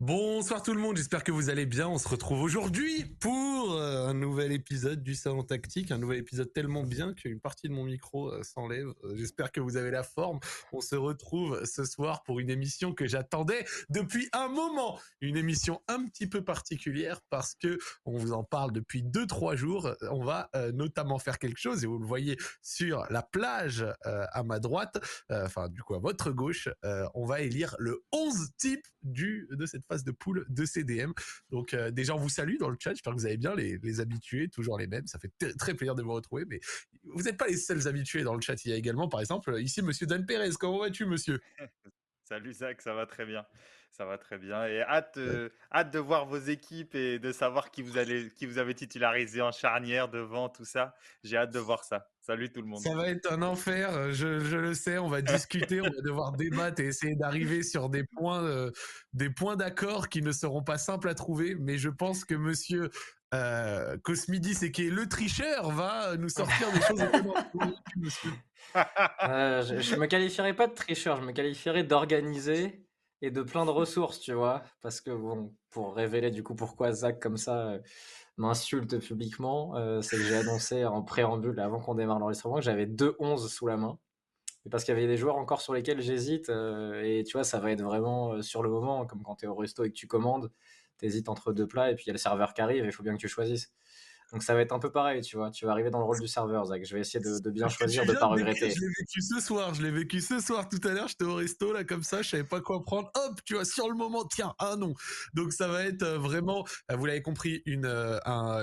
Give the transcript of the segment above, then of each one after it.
Bonsoir tout le monde, j'espère que vous allez bien. On se retrouve aujourd'hui pour euh, un nouvel épisode du Salon Tactique, un nouvel épisode tellement bien qu'une partie de mon micro euh, s'enlève. Euh, j'espère que vous avez la forme. On se retrouve ce soir pour une émission que j'attendais depuis un moment, une émission un petit peu particulière parce que on vous en parle depuis deux trois jours. On va notamment faire quelque chose et vous le voyez sur la plage à ma droite, enfin du coup à votre gauche, on va élire le 11 type du de cette phase de poule de CDM. Donc euh, déjà on vous salue dans le chat, j'espère que vous allez bien, les, habitués, toujours les mêmes, ça fait très plaisir de vous retrouver, mais vous n'êtes pas les seuls habitués dans le chat, il y a également par exemple ici Monsieur Dan Perez, comment vas-tu monsieur? Salut Zach, ça va très bien. Ça va très bien. Et hâte, euh, hâte de voir vos équipes et de savoir qui vous, allez, qui vous avez titularisé en charnière devant, tout ça. J'ai hâte de voir ça. Salut tout le monde. Ça va être un enfer, euh, je, je le sais. On va discuter, on va devoir débattre et essayer d'arriver sur des points, euh, des points d'accord qui ne seront pas simples à trouver. Mais je pense que monsieur euh, Cosmidis et qui est le tricheur va nous sortir des choses. monsieur. Euh, je, je me qualifierais pas de tricheur, je me qualifierais d'organiser et de plein de ressources, tu vois. Parce que, bon, pour révéler du coup pourquoi Zach, comme ça, euh, m'insulte publiquement, euh, c'est que j'ai annoncé en préambule, avant qu'on démarre l'enregistrement, que j'avais deux 11 sous la main. Parce qu'il y avait des joueurs encore sur lesquels j'hésite. et tu vois, ça va être vraiment sur le moment, comme quand tu es au resto et que tu commandes, tu hésites entre deux plats et puis il y a le serveur qui arrive et il faut bien que tu choisisses. Donc ça va être un peu pareil, tu vois. Tu vas arriver dans le rôle du serveur, Zach. Je vais essayer de, bien choisir, de ne pas regretter. Je l'ai vécu ce soir, je l'ai vécu ce soir. Tout à l'heure, j'étais au resto, là, comme ça, je savais pas quoi prendre. Hop, tu vois, sur le moment, tiens, ah non. Donc ça va être euh, vraiment, euh, vous l'avez compris, une, euh,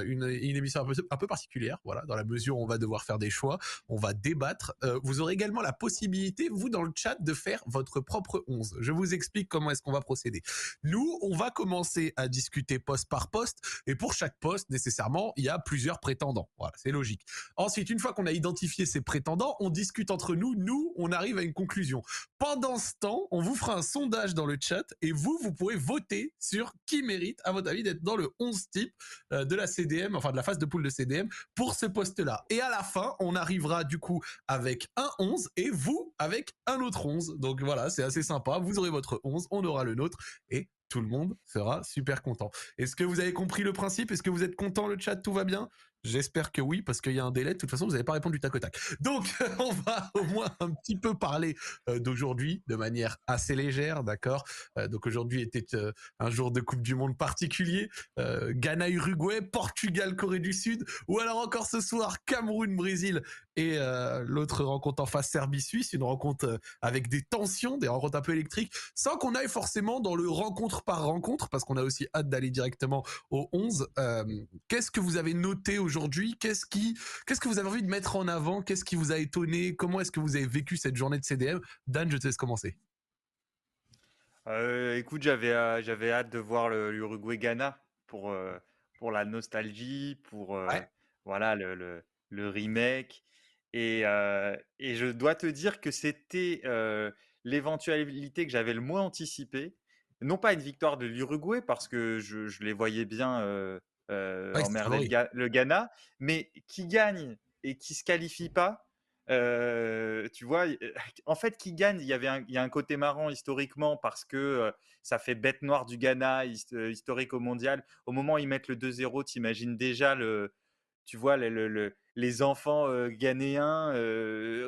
une, une, émission un peu, un peu, particulière, voilà, dans la mesure où on va devoir faire des choix, on va débattre. vous aurez également la possibilité, vous, dans le chat, de faire votre propre 11. Je vous explique comment est-ce qu'on va procéder. Nous, on va commencer à discuter poste par poste, et pour chaque poste, nécessairement, il y a plusieurs prétendants voilà, c'est logique. Ensuite, une fois qu'on a identifié ces prétendants, on discute entre nous. Nous, on arrive à une conclusion. Pendant ce temps, on vous fera un sondage dans le chat et vous, vous pourrez voter sur qui mérite, à votre avis, d'être dans le 11 type euh, de la CDM, enfin de la phase de poule de CDM pour ce poste-là. Et à la fin, on arrivera du coup avec un 11 et vous avec un autre 11. Donc voilà, c'est assez sympa. Vous aurez votre 11, on aura le nôtre et tout le monde sera super content. Est-ce que vous avez compris le principe? Est-ce que vous êtes content? Le chat Tout va bien? J'espère que oui, parce qu'il y a un délai. De toute façon, vous n'avez pas répondu du tac au tac. Donc, on va au moins un petit peu parler euh, d'aujourd'hui de manière assez légère, d'accord? Euh, Donc aujourd'hui était euh, un jour de Coupe du Monde particulier. Ghana, Uruguay, Portugal, Corée du Sud, ou alors encore ce soir Cameroun, Brésil et l'autre rencontre en face Serbie-Suisse, une rencontre avec des tensions, des rencontres un peu électriques, sans qu'on aille forcément dans le rencontre par rencontre, parce qu'on a aussi hâte d'aller directement au 11. Qu'est-ce que vous avez noté aujourd'hui? Aujourd'hui. Qu'est-ce qui, qu'est-ce que vous avez envie de mettre en avant? Qu'est-ce qui vous a étonné? Comment est-ce que vous avez vécu cette journée de CDM Dan, je te laisse commencer. Euh, écoute, j'avais, euh, j'avais hâte de voir l'Uruguay-Ghana pour, euh, pour la nostalgie, pour voilà le, le, remake. Et, et, je dois te dire que c'était l'éventualité que j'avais le moins anticipée. Non pas une victoire de l'Uruguay, parce que je, je, les voyais bien euh, le, Ghana, mais qui gagne et qui se qualifie pas. Euh, tu vois, en fait, qui gagne, il y avait il y a un côté marrant historiquement parce que euh, ça fait bête noire du Ghana historique au mondial. Au moment où ils mettent le 2-0, t'imagines déjà le, tu vois, le, les enfants ghanéens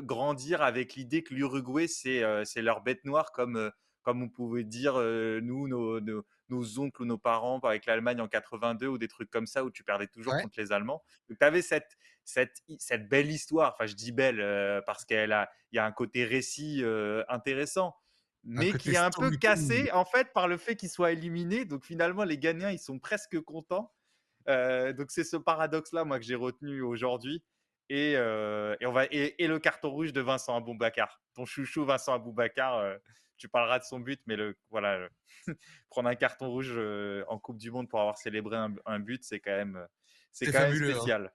grandir avec l'idée que l'Uruguay c'est c'est leur bête noire comme comme on pouvait dire nous nos, nos, nos oncles ou nos parents avec l'Allemagne en 82 ou des trucs comme ça où tu perdais toujours contre les Allemands. Donc tu avais cette, cette, cette belle histoire, enfin je dis belle euh, parce qu'il a, y a un côté récit euh, intéressant, mais qui est un peu cassé en fait par le fait qu'il soit éliminé. Donc finalement les gagnants ils sont presque contents. Donc c'est ce paradoxe-là moi que j'ai retenu aujourd'hui. Et, et, on va, et, et, le carton rouge de Vincent Aboubacar, ton chouchou Vincent Aboubacar tu parleras de son but, mais le, voilà, prendre un carton rouge euh, en Coupe du Monde pour avoir célébré un, but, c'est quand même, euh, c'est quand même hein.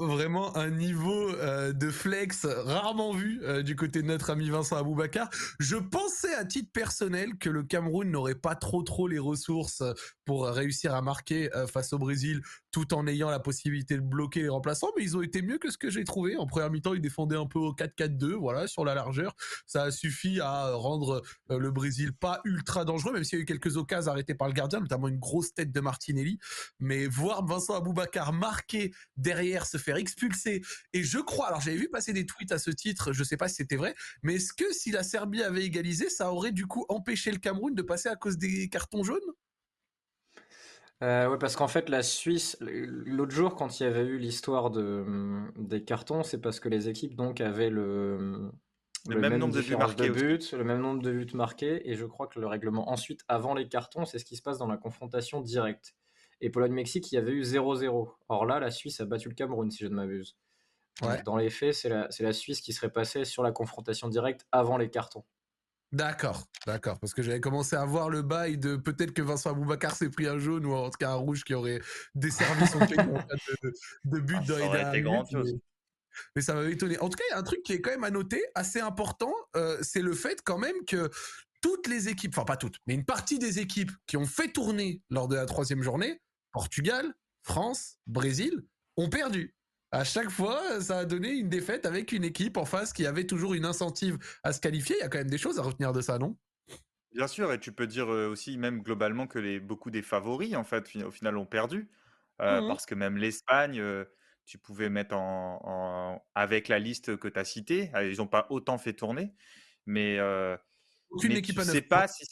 Vraiment un niveau euh, de flex rarement vu du côté de notre ami Vincent Aboubacar. Je pensais à titre personnel que le Cameroun n'aurait pas trop trop les ressources pour réussir à marquer face au Brésil tout en ayant la possibilité de bloquer les remplaçants, mais ils ont été mieux que ce que j'ai trouvé. En première mi-temps, ils défendaient un peu au 4-4-2, voilà, sur la largeur. Ça a suffi à rendre le Brésil pas ultra dangereux, même s'il y a eu quelques occasions arrêtées par le gardien, notamment une grosse tête de Martinelli. Mais voir Vincent Aboubacar marquer derrière, se faire expulser, et je crois, alors j'avais vu passer des tweets à ce titre, je sais pas si c'était vrai, mais est-ce que si la Serbie avait égalisé, ça aurait du coup empêché le Cameroun de passer à cause des cartons jaunes? Euh, ouais, parce qu'en fait, la Suisse, l'autre jour, quand il y avait eu l'histoire de, des cartons, c'est parce que les équipes donc avaient le, le, même, nombre de buts marqués. le même nombre de buts marqués, et je crois que le règlement ensuite, avant les cartons, c'est ce qui se passe dans la confrontation directe. Et Pologne-Mexique, il y avait eu 0-0. Or là, la Suisse a battu le Cameroun, si je ne m'abuse. Dans les faits, c'est la, la Suisse qui serait passée sur la confrontation directe avant les cartons. D'accord, d'accord, parce que j'avais commencé à voir le bail de peut-être que Vincent Aboubacar s'est pris un jaune ou en tout cas un rouge qui aurait desservi son pays de, de but ah, dans les mais, mais, ça m'avait étonné. En tout cas, il y a un truc qui est quand même à noter, assez important, euh, c'est le fait quand même que toutes les équipes, enfin pas toutes, mais une partie des équipes qui ont fait tourner lors de la troisième journée, Portugal, France, Brésil, ont perdu à chaque fois, ça a donné une défaite avec une équipe en face qui avait toujours une incentive à se qualifier. Il y a quand même des choses à retenir de ça, non? Bien sûr, et tu peux dire aussi même globalement que les, beaucoup des favoris, en fait, au final, ont perdu. Mmh parce que même l'Espagne, tu pouvais mettre en, avec la liste que tu as citée. Ah, ils n'ont pas autant fait tourner, mais, Aucune équipe tu sais pas si,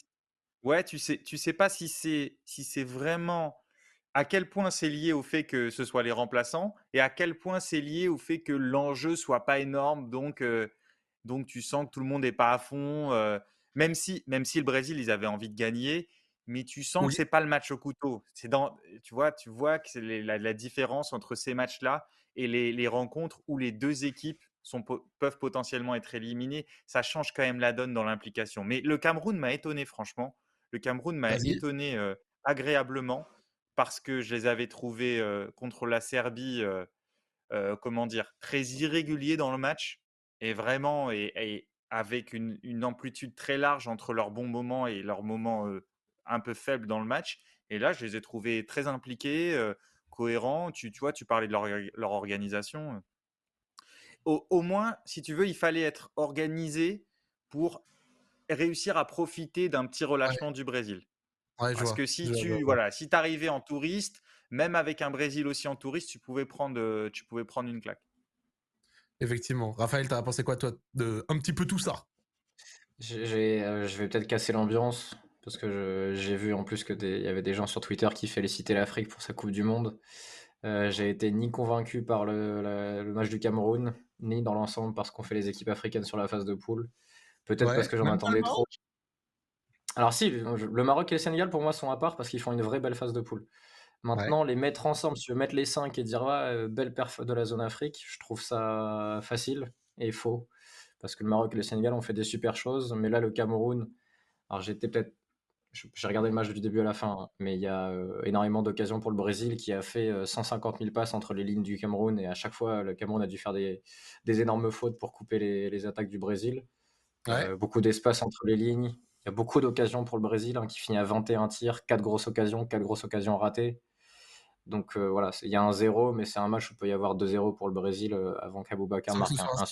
ouais, tu sais, tu sais pas si c'est si c'est vraiment à quel point c'est lié au fait que ce soit les remplaçants et à quel point c'est lié au fait que l'enjeu soit pas énorme. Donc, donc tu sens que tout le monde n'est pas à fond. même, si, même si le Brésil, ils avaient envie de gagner, mais tu sens que que c'est pas le match au couteau. C'est dans, tu vois, tu vois que c'est la, différence entre ces matchs-là et les, rencontres où les deux équipes sont, peuvent potentiellement être éliminées. Ça change quand même la donne dans l'implication. Mais le Cameroun m'a étonné, franchement. Le Cameroun m'a étonné agréablement parce que je les avais trouvés contre la Serbie, comment dire, très irréguliers dans le match et vraiment et, avec une, amplitude très large entre leurs bons moments et leurs moments un peu faibles dans le match. Et là, je les ai trouvés très impliqués, cohérents. Tu, tu, vois, tu parlais de leur, organisation. Au, moins, si tu veux, il fallait être organisé pour réussir à profiter d'un petit relâchement du Brésil. Parce que si tu voilà, si arrivais en touriste, même avec un Brésil aussi en touriste, tu pouvais prendre, tu pouvais prendre une claque. Effectivement. Raphaël, t'as pensé quoi, toi, de un petit peu tout ça? J'ai, Je vais peut-être casser l'ambiance, parce que j'ai vu en plus qu'il y avait des gens sur Twitter qui félicitaient l'Afrique pour sa Coupe du Monde. j'ai été ni convaincu par le, match du Cameroun, ni dans l'ensemble parce qu'on fait les équipes africaines sur la phase de poule. Peut-être parce que j'en attendais trop. Alors si, le Maroc et le Sénégal pour moi sont à part parce qu'ils font une vraie belle phase de poule. Maintenant, les mettre ensemble, si tu veux mettre les 5 et dire ouais, belle perf de la zone Afrique, je trouve ça facile et faux. Parce que le Maroc et le Sénégal ont fait des super choses, mais là le Cameroun, alors j'étais peut-être j'ai regardé le match du début à la fin, hein, mais il y a énormément d'occasions pour le Brésil qui a fait 150 000 passes entre les lignes du Cameroun et à chaque fois le Cameroun a dû faire des, énormes fautes pour couper les, attaques du Brésil. beaucoup d'espace entre les lignes. Il y a beaucoup d'occasions pour le Brésil hein, qui finit à 21 tirs, 4 grosses occasions, 4 grosses occasions ratées. Donc euh, voilà, il y a un 0, mais c'est un match où il peut y avoir 2-0 pour le Brésil euh, avant qu'Aboubacar marque un,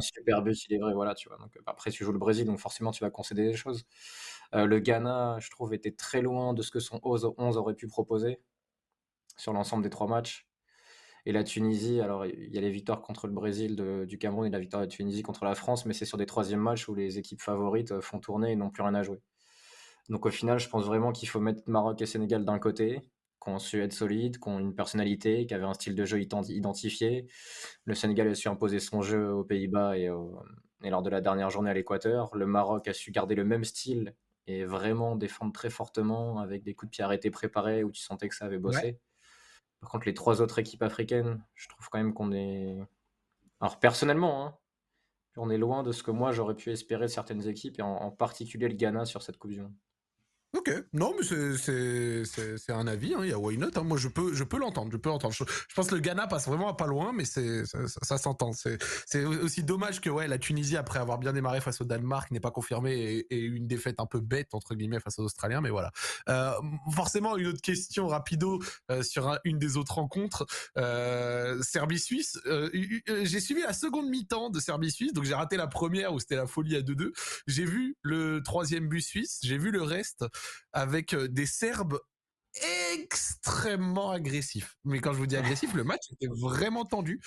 super, but, il est vrai. Voilà, tu vois. Donc, après, tu joues le Brésil, donc forcément, tu vas concéder des choses. Euh, le Ghana, je trouve, était très loin de ce que son 11 aurait pu proposer sur l'ensemble des trois matchs. Et la Tunisie, alors il y a les victoires contre le Brésil du Cameroun et la victoire de la Tunisie contre la France, mais c'est sur des troisièmes matchs où les équipes favorites euh, font tourner et n'ont plus rien à jouer. Donc au final, je pense vraiment qu'il faut mettre Maroc et Sénégal d'un côté, qui ont su être solides, qui ont une personnalité, qui avaient un style de jeu identifié. Le Sénégal a su imposer son jeu aux Pays-Bas et, et, lors de la dernière journée à l'Équateur. Le Maroc a su garder le même style et vraiment défendre très fortement avec des coups de pied arrêtés préparés où tu sentais que ça avait bossé. Par contre, les trois autres équipes africaines, je trouve quand même qu'on est. Alors, personnellement, hein, on est loin de ce que moi j'aurais pu espérer de certaines équipes, et en, particulier le Ghana sur cette Coupe. Ok, non mais c'est un avis, hein. il y a why not, hein. moi je peux je peux l'entendre, je peux l'entendre. Je, pense que le Ghana passe vraiment pas loin, mais c'est ça, s'entend. C'est aussi dommage que ouais la Tunisie après avoir bien démarré face au Danemark n'est pas confirmée et, une défaite un peu bête entre guillemets face aux Australiens, mais voilà. Euh, forcément une autre question rapido euh, sur une des autres rencontres, euh, Serbie-Suisse. j'ai suivi la seconde mi-temps de Serbie-Suisse, donc j'ai raté la première où c'était la folie à 2-2. J'ai vu le troisième but suisse, j'ai vu le reste avec euh, des Serbes extrêmement agressif. Mais quand je vous dis agressif, le match était vraiment tendu,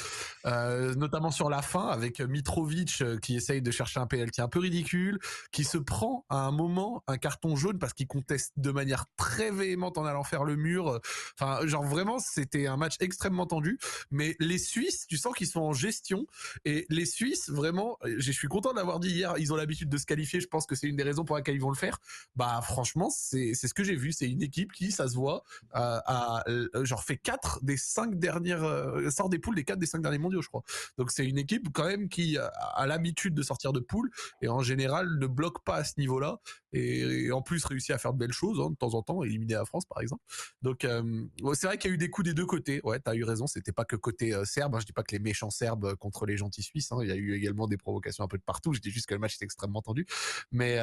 euh, notamment sur la fin avec Mitrovic euh, qui essaye de chercher un penalty un peu ridicule, qui se prend à un moment un carton jaune parce qu'il conteste de manière très véhémente en allant faire le mur. Enfin, genre vraiment, c'était un match extrêmement tendu. Mais les Suisses, tu sens qu'ils sont en gestion et les Suisses, vraiment, je suis content d'avoir dit hier, ils ont l'habitude de se qualifier. Je pense que c'est une des raisons pour lesquelles ils vont le faire. Bah, franchement, c'est c'est ce que j'ai vu. C'est une équipe qui, ça se voit, à, euh, genre fait 4 des 5 dernières, euh, sort des poules des 4 des 5 derniers mondiaux, je crois. Donc c'est une équipe quand même qui a, l'habitude de sortir de poules et en général ne bloque pas à ce niveau-là et, en plus réussit à faire de belles choses hein, de temps en temps, éliminer la France par exemple. Donc euh, c'est vrai qu'il y a eu des coups des deux côtés. Ouais, t'as eu raison, c'était pas que côté serbe. Hein. je dis pas que les méchants serbes contre les gentils suisses. Hein. il y a eu également des provocations un peu de partout. Je dis juste que le match était extrêmement tendu. Mais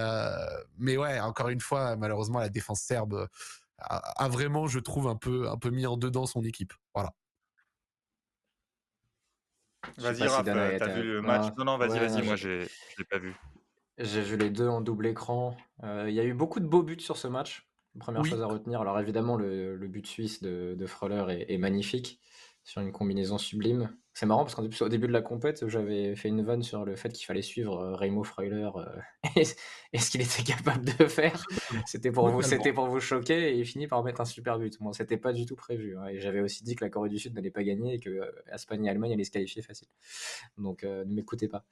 mais ouais, encore une fois, malheureusement la défense serbe a, vraiment, je trouve, un peu, un peu mis en dedans son équipe. Voilà. Vas-y, Raph, t'as vu le match Non, non, vas-y, vas-y, moi, je l'ai pas vu. J'ai vu les deux en double écran. Euh, il y a eu beaucoup de beaux buts sur ce match. Première chose à retenir. Alors, évidemment, le, but suisse de, de Freuler est, magnifique sur une combinaison sublime. C'est marrant parce qu'au début de la compète, j'avais fait une vanne sur le fait qu'il fallait suivre euh, Raimo Freuler euh, et, ce qu'il était capable de faire. C'était pour, vous, c'était pour vous choquer et il finit par mettre un super but. Bon, c'était pas du tout prévu. Hein, et j'avais aussi dit que la Corée du Sud n'allait pas gagner et que euh, Espagne et Allemagne allaient se qualifier facile. Donc ne m'écoutez pas.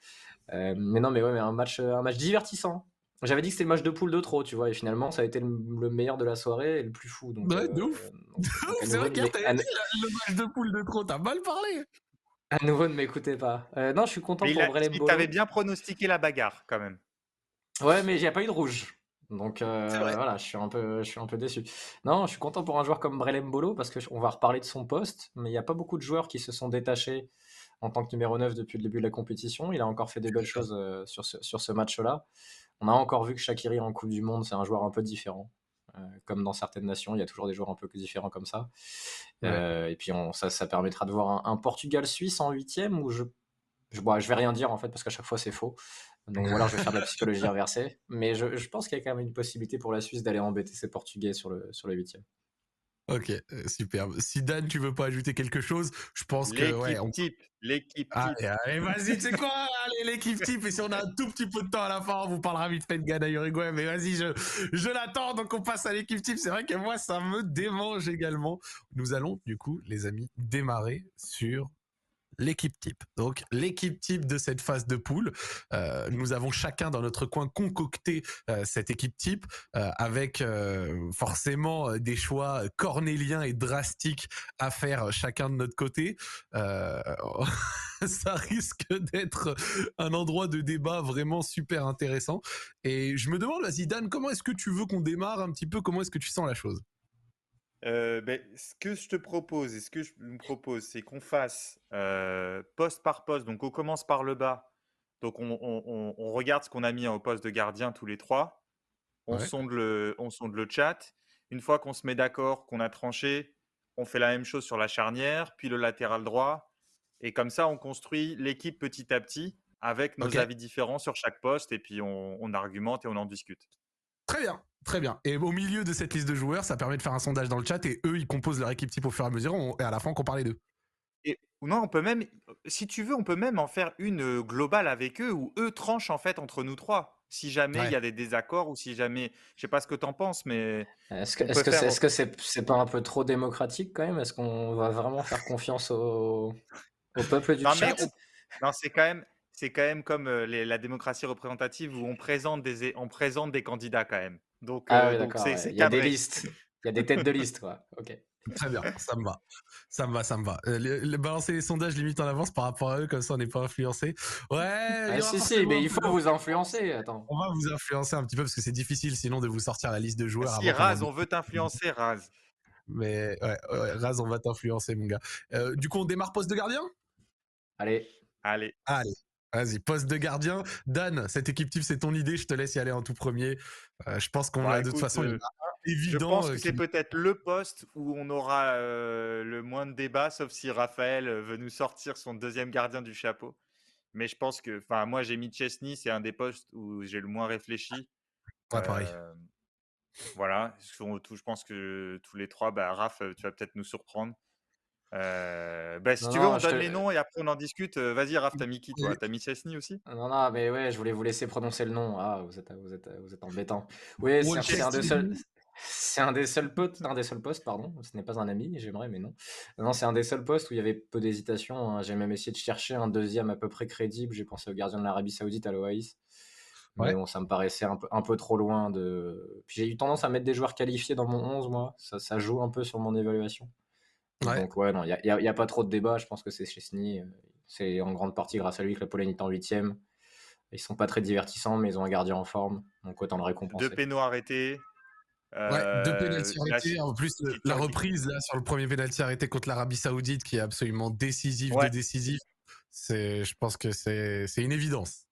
mais non, mais ouais, mais un match, un match divertissant. J'avais dit que c'était le match de poule de trop, tu vois, et finalement, ça a été le, meilleur de la soirée et le plus fou. Donc, ouais, de ouf. C'est vrai qu'il le match de poule de trop, t'as mal parlé. À nouveau, ne m'écoutez pas. Euh, non, je suis content pour Brelem Tu avais bien pronostiqué la bagarre, quand même. Ouais, mais il n'y a pas eu de rouge. Donc euh, voilà, je suis, un peu, je suis un peu déçu. Non, je suis content pour un joueur comme Brelem Bolo parce qu'on va reparler de son poste, mais il n'y a pas beaucoup de joueurs qui se sont détachés en tant que numéro 9 depuis le début de la compétition. Il a encore fait des belles choses euh, sur ce, sur ce match-là. On a encore vu que Shakiri en Coupe du Monde, c'est un joueur un peu différent. Euh, comme dans certaines nations, il y a toujours des joueurs un peu plus différents comme ça. Euh, et puis ça, permettra de voir un, Portugal-Suisse en huitième où je, je, je vais rien dire en fait parce qu'à chaque fois c'est faux. Donc voilà, je vais faire de la psychologie inversée. Mais je, pense qu'il y a quand même une possibilité pour la Suisse d'aller embêter ses Portugais sur le, sur le huitième. Ok, euh, superbe. Si Dan, tu veux pas ajouter quelque chose, je pense que ouais, on... type, l'équipe ah, type. Allez, vas-y, tu sais quoi? Allez, l'équipe type. Et si on a un tout petit peu de temps à la fin, on vous parlera vite fait de Ghana Uruguay. Mais vas-y, je, je l'attends. Donc on passe à l'équipe type. C'est vrai que moi, ça me démange également. Nous allons du coup, les amis, démarrer sur l'équipe type. Donc l'équipe type de cette phase de poule, euh, nous avons chacun dans notre coin concocté euh, cette équipe type euh, avec forcément des choix cornéliens et drastiques à faire chacun de notre côté. ça risque d'être un endroit de débat vraiment super intéressant. Et je me demande, Dan, comment est-ce que tu veux qu'on démarre un petit peu? Comment est-ce que tu sens la chose? Euh, ben, ce que je te propose et ce que je me propose, c'est qu'on fasse euh, poste par poste. Donc, on commence par le bas. Donc, on, regarde ce qu'on a mis au poste de gardien tous les trois. On, sonde, le, on sonde le chat. Une fois qu'on se met d'accord, qu'on a tranché, on fait la même chose sur la charnière, puis le latéral droit. Et comme ça, on construit l'équipe petit à petit avec nos avis différents sur chaque poste. Et puis, on argumente et on en discute. Très bien. Très bien. Et au milieu de cette liste de joueurs, ça permet de faire un sondage dans le chat et eux, ils composent leur équipe type au fur et à mesure et à la fin, qu'on parlait d'eux. Et non, on peut même, si tu veux, on peut même en faire une euh, globale avec eux où eux tranchent en fait entre nous trois. Si jamais il y a des désaccords ou si jamais, je sais pas ce que tu en penses, mais est-ce que est-ce que c'est pas un peu trop démocratique quand même? Est-ce qu'on va vraiment faire confiance au, au peuple du chat? Non, c'est quand même c'est quand même comme euh, la démocratie représentative où on présente des on présente des candidats quand même. Donc, ah euh. Il y a des listes. Il y a des têtes de liste, quoi. Ok. Très bien, ça me va. Ça me va, ça me va. Euh, balancer les sondages limite en avance par rapport à eux, comme ça on n'est pas influencé. Ouais. Ah, si, si, mais il faut vous influencer. Attends. On va vous influencer un petit peu parce que c'est difficile sinon de vous sortir la liste de joueurs. Si, Raz, on veut t'influencer, Raz. Mais ouais, Raz, on va t'influencer, mon gars. Euh, du coup, on démarre poste de gardien? Allez. Allez. Allez. Vas-y, poste de gardien. Dan, cette équipe type, c'est ton idée. Je te laisse y aller en tout premier. Euh, je pense qu'on bah, a de toute façon évident. Je pense que c'est peut-être le poste où on aura le moins de débats, sauf si Raphaël veut nous sortir son deuxième gardien du chapeau. Mais je pense que, enfin, moi j'ai mis Chesney, c'est un des postes où j'ai le moins réfléchi. Ouais, pareil. voilà, je pense que tous les trois, bah, Raph, tu vas peut-être nous surprendre. Bah, si tu veux, on donne les noms et après on en discute. Vas-y, Raph, t'as mis qui toi? T'as mis Chesney aussi? Non, non, mais ouais, je voulais vous laisser prononcer le nom. Ah, vous êtes, vous êtes, vous êtes embêtant. Oui, c'est un, des seuls. C'est un des seuls postes, un des seuls postes, pardon. Ce n'est pas un ami, j'aimerais, mais non. Non, c'est un des seuls postes où il y avait peu d'hésitation. Hein. J'ai même essayé de chercher un deuxième à peu près crédible. J'ai pensé au gardien de l'Arabie Saoudite à l'OAIS. Mais bon, ça me paraissait un peu, un peu trop loin de. j'ai eu tendance à mettre des joueurs qualifiés dans mon 11, moi. Ça, ça joue un peu sur mon évaluation. Donc, ouais, non, il n'y a, a, pas trop de débat. Je pense que c'est Chesney. Euh, c'est en grande partie grâce à lui que la Pologne est en huitième. Ils sont pas très divertissants, mais ils ont un gardien en forme. Donc, autant le récompenser. Deux pénaux arrêtés. Ouais, deux pénalty euh, arrêtés. En plus, la reprise là sur le premier pénalty arrêté contre l'Arabie Saoudite, qui est absolument décisif de décisif. C'est, je pense que c'est, c'est une évidence.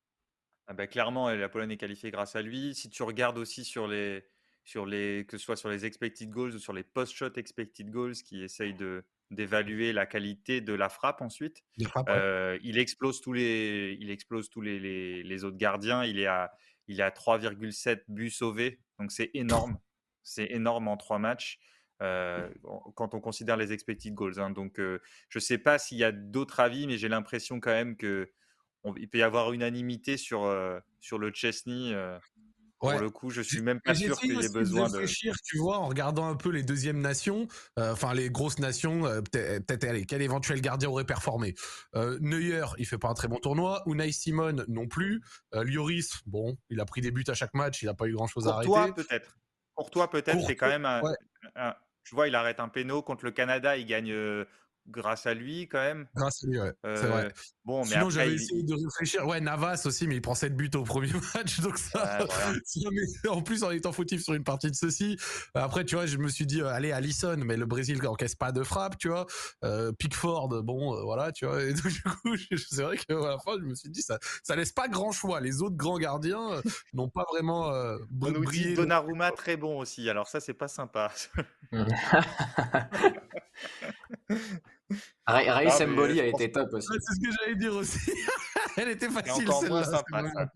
Ah bah, clairement, la Pologne est qualifiée grâce à lui. Si tu regardes aussi sur les, sur les, que ce soit sur les expected goals ou sur les post-shot expected goals, qui essayent de d'évaluer la qualité de la frappe ensuite. Euh, il explose tous les, il explose tous les, les, les autres gardiens. Il est à, il est à 3,7 buts sauvés, donc c'est énorme. C'est énorme en trois matchs. Euh, quand on considère les expected goals. Hein. Donc, euh, je ne sais pas s'il y a d'autres avis, mais j'ai l'impression quand même que il peut y avoir unanimité sur, sur le Chesney. Pour le coup, je suis même pas sûr qu'il ait besoin de réfléchir, tu vois, en regardant un peu les deuxièmes nations, enfin les grosses nations, peut-être allez, quel éventuel gardien aurait performé? Neuer, il fait pas un très bon tournoi. Unai Simon non plus. Lloris, bon, il a pris des buts à chaque match, il n'a pas eu grand chose à arrêter. Toi, peut-être. Pour toi, peut-être, c'est quand même un, Tu vois, il arrête un péno contre le Canada, il gagne grâce à lui quand même. Grâce à lui, ouais. c'est vrai. Euh, bon, mais Sinon, j'avais essayé de réfléchir. Ouais, Navas aussi, mais il prend 7 buts au premier match, donc ça. en plus, en étant fautif sur une partie de ceci. Après, tu vois, je me suis dit, euh, allez, Allison, mais le Brésil n'encaisse pas de frappe, tu vois. Euh, Pickford, bon, euh, voilà, tu vois. Et donc, du coup, c'est vrai que à la fin, je me suis dit, ça, ça laisse pas grand choix. Les autres grands gardiens n'ont pas vraiment euh, On nous dit Donnarumma très bon aussi. Alors ça, c'est pas sympa. Raïs ah, Mboli a été top aussi. c'est ce que j'allais dire aussi. Elle était facile celle-là.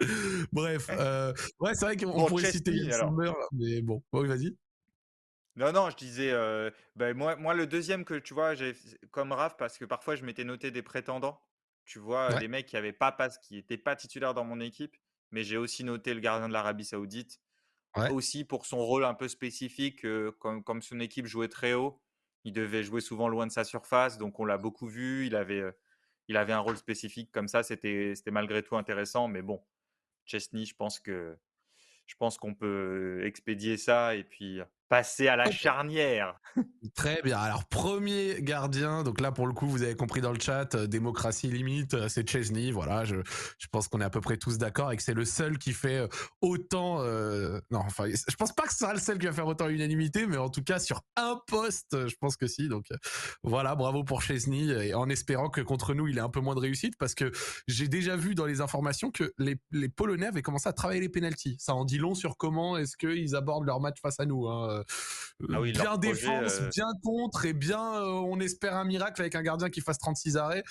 Bref, euh, ouais, c'est vrai qu'on pourrait citer Sommer, mais bon, oui, vas-y. Non, non, je disais, euh, ben, moi, moi, le deuxième que tu vois, j'ai comme Raph, parce que parfois je m'étais noté des prétendants, tu vois, des mecs qui n'avaient pas, qui n'étaient pas titulaires dans mon équipe, mais j'ai aussi noté le gardien de l'Arabie Saoudite, aussi pour son rôle un peu spécifique, euh, comme, comme son équipe jouait très haut, il devait jouer souvent loin de sa surface, donc on l'a beaucoup vu. Il avait, il avait un rôle spécifique comme ça. C'était, c'était malgré tout intéressant, mais bon, Chesney, je pense que je pense qu'on peut expédier ça et puis passer à la charnière. Très bien. Alors premier gardien, donc là pour le coup vous avez compris dans le chat, euh, démocratie limite, euh, c'est Chesney. Voilà, je, je pense qu'on est à peu près tous d'accord et que c'est le seul qui fait euh, autant. non, enfin, je pense pas que ce sera le seul qui va faire autant unanimité, mais en tout cas sur un poste, je pense que si. Donc voilà, bravo pour Chesney et en espérant que contre nous il ait un peu moins de réussite parce que j'ai déjà vu dans les informations que les, les Polonais avaient commencé à travailler les penalties. Ça en dit long sur comment est-ce qu'ils abordent leur match face à nous. Hein. Euh, ah bien défense, euh, bien contre et bien euh, on espère un miracle avec un gardien qui fasse 36 arrêts.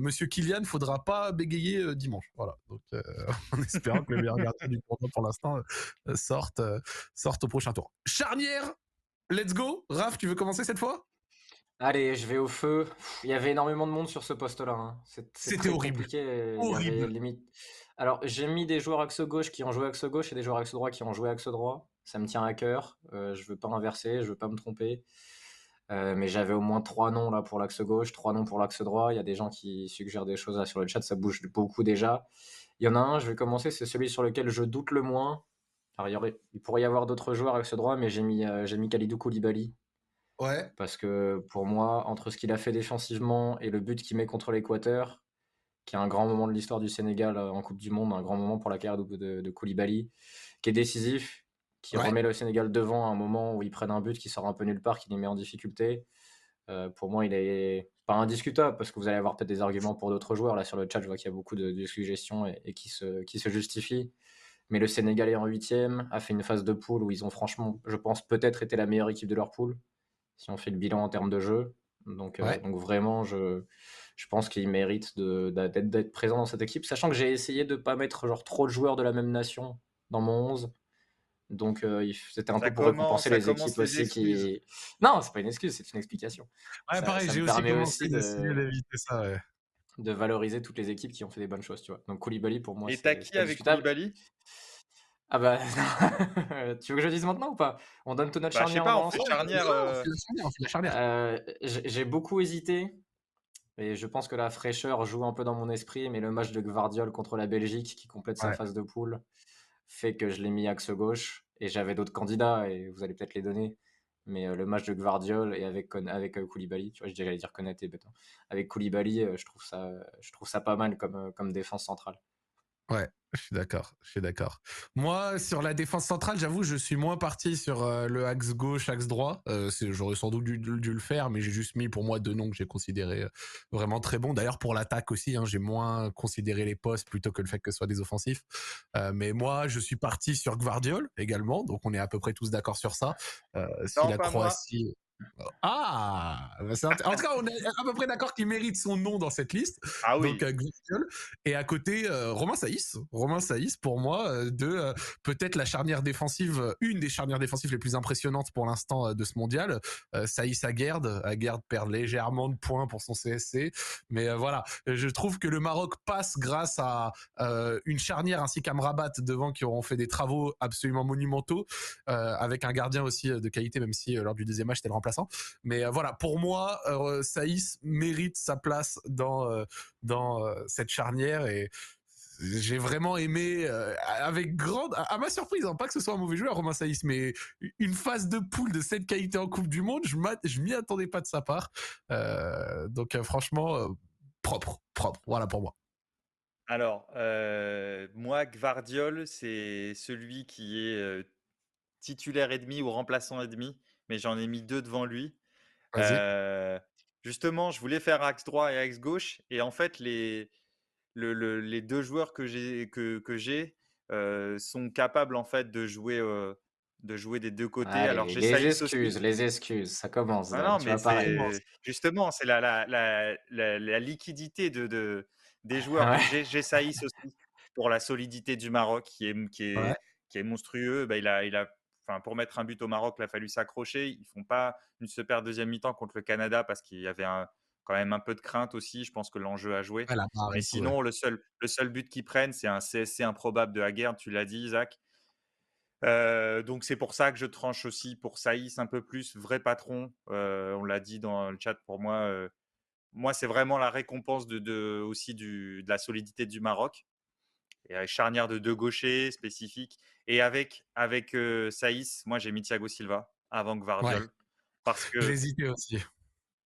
Monsieur Kylian, faudra pas bégayer dimanche. Voilà. Donc en espérant que le meilleur gardien du tournoi pour l'instant sorte, sorte au prochain tour. Charnière, let's go. Raph, tu veux commencer cette fois? Allez, je vais au feu. Il y avait énormément de monde sur ce poste-là. Hein. C'était horrible. Limite... Alors, j'ai mis des joueurs axe gauche qui ont joué axe gauche et des joueurs axe droit qui ont joué axe droit ça me tient à cœur. Euh, je veux pas inverser, je veux pas me tromper. Euh, mais j'avais au moins trois noms là pour l'axe gauche, trois noms pour l'axe droit. Il y a des gens qui suggèrent des choses là sur le chat, ça bouge beaucoup déjà. Il y en a un, je vais commencer, c'est celui sur lequel je doute le moins. Alors, il, pourrait y avoir d'autres joueurs avec ce droit, mais j'ai mis, j'ai mis Khalidou Koulibaly. Ouais. Parce que pour moi, entre ce qu'il a fait défensivement et le but qu'il met contre l'Équateur, qui est un grand moment de l'histoire du Sénégal en Coupe du Monde, un grand moment pour la carrière de, de, Koulibaly, qui est décisif, qui remet le Sénégal devant à un moment où ils prennent un but qui sort un peu nulle part, qui les met en difficulté. pour moi, il est pas indiscutable parce que vous allez avoir peut-être des arguments pour d'autres joueurs. Là, sur le chat, je vois qu'il y a beaucoup de, de suggestions et, qui, se, qui se justifient. Mais le Sénégalais en huitième a fait une phase de poule où ils ont franchement, je pense, peut-être été la meilleure équipe de leur poule, si on fait le bilan en termes de jeu. Donc, euh, donc vraiment, je, je pense qu'ils méritent d'être présents dans cette équipe, sachant que j'ai essayé de ne pas mettre genre, trop de joueurs de la même nation dans mon 11. Donc euh, c'était un peu pour récompenser les équipes aussi qui. Non, c'est pas une excuse, c'est une explication. Ouais, pareil, j'ai aussi commencé d'éviter ça. Ouais. De valoriser toutes les équipes qui ont fait des bonnes choses, tu vois. Donc Koulibaly pour moi. Et t'as qui avec Koulibaly? Ah bah, tu veux que je dise maintenant ou pas? On donne tout notre bah, charnière. Je sais pas, on fait charnière. Euh... charnière. Euh, j'ai beaucoup hésité. Et je pense que la fraîcheur joue un peu dans mon esprit, mais le match de Gvardiol contre la Belgique qui complète sa phase de poule fait que je l'ai mis axe gauche. Et j'avais d'autres candidats, et vous allez peut-être les donner. Mais euh, le match de Gvardiol et avec, avec euh, Koulibaly, tu vois, je dire Konaté, bête, avec Koulibaly, je, trouve ça, je trouve ça pas mal comme défense centrale. Ouais, je suis d'accord, je suis d'accord. Moi, sur la défense centrale, j'avoue, je suis moins parti sur euh, le axe gauche, axe droit. Euh, J'aurais sans doute dû, le faire, mais j'ai juste mis pour moi deux noms que j'ai considérés euh, vraiment très bons. D'ailleurs, pour l'attaque aussi, hein, j'ai moins considéré les postes plutôt que le fait que ce soit des offensifs. Euh, mais moi, je suis parti sur Gvardiol également, donc on est à peu près tous d'accord sur ça. si la Croatie... Ah bah, En tout cas, on est à peu près d'accord qu'il mérite son nom dans cette liste. Ah oui. Donc, euh, Et à côté, euh, Romain Saïs. Romain Saïs, pour moi, euh, de peut-être la charnière défensive, une des charnières défensives les plus impressionnantes pour l'instant de ce mondial. Saïs Aguerd. Aguerd perd légèrement de points pour son CSC. Mais voilà, je trouve que le Maroc passe grâce à une charnière ainsi qu'Amrabat devant qui auront fait des travaux absolument monumentaux, avec un gardien aussi de qualité, même si lors du deuxième match, c'était le mais euh, voilà, pour moi, euh, Saïs mérite sa place dans euh, dans cette charnière et j'ai vraiment aimé avec grande à, ma surprise hein, pas que ce soit un mauvais joueur Romain Saïs mais une phase de poule de cette qualité en Coupe du Monde je je m'y attendais pas de sa part. Donc franchement propre propre voilà pour moi. Alors moi Gvardiol c'est celui qui est titulaire et demi ou remplaçant et demi mais j'en ai mis deux devant lui. justement, je voulais faire axe droit et axe gauche, et en fait, les, les deux joueurs que j'ai que, que j'ai sont capables en fait de jouer de jouer des deux côtés. Alors j'ai les excuses, les excuses, ça commence. Ah non, mais justement, c'est la, la, la, la, liquidité de, de des joueurs. J'ai Saïs aussi pour la solidité du Maroc qui est qui est, qui est monstrueux. Bah, il a il a enfin, pour mettre un but au Maroc, il a fallu s'accrocher. Ils font pas une super deuxième mi-temps contre le Canada parce qu'il y avait quand même un peu de crainte aussi. Je pense que l'enjeu a joué. Mais sinon, le seul, le seul but qu'ils prennent, c'est un CSC improbable de Haguerd, tu l'as dit, Isaac. Euh, donc c'est pour ça que je tranche aussi pour Saïs un peu plus, vrai patron. Euh, on l'a dit dans le chat pour moi. Euh, moi, c'est vraiment la récompense de, aussi de la solidité du Maroc et charnière de deux gauchers spécifiques. Et avec, avec Saïs, moi j'ai mis Thiago Silva avant que Vardiol. Parce que. J'hésitais aussi.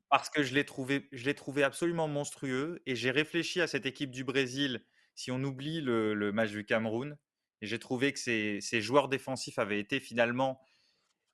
Parce que je l'ai trouvé, je l'ai trouvé absolument monstrueux. Et j'ai réfléchi à cette équipe du Brésil, si on oublie le, match du Cameroun. Et j'ai trouvé que ces, ces, joueurs défensifs avaient été finalement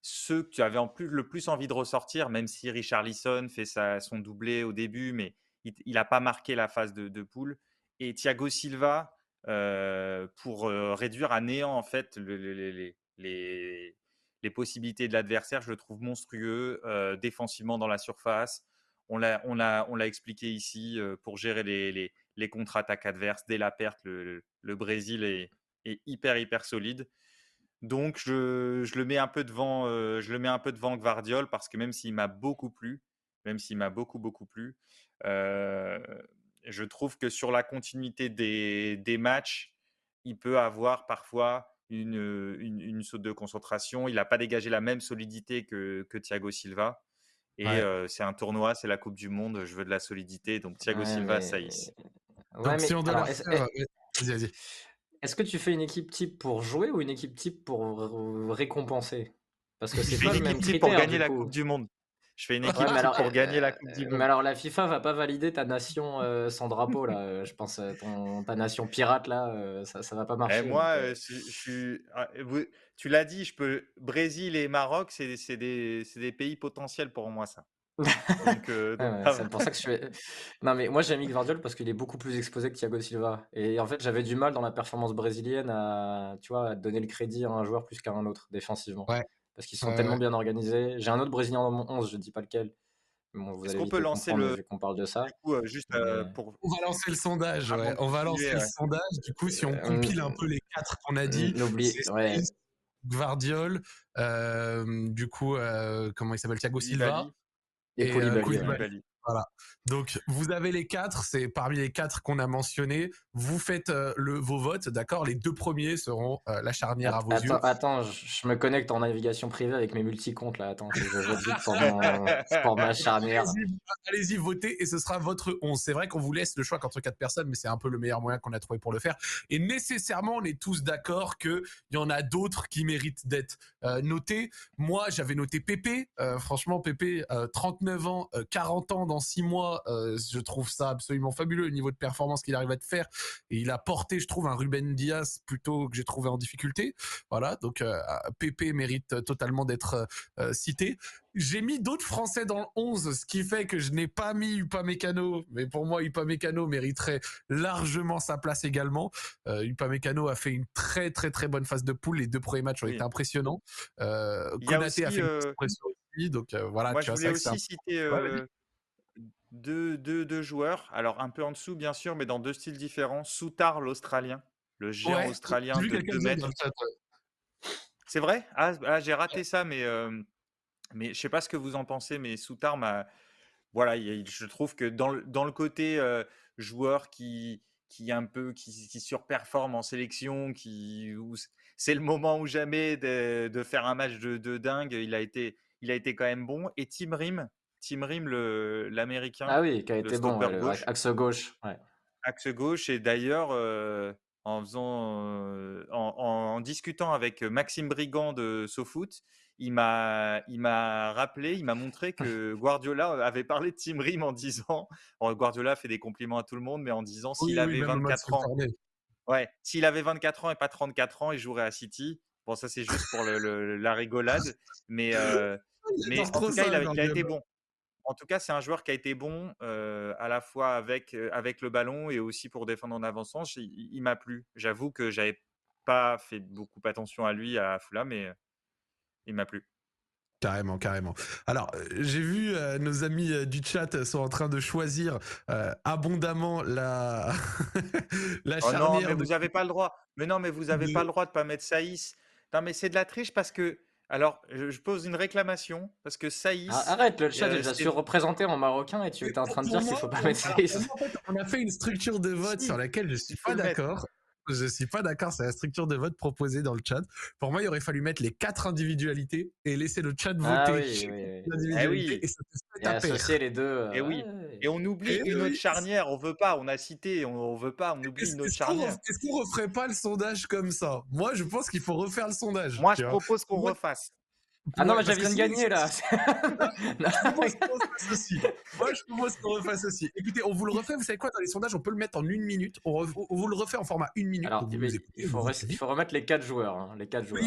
ceux que tu avais en plus, le plus envie de ressortir, même si Richard Lisson fait sa, son doublé au début, mais il n'a pas marqué la phase de, de poule. Et Thiago Silva, pour euh, réduire à néant en fait les, les, possibilités de l'adversaire. Je le trouve monstrueux euh, défensivement dans la surface. On l'a, on a, on l'a expliqué ici pour gérer les, les, contre-attaques adverses. Dès la perte, le, le Brésil est, est, hyper hyper solide. Donc je, je, le mets un peu devant, je le mets un peu devant Gvardiol parce que même s'il m'a beaucoup plu, même s'il m'a beaucoup beaucoup plu, je trouve que sur la continuité des, des matchs, il peut avoir parfois une, une, saute de concentration. Il n'a pas dégagé la même solidité que, que Thiago Silva. Et c'est un tournoi, c'est la Coupe du Monde. Je veux de la solidité. Donc Thiago Silva, ça y est. donc si on. Est-ce que tu fais une équipe type pour jouer ou une équipe type pour récompenser? Parce que Je c'est fais pas une le même équipe type pour gagner la coup. Coupe du Monde. Je fais une équipe mais alors, pour gagner la euh, Coupe du mais Monde. alors la FIFA va pas valider ta nation euh, sans drapeau là. euh, je pense euh, ton, ta nation pirate là, euh, ça, ça va pas Eh, marcher. moi, donc, euh, euh, je je suis. vous- Tu l'as dit, je peux. Brésil et Maroc, c'est des, pays potentiels pour moi, ça. Euh, ouais, c'est pour ça que je fais. Non, mais moi j'ai mis Gvardiol parce qu'il est beaucoup plus exposé que Thiago Silva. Et en fait, j'avais du mal dans la performance brésilienne à, tu vois, à donner le crédit à un joueur plus qu'à un autre défensivement. Ouais. Parce qu'ils sont Ouais, tellement ouais. bien organisés. J'ai un autre Brésilien dans mon 11, je dis pas lequel. Bon, Est-ce qu'on peut lancer le. vu qu'on parle de ça. Du coup, euh, juste euh, Mais- pour. On va lancer le sondage, ouais. On va lancer le sondage. Du coup, si on Euh, compile un peu les quatre qu'on a dit, Gvardiol, euh, du coup, euh, comment il s'appelle Thiago Silva Et, et, euh, Koulibaly, ouais. Koulibaly. Voilà. Donc, vous avez les quatre, c'est parmi les quatre qu'on a mentionnés. Vous faites euh, le, vos votes, d'accord? Les deux premiers seront euh, la charnière à vos yeux. Attends, attends, je, me connecte en navigation privée avec mes multicomptes là. Attends, je, vote vite pour, mon, pour ma charnière. Allez-y, Allez-y, votez et ce sera votre 11. C'est vrai qu'on vous laisse le choix qu'entre quatre personnes, mais c'est un peu le meilleur moyen qu'on a trouvé pour le faire. Et nécessairement, on est tous d'accord qu'il y en a d'autres qui méritent d'être euh, notés. Moi, j'avais noté Pépé. Franchement, Pépé, euh, 39 ans, euh, 40 ans dans 6 mois, euh, je trouve ça absolument fabuleux, le niveau de performance qu'il arrive à te faire. Et il a porté, je trouve, un Ruben Diaz plutôt que j'ai trouvé en difficulté. Voilà, donc euh, Pépé mérite totalement d'être euh, cité. J'ai mis d'autres Français dans le 11, ce qui fait que je n'ai pas mis Upamecano, mais pour moi Upamecano mériterait largement sa place également. Euh, Upamecano a fait une très très très bonne phase de poule, les deux premiers matchs ont Oui. été impressionnants. Euh, a Konaté a aussi, fait une euh, petite pression aussi, donc euh, voilà, Moi, tu je voulais aussi citer Ouais, euh, deux, deux, deux joueurs, alors un peu en dessous, bien sûr, mais dans deux styles différents. Soutar, l'Australien, le géant Ouais, australien de quelqu'un 2 dire mètres. C'est vrai? Ah, ah, j'ai raté ça, mais, euh, mais je sais pas ce que vous en pensez, mais Soutar m'a. Voilà, il je trouve que dans le, dans le côté euh, joueur qui, qui un peu qui, qui surperforme en sélection, qui c'est le moment ou jamais de, de faire un match de, de dingue, il a été il a été quand même bon. Et Tim Rim, Tim Rim, l'américain, Ah oui, qui a été bon, ouais, gauche, axe gauche. Ouais. axe gauche. Et d'ailleurs, euh, en faisant, euh, en, en- en discutant avec Maxime Brigand de SoFoot, il m'a, il m'a rappelé, il m'a montré que Guardiola avait parlé de Tim Rim en disant, bon, Guardiola fait des compliments à tout le monde, mais en disant s'il oui, avait même le match 24 ans, ouais, s'il avait 24 ans et pas 34 ans, il jouerait à City. Bon, ça c'est juste pour le- le- la rigolade, mais, euh, mais en tout cas, ça, il a, il a été bon. En tout cas, c'est un joueur qui a été bon euh, à la fois avec, avec le ballon et aussi pour défendre en avançant. Il, il m'a plu. J'avoue que j'avais pas fait beaucoup attention à lui à Fulham, mais il m'a plu. Carrément, carrément. Alors, j'ai vu euh, nos amis euh, du chat sont en train de choisir euh, abondamment la la Oh non, mais de- vous n'avez pas le droit. Mais non, mais vous n'avez de- pas le droit de pas mettre Saïs. Non, mais c'est de la triche parce que. Alors, je, pose une réclamation parce que Saïs. Ah, arrête, le chat euh, est déjà c'est- surreprésenté en marocain et tu étais en train de dire qu'il faut pas mettre Saïs. en fait, on a fait une structure de vote Si, sur laquelle je suis pas d'accord. Je suis pas d'accord, c'est la structure de vote proposée dans le chat. Pour moi, il aurait fallu mettre les quatre individualités et laisser le chat voter Ah oui, oui, oui. et ça Et associer les deux. euh, Et oui. Et on oublie Eh une oui. autre charnière. On veut pas. On a cité. On, on veut pas. On oublie une autre charnière. est-ce qu'on referait pas le sondage comme ça? Moi, je pense qu'il faut refaire le sondage. Moi, je vois. propose qu'on Moi- refasse. Ah non, mais viens de gagner là. Je propose qu'on refasse aussi. Moi, je propose qu'on refasse aussi. Écoutez, on vous le refait. Vous savez quoi? Dans les sondages, on peut le mettre en une minute. On, re- on vous le refait en format une minute. Alors, écoutez, il, faut vous res- il dites faut remettre les quatre joueurs. hein, les quatre joueurs.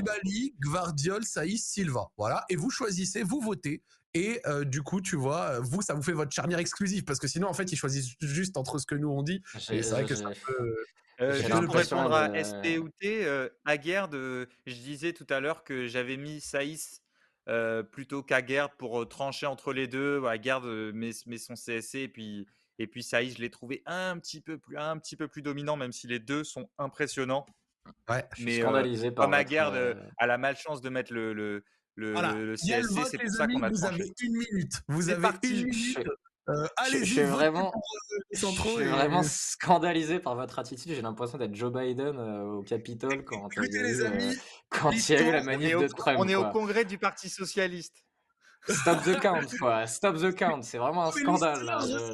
Gvardiol, Saïs, Silva. Voilà. Et vous choisissez, vous votez. Et euh, du coup, tu vois, euh, vous, ça vous fait votre charnière exclusive. Parce que sinon, en fait, ils choisissent juste entre ce que nous on dit. J'ai- Et c'est vrai que c'est un peu. Euh, juste pour répondre à de- ST ou T, euh, Aguerd, euh, je disais tout à l'heure que j'avais mis Saïs euh, plutôt qu'Aguerd pour euh, trancher entre les deux. Aguerd euh, met, met son CSC et puis, et puis Saïs, je l'ai trouvé un petit, peu plus, un petit peu plus dominant, même si les deux sont impressionnants. Ouais. Je suis Mais euh, scandalisé par comme votre, Aguerd euh, euh, a la malchance de mettre le, le, Voilà. CSC, c'est pour ça qu'on a Vous tranché. avez une minute. Vous avez parti. une minute. Euh, je, suis vraiment, euh, les je centraux suis et- vraiment scandalisé par votre attitude. J'ai l'impression d'être Joe Biden euh, au Capitole quand il y Écoutez, a les eu, euh, amis, quand il y a eu la manif de Trump. on est au congrès du Parti Socialiste. Stop the count, quoi. Stop the count. C'est vraiment un scandale.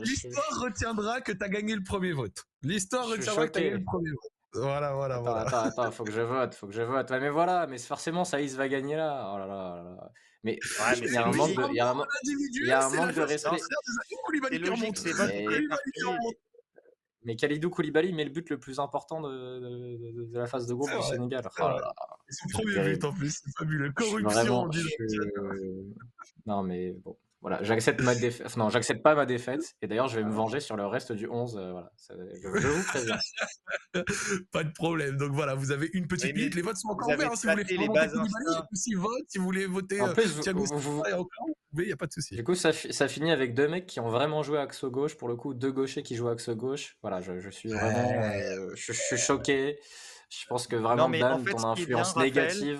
l'histoire- Je- retiendra que tu as gagné le premier vote. L'histoire retiendra que tu as gagné le premier vote. Voilà, voilà, Attends, voilà. attends, attends, faut que je vote, faut que je vote. Ouais, mais voilà, mais forcément, Saïs va gagner là. Oh là là là là. Mais Ouais, il y a un manque de, il y a un, man- il y a un c'est la manque de respect. C'est logique, c'est Mais- Khalidou Koulibaly met le but le plus important de, de- de- de la phase de groupe vrai, Sénégal. c'est Oh là là. Son premier but en plus, c'est fabuleux. Corruption, vraiment. je suis- Non, mais bon. Voilà, j'accepte ma défaite. enfin, non, j'accepte pas ma défaite. Et d'ailleurs, je vais me venger sur le reste du 11. euh, voilà, Ça- je, je vous préviens. Pas de problème. Donc voilà, vous avez une petite mais minute. Les votes sont encore ouverts. hein, si vous voulez les bases instincts. aussi vote. Si vous voulez voter En euh, plus, vous- Thiago vous- vous il n'y a pas de souci. Du coup, ça, ça finit avec deux mecs qui ont vraiment joué axe gauche. Pour le coup, deux gauchers qui jouent axe gauche. Voilà, je, je suis vraiment. Ouais. euh, je, je suis choqué. Je pense que vraiment, mais en Dan, fait, ton bien, influence Raphaël,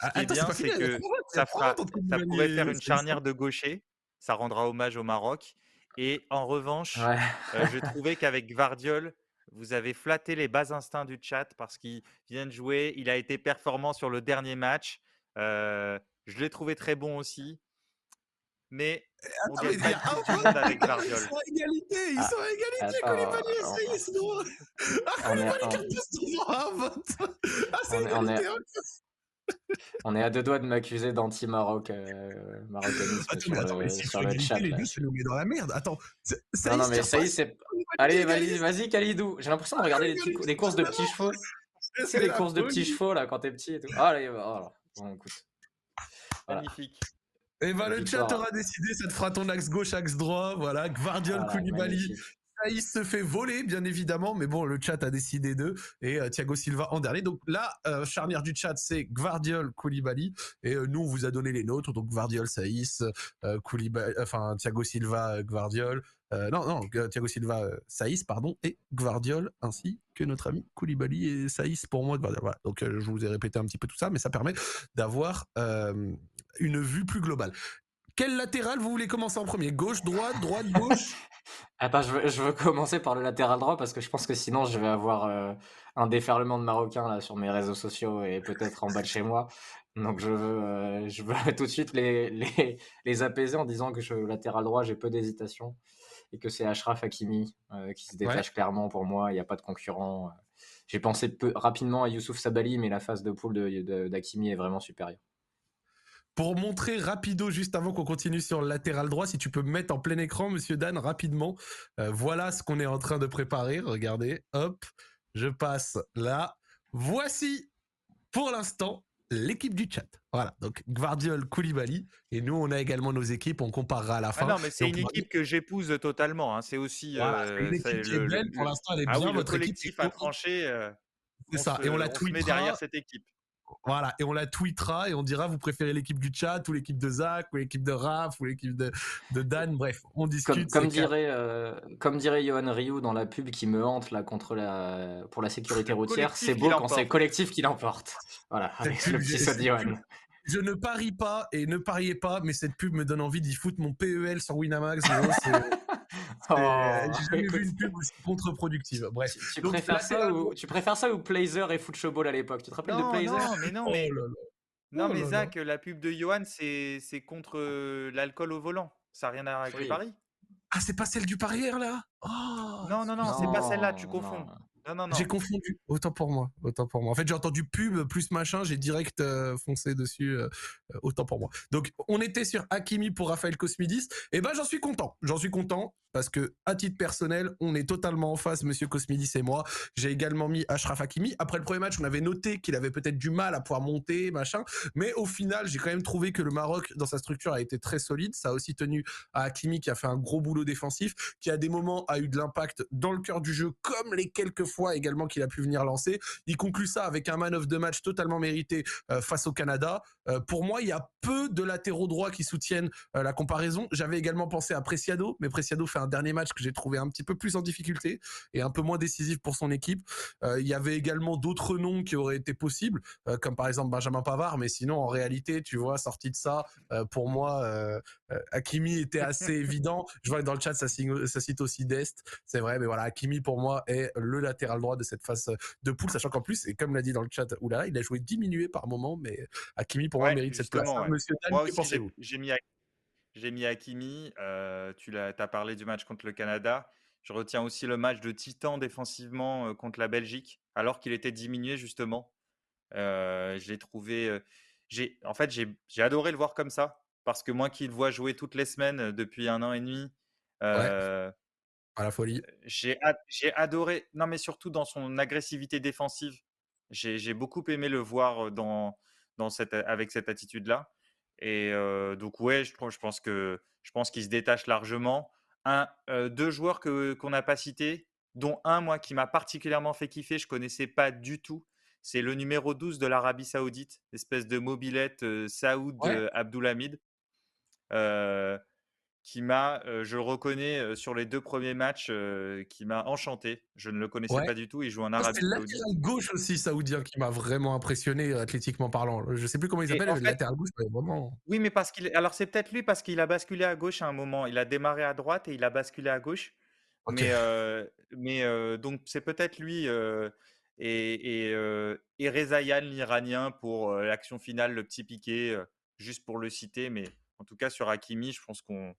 Ah, qui est attends, bien, c'est que ça fera, pourrait faire une charnière de gaucher. Ça rendra hommage au Maroc. Et en revanche, Ouais. euh, je trouvais qu'avec Gvardiol, vous avez flatté les bas instincts du chat parce qu'il vient de jouer. Il a été performant sur le dernier match. Euh, je l'ai trouvé très bon aussi. Mais on Attends, mais il y a gagnera un tout le vote, monde avec Ils Gvardiol. sont à égalité, ils Ah, sont à égalité, attends, Koulibaly et Saïs. Ah, Koulibaly qui un vote. Ah, c'est égalité. On est à deux doigts de m'accuser d'anti-Maroc, euh, marocanisme Attends, sur mais attends, mais le, si sur c'est le égalité, chat. les là. deux, ça nous met dans la merde. Attends, c'est- Non, non, mais Saïs, c'est. Allez, vas-y, vas-y, Khalidou. J'ai l'impression de regarder les, courses de petits chevaux. Sais, les courses de petits chevaux, là, quand t'es petit et tout. Ah, allez, voilà. Bon, écoute. Voilà. Magnifique. Et ben, le chat aura décidé, ça te fera ton axe gauche, axe droit. Voilà, Gvardiol, Voilà, Koulibaly. Saïs se fait voler, bien évidemment, mais bon, le chat a décidé d'eux et euh, Thiago Silva en dernier. Donc là, euh, charnière du chat, c'est Gvardiol, Koulibaly et euh, nous, on vous a donné les nôtres. Donc Gvardiol, Saïs, Koulibaly, enfin Thiago Silva, Gvardiol. Non, non, Thiago Silva, Saïs, pardon, et Gvardiol, ainsi que notre ami Koulibaly et Saïs pour moi. Voilà. Donc je vous ai répété un petit peu tout ça, mais ça permet d'avoir une vue plus globale. Quel latéral vous voulez commencer en premier? Gauche, droite, droite, gauche? Je veux, je veux commencer par le latéral droit parce que je pense que sinon je vais avoir euh, un déferlement de Marocains là sur mes réseaux sociaux et peut-être en bas de chez moi. Donc je veux, euh, je veux tout de suite les, les, les apaiser en disant que je, latéral droit, j'ai peu d'hésitation et que c'est Ashraf Hakimi euh, qui se détache clairement pour moi. Il n'y a pas de concurrent. J'ai pensé peu, rapidement à Youssouf Sabali, mais la phase de poule d'Hakimi de, d'Hakimi est vraiment supérieure. Pour montrer rapido, juste avant qu'on continue sur le latéral droit, si tu peux me mettre en plein écran, monsieur Dan, rapidement. Euh, voilà ce qu'on est en train de préparer. Regardez, hop, je passe là. Voici, pour l'instant, l'équipe du chat. Voilà, donc Gvardiol, Koulibaly. Et nous, on a également nos équipes, on comparera à la fin. Ah non, mais c'est on une équipe que j'épouse totalement. hein. C'est aussi. Voilà, euh, une équipe qui est le- belle, le- pour l'instant, elle est Ah bien. oui, Votre équipe, collectif c'est a tranché. euh, C'est on ça, se- et on la met tweetera. derrière cette équipe. Voilà, et on la tweetera et on dira vous préférez l'équipe du chat ou l'équipe de Zach ou l'équipe de Raph ou l'équipe de, de Dan? Bref, on discute. comme dirait, euh, comme dirait Johan Ryu dans la pub qui me hante là contre la pour la sécurité routière, c'est beau quand c'est le collectif qui l'emporte. Voilà, avec le petit saut Johan. Je ne parie pas et ne pariez pas, mais cette pub me donne envie d'y foutre mon PEL sur Winamax. Oh, J'ai jamais écoute, vu une pub aussi contre-productive. Bref. tu, tu Donc, préfères ça ou tu préfères ça ou Plazer et Football à l'époque Tu te rappelles de Plazer non, mais non, Oh mais, là là. non, Oh mais. Zach, la pub de Johan, c'est c'est contre euh, l'alcool au volant. Ça n'a rien à voir avec Oui. le pari. Ah, c'est pas celle du parière là? Oh Non, non, non, c'est pas celle-là, tu Non, confonds. Non. Non, non, non. J'ai confondu. Autant pour moi. Autant pour moi. En fait, j'ai entendu pub plus machin, j'ai direct euh, foncé dessus. euh, euh, autant pour moi. Donc, on était sur Hakimi pour Raphaël Cosmidis. Et ben, j'en suis content. J'en suis content parce que, à titre personnel, on est totalement en face, Monsieur Cosmidis et moi. J'ai également mis Ashraf Hakimi. Après le premier match, on avait noté qu'il avait peut-être du mal à pouvoir monter, machin. Mais au final, j'ai quand même trouvé que le Maroc, dans sa structure, a été très solide. Ça a aussi tenu à Hakimi qui a fait un gros boulot défensif, qui à des moments a eu de l'impact dans le cœur du jeu, comme les quelques fois également qu'il a pu venir lancer. Il conclut ça avec un man of the match totalement mérité euh, face au Canada. Euh, pour moi, il y a peu de latéraux droits qui soutiennent euh, la comparaison. J'avais également pensé à Preciado, mais Preciado fait un dernier match que j'ai trouvé un petit peu plus en difficulté et un peu moins décisif pour son équipe. Il y avait également d'autres noms qui auraient été possibles, comme par exemple Benjamin Pavard, mais sinon en réalité, tu vois, sorti de ça, pour moi, Hakimi était assez évident. Je vois que dans le chat, ça, signe- ça cite aussi Dest. C'est vrai, mais voilà, Hakimi pour moi est le latéral droit de cette phase de poule, sachant qu'en plus, et comme l'a dit dans le chat, oulala, il a joué diminué par moment, mais Hakimi pour moi Ouais, mérite cette place. ouais. Monsieur Dan, Moi que pensez-vous? j'ai mis, j'ai mis Hakimi. euh, tu l'as, as parlé du match contre le Canada. Je retiens aussi le match de Titan défensivement contre la Belgique, alors qu'il était diminué justement. je l'ai trouvé. j'ai, en fait, j'ai adoré le voir comme ça, parce que moi qui le vois jouer toutes les semaines depuis un an et demi, à la folie. J'ai adoré, non mais surtout dans son agressivité défensive. J'ai beaucoup aimé le voir dans, dans cette, avec cette attitude-là. Et donc ouais, je, je pense que je pense qu'il se détache largement. Un, deux joueurs que qu'on n'a pas cités, dont un moi qui m'a particulièrement fait kiffer, je connaissais pas du tout. C'est le numéro 12 de l'Arabie Saoudite, espèce de mobilette Saoud Abdulhamid qui m'a, je le reconnais sur les deux premiers matchs, qui m'a enchanté. Je ne le connaissais pas du tout. Il joue en Arabie Saoudite. C'est le gauche aussi saoudien qui m'a vraiment impressionné athlétiquement parlant. Je sais plus comment il s'appelle, le latéral gauche, vraiment. Oui, mais parce qu'il, alors c'est peut-être lui parce qu'il a basculé à gauche à un moment. Il a démarré à droite et il a basculé à gauche. Mais, mais donc c'est peut-être lui et, et, Rezayan, l'Iranien, pour l'action finale, le petit piqué, juste pour le citer. Mais en tout cas, sur Hakimi, je pense qu'on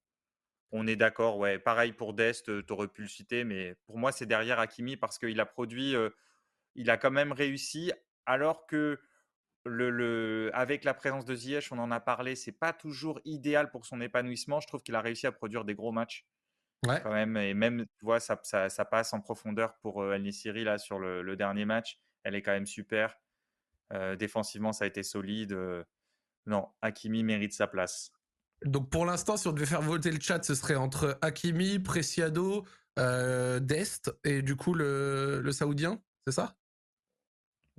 on est d'accord, ouais. Pareil pour Dest, tu aurais pu le citer, mais pour moi, c'est derrière Hakimi parce qu'il a produit, il a quand même réussi, alors que le, avec la présence de Ziyech, on en a parlé, c'est pas toujours idéal pour son épanouissement. Je trouve qu'il a réussi à produire des gros matchs. Ouais. Quand même, et même, tu vois, ça, ça, passe en profondeur pour El Nissiri là sur le, dernier match. Elle est quand même super. défensivement, ça a été solide. non, Hakimi mérite sa place. Donc pour l'instant, si on devait faire voter le chat, ce serait entre Hakimi, Preciado, euh, Dest et du coup le, le Saoudien, c'est ça?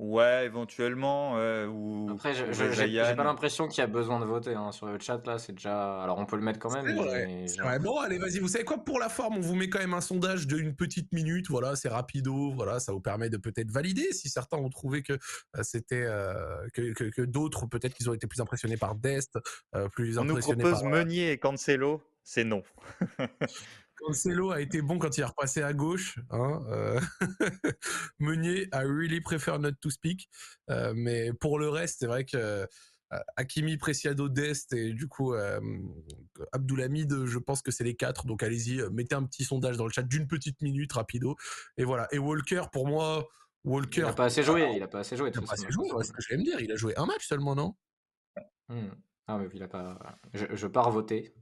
Ouais, éventuellement. ou Après, j'ai pas l'impression qu'il y a besoin de voter hein, sur le chat là. C'est déjà. Alors, on peut le mettre quand même. Vrai. Bon, allez, vas-y. Vous savez quoi Pour la forme, on vous met quand même un sondage d'une petite minute. Voilà, c'est rapido. Voilà, ça vous permet de peut-être valider si certains ont trouvé que euh, c'était euh, que, que, d'autres peut-être qu'ils ont été plus impressionnés par Dest, euh, plus on impressionnés nous propose Meunier et Cancelo. C'est non. Cancelo a été bon quand il est repassé à gauche. Hein, euh, Meunier a really prefer not to speak. Euh, mais pour le reste, c'est vrai que euh, Hakimi, Preciado, Dest et du coup Abdulhamid, je pense que c'est les quatre. Donc allez-y, mettez un petit sondage dans le chat d'une petite minute, rapido. Et voilà. Et Walker, pour moi, Walker. Il n'a pas assez joué. Il a pas assez joué. Il a pas assez joué. ce que je vais me dire. Il a joué un match seulement, non? Hmm. Ah mais il a pas. Je, je pars voter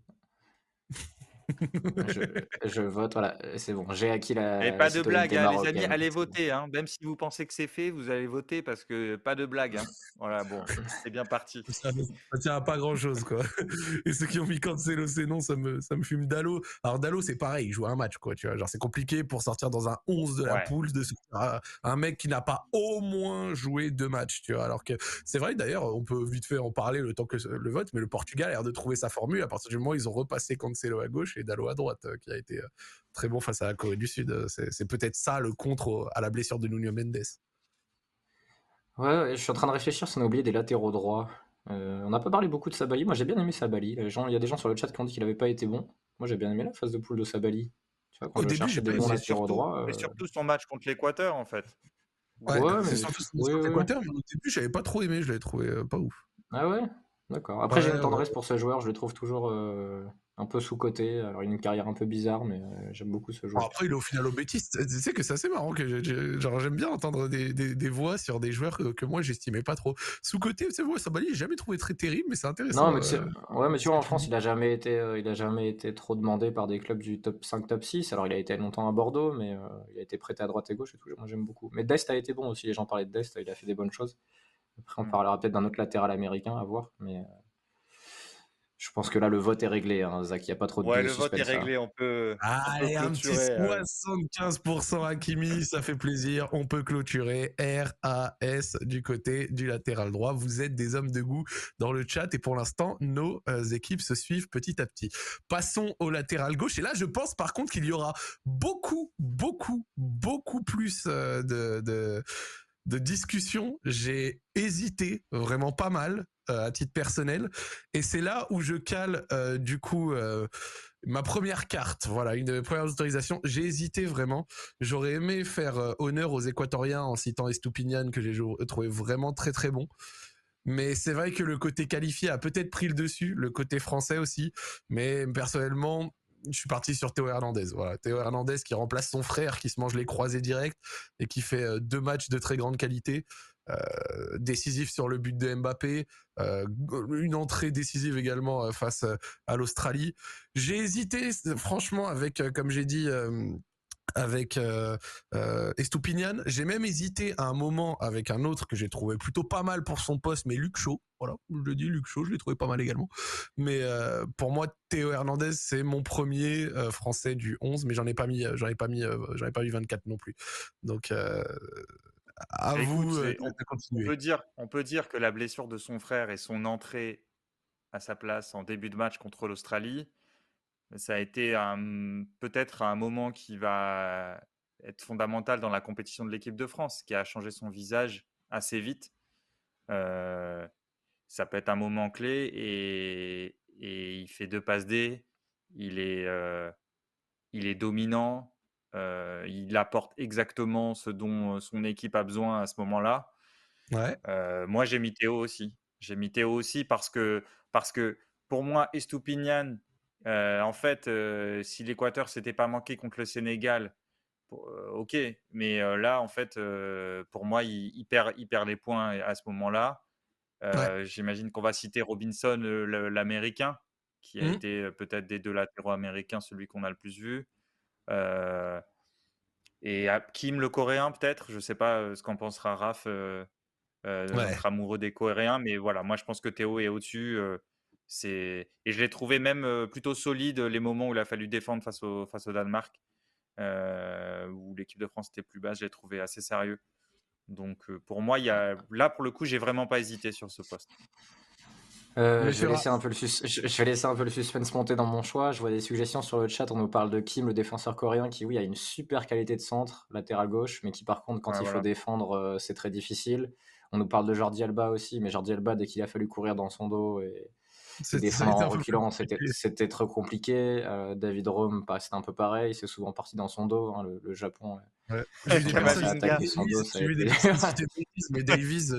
je, vote, voilà, c'est bon, j'ai acquis la. Et pas de blague, hein, les amis, allez voter. Hein. Même si vous pensez que c'est fait, vous allez voter parce que pas de blague. Hein. Voilà, bon, c'est bien parti. Ça, ça, tient à pas grand chose, quoi. Et ceux qui ont mis Cancelo, c'est non, ça me, ça me fume Dalo. Alors, Dalo, c'est pareil, il joue un match, quoi. Tu vois, genre, c'est compliqué pour sortir dans un 11 de la poule de un mec qui n'a pas au moins joué deux matchs, tu vois. Alors que c'est vrai, d'ailleurs, on peut vite fait en parler le temps que le vote, mais le Portugal a l'air de trouver sa formule à partir du moment où ils ont repassé Cancelo à gauche et Dalo à droite, euh, qui a été euh, très bon face à la Corée du Sud. Euh, c'est peut-être ça le contre à la blessure de Nuno Mendes. Ouais, je suis en train de réfléchir si on a oublié des latéraux droits. on n'a pas parlé beaucoup de Sabali. Moi, j'ai bien aimé Sabali. Il y a des gens sur le chat qui ont dit qu'il n'avait pas été bon. Moi, j'ai bien aimé la phase de poule de Sabali. Tu vois, quand Au début, j'ai des bons latéraux droits. Et surtout son match contre l'Équateur, en fait. Ouais, c'est surtout son l'Équateur, mais au début, j'avais pas trop aimé. Je l'avais trouvé pas ouf. Ah ouais? D'accord. Après, j'ai une tendresse pour ce joueur. Je le trouve toujours un peu sous-côté. Alors, il a une carrière un peu bizarre, mais euh, j'aime beaucoup ce joueur. après, il est au final au Betis. Tu sais que c'est assez marrant que j'aime bien entendre des, des, voix sur des joueurs que, moi, j'estimais pas trop. Sous-côté, c'est vrai, Sabali, j'ai jamais trouvé très terrible, mais c'est intéressant. Non, mais euh, ouais, mais tu vois, en France, il a jamais été, euh, il a jamais été trop demandé par des clubs du top 5, top 6. Alors, il a été longtemps à Bordeaux, mais il a été prêté à droite et gauche et tout. Moi, j'aime beaucoup. Mais Dest a été bon aussi. Les gens parlaient de Dest, il a fait des bonnes choses. Après, on mm. parlera peut-être d'un autre latéral américain à voir, mais. Je pense que là, le vote est réglé, hein, Zach. Il n'y a pas trop de Ouais, le vote est réglé. On peut. Allez, un petit 75% Hakimi, ça fait plaisir. On peut clôturer. RAS du côté du latéral droit. Vous êtes des hommes de goût dans le chat et pour l'instant, nos euh, équipes se suivent petit à petit. Passons au latéral gauche. Et là, je pense par contre qu'il y aura beaucoup, beaucoup, beaucoup plus euh, de, de de discussion, j'ai hésité vraiment pas mal à titre personnel, et c'est là où je cale euh, du coup euh, ma première carte. Voilà, une première autorisation. J'ai hésité vraiment. J'aurais aimé faire honneur aux Équatoriens en citant Estupinian que j'ai trouvé vraiment très très bon. Mais c'est vrai que le côté qualifié a peut-être pris le dessus, le côté français aussi. Mais personnellement, je suis parti sur Théo Hernandez. Voilà, Théo Hernandez qui remplace son frère, qui se mange les croisés directs et qui fait deux matchs de très grande qualité. Décisif sur le but de Mbappé, une entrée décisive également face à l'Australie. J'ai hésité, franchement, avec, comme j'ai dit, avec euh, euh, Estupinian. J'ai même hésité à un moment avec un autre que j'ai trouvé plutôt pas mal pour son poste, mais Luc Shaw. Voilà, je dis Luc Shaw, je l'ai trouvé pas mal également. Mais euh, pour moi, Théo Hernandez, c'est mon premier euh, français du 11, mais j'en ai pas mis, j'en ai pas mis, j'en ai pas mis 24 non plus. Donc à vous on, on, peut dire, on peut dire que la blessure de son frère et son entrée à sa place en début de match contre l'Australie ça a été peut-être un moment qui va être fondamental dans la compétition de l'équipe de France, qui a changé son visage assez vite. ça peut être un moment clé et, il fait deux passes D. Il est, il est dominant. Il apporte exactement ce dont son équipe a besoin à ce moment-là. moi, j'ai mis Théo aussi. J'ai mis Théo aussi parce que, parce que pour moi, Estupinian, euh, en fait, euh, si l'Équateur s'était pas manqué contre le Sénégal, euh, ok. Mais là, en fait, pour moi, il, perd, les points à ce moment-là. J'imagine qu'on va citer Robinson, l'Américain, qui a mmh. été peut-être des deux latéraux américains, celui qu'on a le plus vu. Et Kim, le Coréen, peut-être. Je ne sais pas ce qu'en pensera Raph, notre amoureux des Coréens. Mais voilà, moi, je pense que Théo est au-dessus. C'est et je l'ai trouvé même plutôt solide les moments où il a fallu défendre face au face au Danemark, où l'équipe de France était plus basse. Je l'ai trouvé assez sérieux. Donc pour moi, il y a là pour le coup, j'ai vraiment pas hésité sur ce poste. Je, vais laisser un peu le je, vais laisser un peu le suspense monter dans mon choix. Je vois des suggestions sur le chat. On nous parle de Kim, le défenseur coréen, qui, oui, a une super qualité de centre, latéral gauche, mais qui, par contre, quand il faut défendre, c'est très difficile. On nous parle de Jordi Alba aussi, mais Jordi Alba, dès qu'il a fallu courir dans son dos et, Défendre en reculant, c'était trop compliqué. Euh, David Rome, bah, c'était un peu pareil. C'est souvent parti dans son dos, hein, le, Japon. Ouais. J'ai des son dos, mais Davis,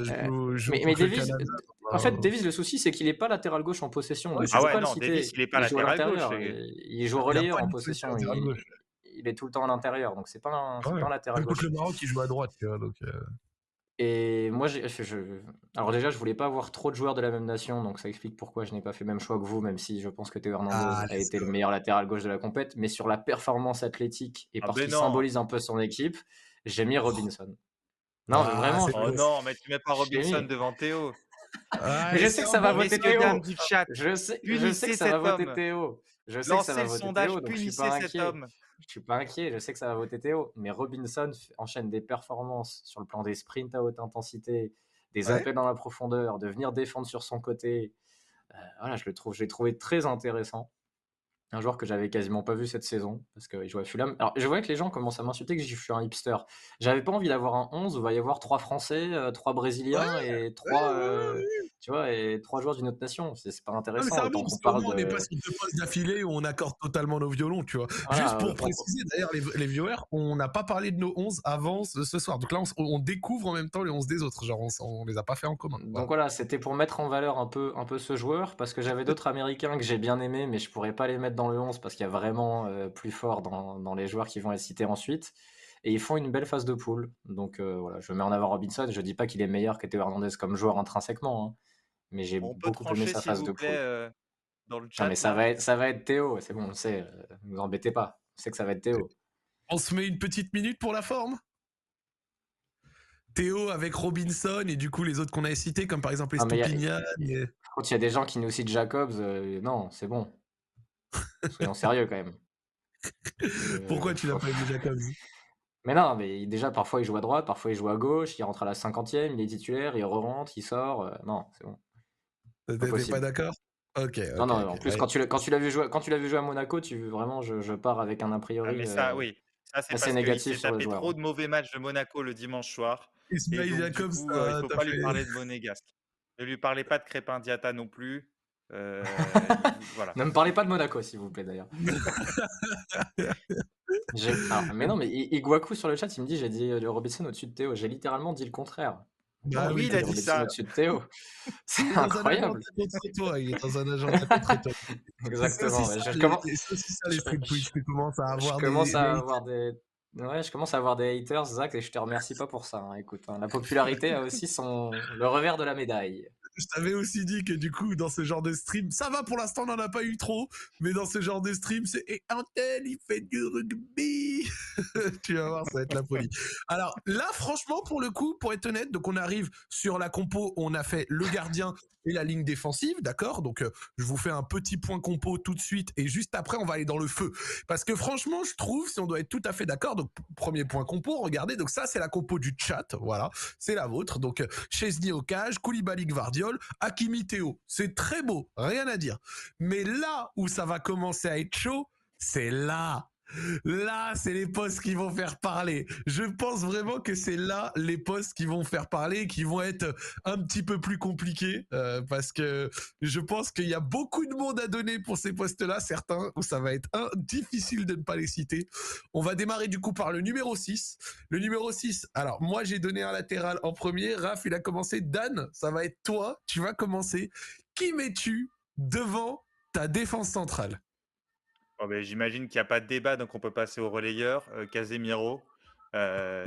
mais, Davis, en fait, Davis, le souci, c'est qu'il n'est pas latéral gauche en possession. ah ouais, non, Davis, il n'est pas latéral gauche. Il joue relayeur en possession. Il, est tout le temps à l'intérieur, donc c'est pas un, pas un latéral gauche. le Maroc, il joue à droite, tu vois, donc. Euh, et moi, je... alors déjà, je voulais pas avoir trop de joueurs de la même nation, donc ça explique pourquoi je n'ai pas fait le même choix que vous, même si je pense que Théo Hernandez ah, a été le meilleur latéral gauche de la compète. Mais sur la performance athlétique et ah, parce qu'il symbolise un peu son équipe, j'ai mis Robinson. Non, ah, vraiment. Oh non, mais tu mets pas Robinson devant Théo. je sais que ça va voter Théo. Je sais, je sais que ça va voter Théo. Je sais que ça va voter Théo, donc je suis pas inquiet. Je suis pas inquiet, je sais que ça va voter Théo, mais Robinson enchaîne des performances sur le plan des sprints à haute intensité, des appels dans la profondeur, de venir défendre sur son côté. Euh, voilà, je le trouve, je l'ai trouvé très intéressant un joueur que j'avais quasiment pas vu cette saison parce qu'il jouait à Fulham. Alors, je vois que les gens commencent à m'insulter que je suis un hipster. J'avais pas envie d'avoir un 11 où il va y avoir trois Français, euh, trois Brésiliens et trois, euh, tu vois, et trois joueurs d'une autre nation. C'est pas intéressant. Non, on parle de... On n'est pas sur deux postes d'affilée où on accorde totalement nos violons, tu vois. Juste pour préciser, d'ailleurs, les, les, viewers, on n'a pas parlé de nos 11 avant ce, soir. Donc là, on, découvre en même temps les 11 des autres. Genre, on, on les a pas fait en commun. Donc voilà, c'était pour mettre en valeur un peu, un peu ce joueur parce que j'avais d'autres Américains que j'ai bien aimés, mais je pourrais pas les mettre dans le 11 parce qu'il y a vraiment euh, plus fort dans, les joueurs qui vont être cités ensuite. Et ils font une belle phase de poule. Donc euh, voilà, je mets en avant Robinson. Je dis pas qu'il est meilleur que Théo Hernandez comme joueur intrinsèquement, hein, mais j'ai beaucoup aimé sa phase de poule. Euh, dans le chat, mais ça va, être, ça va être Théo, c'est bon, on sait, ne vous embêtez pas. On sait que ça va être Théo. On se met une petite minute pour la forme? Théo avec Robinson et du coup les autres qu'on a cités, comme par exemple Estopignan. Quand il y a des gens qui nous citent Jacobs, non, c'est bon. Soyons sérieux quand même. Pourquoi tu l'as pas aimé Jacobs Mais non, mais déjà parfois il joue à droite, parfois il joue à gauche, il rentre à la cinquantième, il est titulaire, il re-rentre, il sort. Euh, non, c'est bon. T'es pas d'accord? Ok. Non, non, en plus, quand tu l'as vu jouer, quand tu l'as vu jouer à Monaco, tu vraiment, je, je pars avec un a priori. Ah, mais ça, euh, oui. Ça, c'est assez négatif il tapé trop de mauvais matchs de Monaco le dimanche soir. Ismail Jacobs, euh, il ne faut pas lui parler de Monégasque. Ne lui parlez pas de Crépin Diata non plus. Euh, ne me parlez pas de Monaco, s'il vous plaît, d'ailleurs. mais non, mais Iguaku sur le chat, il me dit j'ai dit le Robinson au-dessus de Théo. J'ai littéralement dit le contraire. Bah oui, il a dit ça. Au-dessus de Théo. C'est incroyable. Il est dans un agenda contre toi. Exactement. Je commence... ça les stream Twitch. Tu commences à avoir je commence à avoir des Ouais, je commence à avoir des haters, Zach, et je te remercie pas pour ça. Hein. Écoute, hein, la popularité a aussi son le revers de la médaille. Je t'avais aussi dit que du coup, dans ce genre de stream, ça va pour l'instant, on n'en a pas eu trop, mais dans ce genre de stream, c'est et un tel, il fait du rugby. tu vas voir, ça va être la folie. Alors là, franchement, pour le coup, pour être honnête, donc on arrive sur la compo, on a fait le gardien, et la ligne défensive, d'accord? Donc euh, je vous fais un petit point compo tout de suite et juste après on va aller dans le feu parce que franchement, je trouve si on doit être tout à fait d'accord, donc premier point compo, regardez, donc ça c'est la compo du chat, voilà, c'est la vôtre. Donc euh, Chesney au cage, Koulibaly Gvardiol, Hakimi Théo. C'est très beau, rien à dire. Mais là où ça va commencer à être chaud, c'est là Là, c'est les postes qui vont faire parler. Je pense vraiment que c'est là les postes qui vont faire parler, qui vont être un petit peu plus compliqués, euh, parce que je pense qu'il y a beaucoup de monde à donner pour ces postes-là, certains où ça va être difficile de ne pas les citer. On va démarrer du coup par le numéro 6. Le numéro 6, alors moi j'ai donné un latéral en premier, Raph il a commencé, Dan, ça va être toi, tu vas commencer. Qui mets-tu devant ta défense centrale? Oh, ben, j'imagine qu'il n'y a pas de débat, donc on peut passer au relayeur. Euh, Casemiro, euh,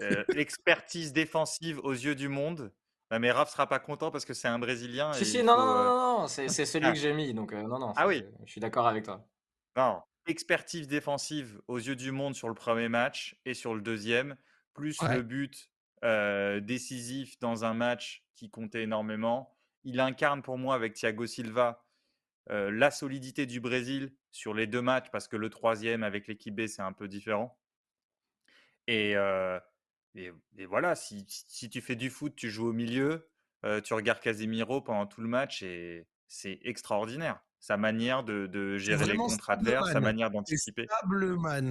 euh, expertise défensive aux yeux du monde. Ah, mais Raph sera pas content parce que c'est un Brésilien. Si, si, non, non, non, non, c'est celui ah. que j'ai mis, donc non, non. Ah oui. Je suis d'accord avec toi. Non, expertise défensive aux yeux du monde sur le premier match et sur le deuxième, plus le but décisif dans un match qui comptait énormément. Il incarne pour moi avec Thiago Silva la solidité du Brésil sur les deux matchs, parce que le troisième avec l'équipe B, c'est un peu différent. Et, et, voilà, si, si, tu fais du foot, tu joues au milieu, tu regardes Casemiro pendant tout le match et c'est extraordinaire. Sa manière de, de gérer les contre adverses, sa manière d'anticiper.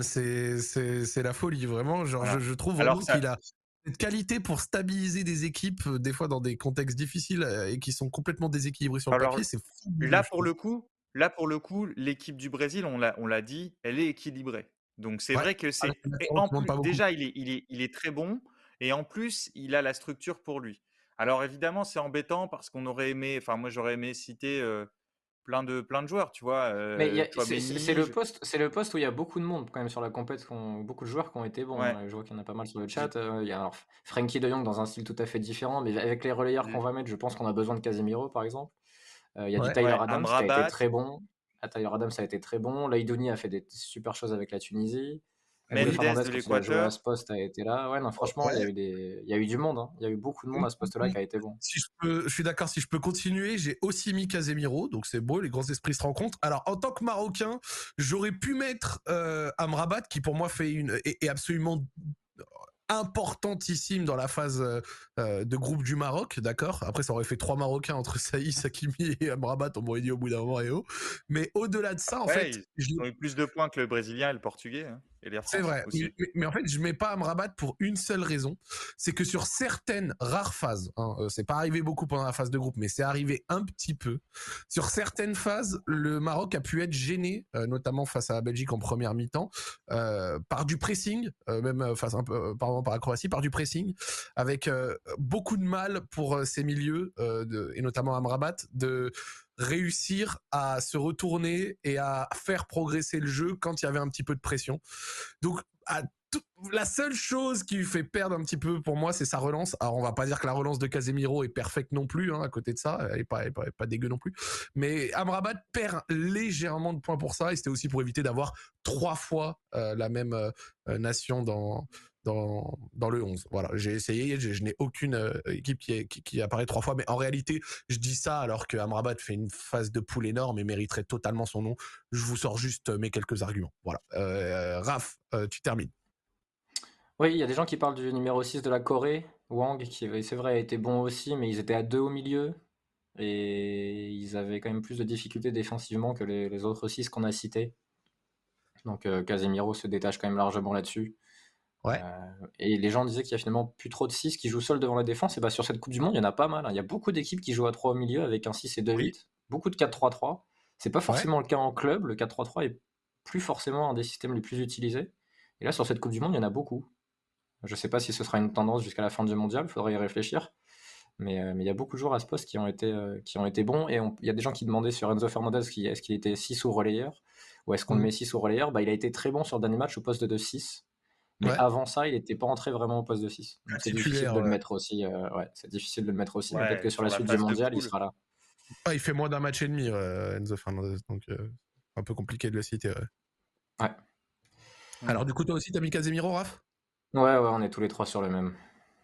C'est la folie, vraiment. Genre, je, trouve vraiment qu'il a cette qualité pour stabiliser des équipes, des fois dans des contextes difficiles et qui sont complètement déséquilibrés sur le papier. C'est Là, pour le coup, Là, pour le coup, l'équipe du Brésil, on l'a dit, elle est équilibrée. Donc c'est vrai que c'est. déjà, il est, il, est, il est très bon. Et en plus, il a la structure pour lui. Alors évidemment, c'est embêtant parce qu'on aurait aimé. Enfin, moi, j'aurais aimé citer plein, de, plein de joueurs, tu vois. Mais c'est le, poste, le poste où il y a beaucoup de monde quand même sur la compétition. Beaucoup de joueurs qui ont été bons. Hein, je vois qu'il y en a pas mal sur le chat. il y a alors, Frankie de Jong dans un style tout à fait différent. Mais avec les relayeurs qu'on va mettre, je pense qu'on a besoin de Casemiro, par exemple. Euh, il y a du Tyler Adams qui a été très bon. Ah, Tyler Adams a été très bon. Laïdouni a fait des super choses avec la Tunisie. Mendes de l'Équateur. ce poste a été là. Ouais, non, franchement, il, y a eu des... il y a eu du monde. Hein. Il y a eu beaucoup de monde à ce poste-là qui a été bon. Si je, peux, je suis d'accord, si je peux continuer, j'ai aussi mis Casemiro, donc c'est beau, les grands esprits se rencontrent. Alors, en tant que Marocain, j'aurais pu mettre euh, Amrabat, qui pour moi fait une. est absolument importantissime dans la phase euh, euh, de groupe du Maroc, d'accord? Après, ça aurait fait trois Marocains entre Saïs, Hakimi et Amrabat, on m'aurait dit au bout d'un moment et oh. Mais au-delà de ça, en fait... Ils ont eu plus de points que le Brésilien et le Portugais. Hein. C'est vrai. Mais, en fait, je mets pas rabattre pour une seule raison. C'est que sur certaines rares phases, hein, euh, c'est pas arrivé beaucoup pendant la phase de groupe, mais c'est arrivé un petit peu. Sur certaines phases, le Maroc a pu être gêné, euh, notamment face à la Belgique en première mi-temps, euh, par du pressing, même face un peu, par, par la Croatie, par du pressing, avec beaucoup de mal pour ses milieux, de, et notamment Amrabat, de réussir à se retourner et à faire progresser le jeu quand il y avait un petit peu de pression. Donc, la seule chose qui lui fait perdre un petit peu pour moi, c'est sa relance. Alors, on va pas dire que la relance de Casemiro est parfaite non plus, hein, à côté de ça, elle est pas, pas, dégueu non plus. Mais Amrabat perd légèrement de points pour ça, et c'était aussi pour éviter d'avoir trois fois euh, la même euh, nation dans, dans, le 11. Voilà, j'ai essayé, je, n'ai aucune euh, équipe qui, apparaît trois fois, mais en réalité, je dis ça alors que Amrabat fait une phase de poule énorme et mériterait totalement son nom. Je vous sors juste mes quelques arguments. Voilà. Euh, Raph, euh, tu termines. Oui, il y a des gens qui parlent du numéro 6 de la Corée, Wang, qui c'est vrai a été bon aussi, mais ils étaient à deux au milieu et ils avaient quand même plus de difficultés défensivement que les, autres 6 qu'on a cités. Donc Casemiro se détache quand même largement là-dessus. Euh, et les gens disaient qu'il y a finalement plus trop de 6 qui jouent seul devant la défense. Et bah, sur cette Coupe du Monde, il y en a pas mal. Hein. Il y a beaucoup d'équipes qui jouent à 3 au milieu avec un 6 et 2 8. Beaucoup de 4-3-3. C'est pas forcément le cas en club. Le 4-3-3 est plus forcément un des systèmes les plus utilisés. Et là, sur cette Coupe du Monde, il y en a beaucoup. Je ne sais pas si ce sera une tendance jusqu'à la fin du mondial, il faudrait y réfléchir. Mais il y a beaucoup de joueurs à ce poste qui ont été, qui ont été bons. Et il y a des gens qui demandaient sur Enzo Fernandez est-ce qu'il était 6 ou relayeur? Ou est-ce qu'on le mmh. met 6 ou relayeur? Bah, Il a été très bon sur le dernier match au poste de 6. Mais avant ça, il n'était pas entré vraiment au poste de 6. Ah, c'est difficile de le mettre aussi. ouais, c'est difficile de le mettre aussi. Peut-être que sur, la suite du mondial, il sera là. Ah, il fait moins d'un match et demi, Enzo Fernandez. Donc, un peu compliqué de le citer. Ouais. Alors, du coup, toi aussi, t'as mis Casemiro, Raph? Ouais, ouais, on est tous les trois sur le même.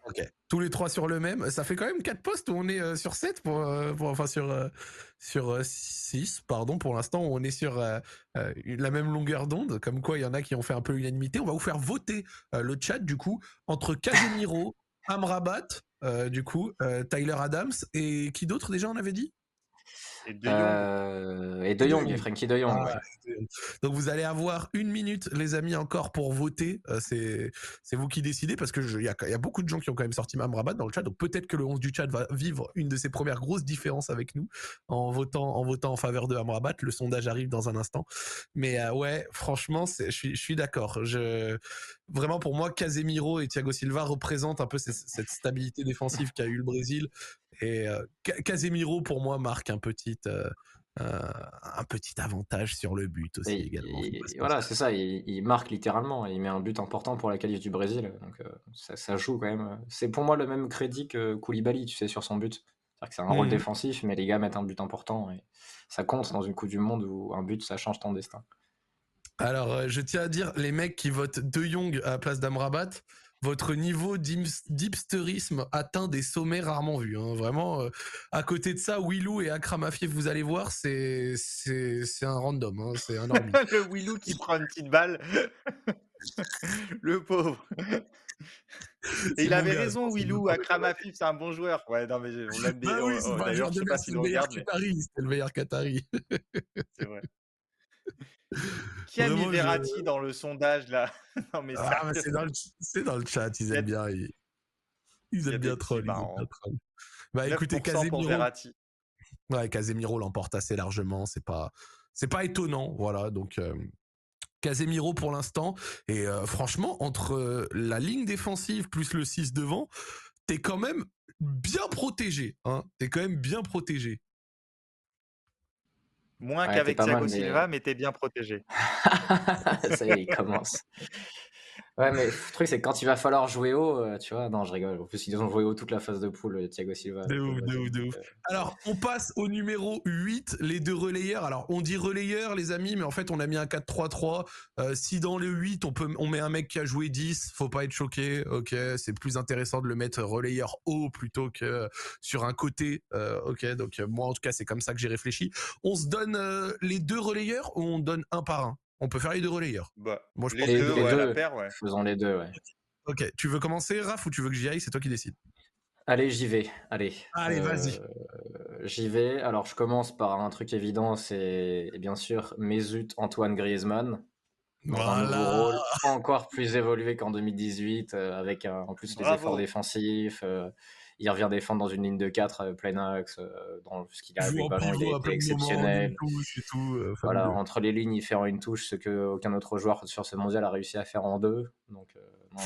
Ok. Tous les trois sur le même. Ça fait quand même 4 postes où on est euh, sur 7 pour, euh, pour, enfin sur euh, sur 6 pardon pour l'instant on est sur la même longueur d'onde comme quoi il y en a qui ont fait un peu l'unanimité. On va vous faire voter le chat du coup entre Casemiro, Amrabat du coup Tyler Adams et qui d'autre déjà on avait dit? Et De Jong. Euh, et De Jong, Frankie De Jong. Ah, Donc vous allez avoir une minute, les amis, encore pour voter. Euh, c'est c'est vous qui décidez parce que il y a, y a, beaucoup de gens qui ont quand même sorti Mamrabat dans le chat. Donc peut-être que le 11 du chat va vivre une de ses premières grosses différences avec nous en votant en votant en faveur de Amrabat. Le sondage arrive dans un instant. Mais euh, ouais, franchement, je suis je suis d'accord. Je vraiment pour moi, Casemiro et Thiago Silva représentent un peu cette stabilité défensive qu'a eu le Brésil et euh, Casemiro, pour moi, marque un petit, un petit avantage sur le but aussi également. voilà, c'est ça, il, marque littéralement, il met un but important pour la qualif du Brésil, donc ça, joue quand même. C'est pour moi le même crédit que Koulibaly, tu sais, sur son but. C'est-à-dire que c'est un rôle mmh. défensif, mais les gars mettent un but important et ça compte dans une Coupe du Monde où un but, ça change ton destin. Alors, je tiens à dire, les mecs qui votent De Jong à la place d'Amrabat, votre niveau d'hipsterisme atteint des sommets rarement vus. Hein. Vraiment, euh, à côté de ça, Willou et Akram vous allez voir, c'est c'est un random, hein. c'est un Le Willou qui prend une petite balle. le pauvre. Et il avait raison, Willou. Akram Afif, c'est un bon joueur. Ouais, non, mais on l'aime bien. Bah oui, c'est le meilleur Qatari. C'est le meilleur Qatari. c'est vrai. Qui a mis Verratti dans le sondage là non, mais ah, c'est dans, dans, le chat, ils aiment bien. Ils, ils aiment bien troll. Bah écoutez, Casemiro. Ouais, Casemiro l'emporte assez largement. C'est pas, c'est pas étonnant, voilà. Donc. Euh, Casemiro pour l'instant et euh, franchement entre euh, la ligne défensive plus le 6 devant, t'es quand même bien protégé, hein. T'es quand même bien protégé. Moins qu'avec Thiago Silva, mais t'es bien protégé. Ça y est, il commence. Ouais, mais le truc, c'est que quand il va falloir jouer haut, euh, tu vois, non, je rigole. En plus, ils ont joué haut toute la phase de poule, euh, Thiago Silva. De ouf, de ouf, de ouf. Alors, on passe au numéro 8, les deux relayeurs. Alors, on dit relayeur, les amis, mais en fait, on a mis un 4-3-3. Euh, si dans le 8, on, peut, on met un mec qui a joué 10, faut pas être choqué. Ok, c'est plus intéressant de le mettre relayeur haut plutôt que sur un côté. ok, donc moi, en tout cas, c'est comme ça que j'ai réfléchi. On se donne les deux relayeurs ou on donne un par un? On peut faire les deux relayeurs. Bah, Moi, je les, deux, ouais, la paire, ouais. Faisons les deux, ouais. Ok, tu veux commencer, Raph, ou tu veux que j'y aille? C'est toi qui décides. Allez, j'y vais. Allez. Allez, vas-y. Euh, j'y vais. Alors, je commence par un truc évident, c'est bien sûr Mesut Antoine Griezmann. voilà. un rôle encore plus évolué qu'en 2018, euh, avec en plus les efforts défensifs. Euh, il revient défendre dans une ligne de 4 euh, plein axe, euh, dans ce qu'il a avec ballon, il est exceptionnel. Euh, voilà, entre les lignes, il fait en une touche ce qu'aucun autre joueur sur ce mondial a réussi à faire en deux. Donc,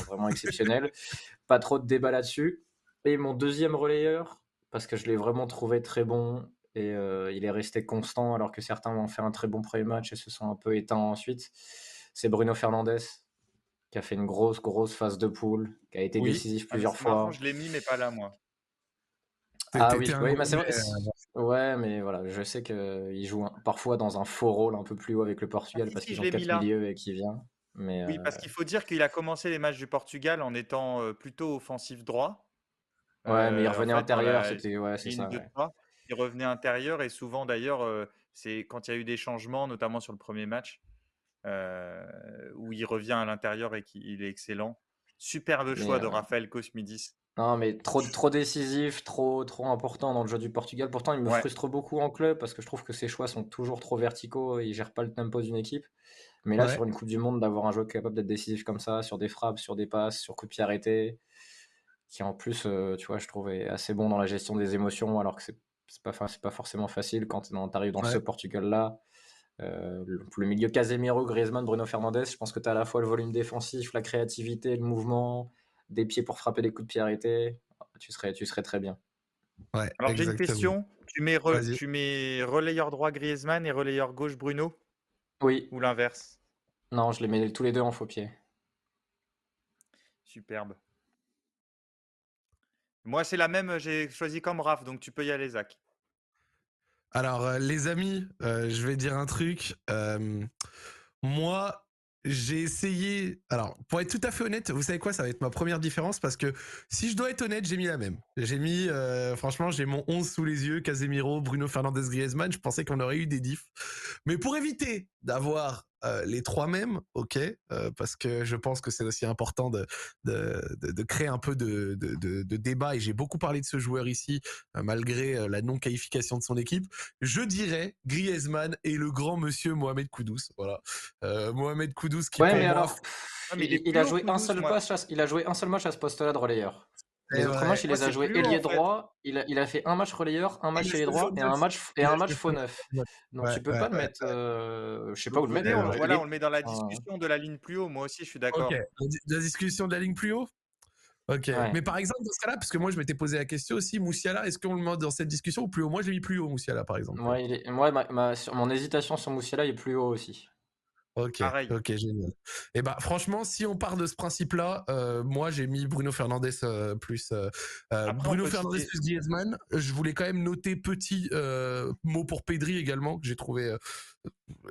vraiment exceptionnel. Pas trop de débat là-dessus. Et mon deuxième relayeur, parce que je l'ai vraiment trouvé très bon et il est resté constant alors que certains ont fait un très bon premier match et se sont un peu éteints ensuite, c'est Bruno Fernandez qui a fait une grosse, grosse phase de poule, qui a été décisif ah, plusieurs fois. je l'ai mis, mais pas là, moi. Ah oui, oui c'est vrai. Euh, ouais, mais voilà, je sais qu'il joue parfois dans un faux rôle un peu plus haut avec le Portugal ah, parce qu'ils ont quatre milieux et qu'il vient. Mais oui, parce euh, qu'il faut dire qu'il a commencé les matchs du Portugal en étant euh, plutôt offensif droit. Ouais, mais il revenait intérieur, c'était ouais, c'est ça. Il revenait intérieur et souvent d'ailleurs, c'est quand il y a eu des changements, notamment sur le premier match, où il revient à l'intérieur et qu'il est excellent. Superbe choix de Raphaël Cosmidis. Non, mais trop, trop décisif, trop, trop important dans le jeu du Portugal. Pourtant, il me frustre beaucoup en club parce que je trouve que ses choix sont toujours trop verticaux et il gère pas le tempo d'une équipe. Mais là, sur une Coupe du Monde, d'avoir un joueur capable d'être décisif comme ça, sur des frappes, sur des passes, sur coups de pied arrêtés, qui en plus, euh, tu vois, je trouvais assez bon dans la gestion des émotions, alors que c'est pas, pas forcément facile quand tu arrives dans ce Portugal-là. Euh, le, milieu Casemiro, Griezmann, Bruno Fernandes, je pense que tu as à la fois le volume défensif, la créativité, le mouvement, des pieds pour frapper des coups de pied arrêtés, tu serais, tu serais très bien. Ouais, Alors j'ai une question. Tu mets, re- Vas-y. tu mets relayeur droit Griezmann et relayeur gauche Bruno? Oui, ou l'inverse? Non, je les mets tous les deux en faux pied. Superbe. Moi, c'est la même, j'ai choisi comme Raph, donc tu peux y aller, Zach. Alors, euh, les amis, euh, je vais dire un truc. Euh, moi, j'ai essayé. Alors, pour être tout à fait honnête, vous savez quoi Ça va être ma première différence parce que si je dois être honnête, j'ai mis la même. J'ai mis, euh, franchement, j'ai mon 11 sous les yeux Casemiro, Bruno Fernandez, Griezmann. Je pensais qu'on aurait eu des diffs. Mais pour éviter d'avoir euh, les trois mêmes, ok, euh, parce que je pense que c'est aussi important de, de, de, de créer un peu de, de, débat. Et j'ai beaucoup parlé de ce joueur ici, euh, malgré la non-qualification de son équipe. Je dirais Griezmann et le grand monsieur Mohamed Koudous. Voilà. Mohamed Koudous qui Ouais, mais moi, alors, Ah, mais il a joué un seul match, à- il a joué un seul match à ce poste-là de relayeur. Les autres matchs, il les a joués ailier droit. Il a, il a fait un match relayeur, un match Il a ailier droit et un match et un match faux neuf. Donc Ouais, tu peux ouais, pas le ouais, mettre. euh, je sais pas où le mettre voilà, on le met dans la Enfin, discussion de la ligne plus haut. Moi aussi, je suis d'accord. La, di- la discussion de la ligne plus haut? Ok. Ouais. Mais par exemple, dans ce cas-là, parce que moi, je m'étais posé la question aussi, Moussiala, est-ce qu'on le met dans cette discussion ou plus haut? Moi, je l'ai mis plus haut, Moussiala, par exemple. Moi, il est, moi ma, ma- sur- mon hésitation sur Moussiala est plus haut aussi. Ok, Pareil. ok, génial. Et bah franchement, si on part de ce principe-là, euh, moi j'ai mis Bruno Fernandez euh, plus euh, Après, Bruno Fernandez plus Griezmann. Je voulais quand même noter petit mot pour Pedri également que j'ai trouvé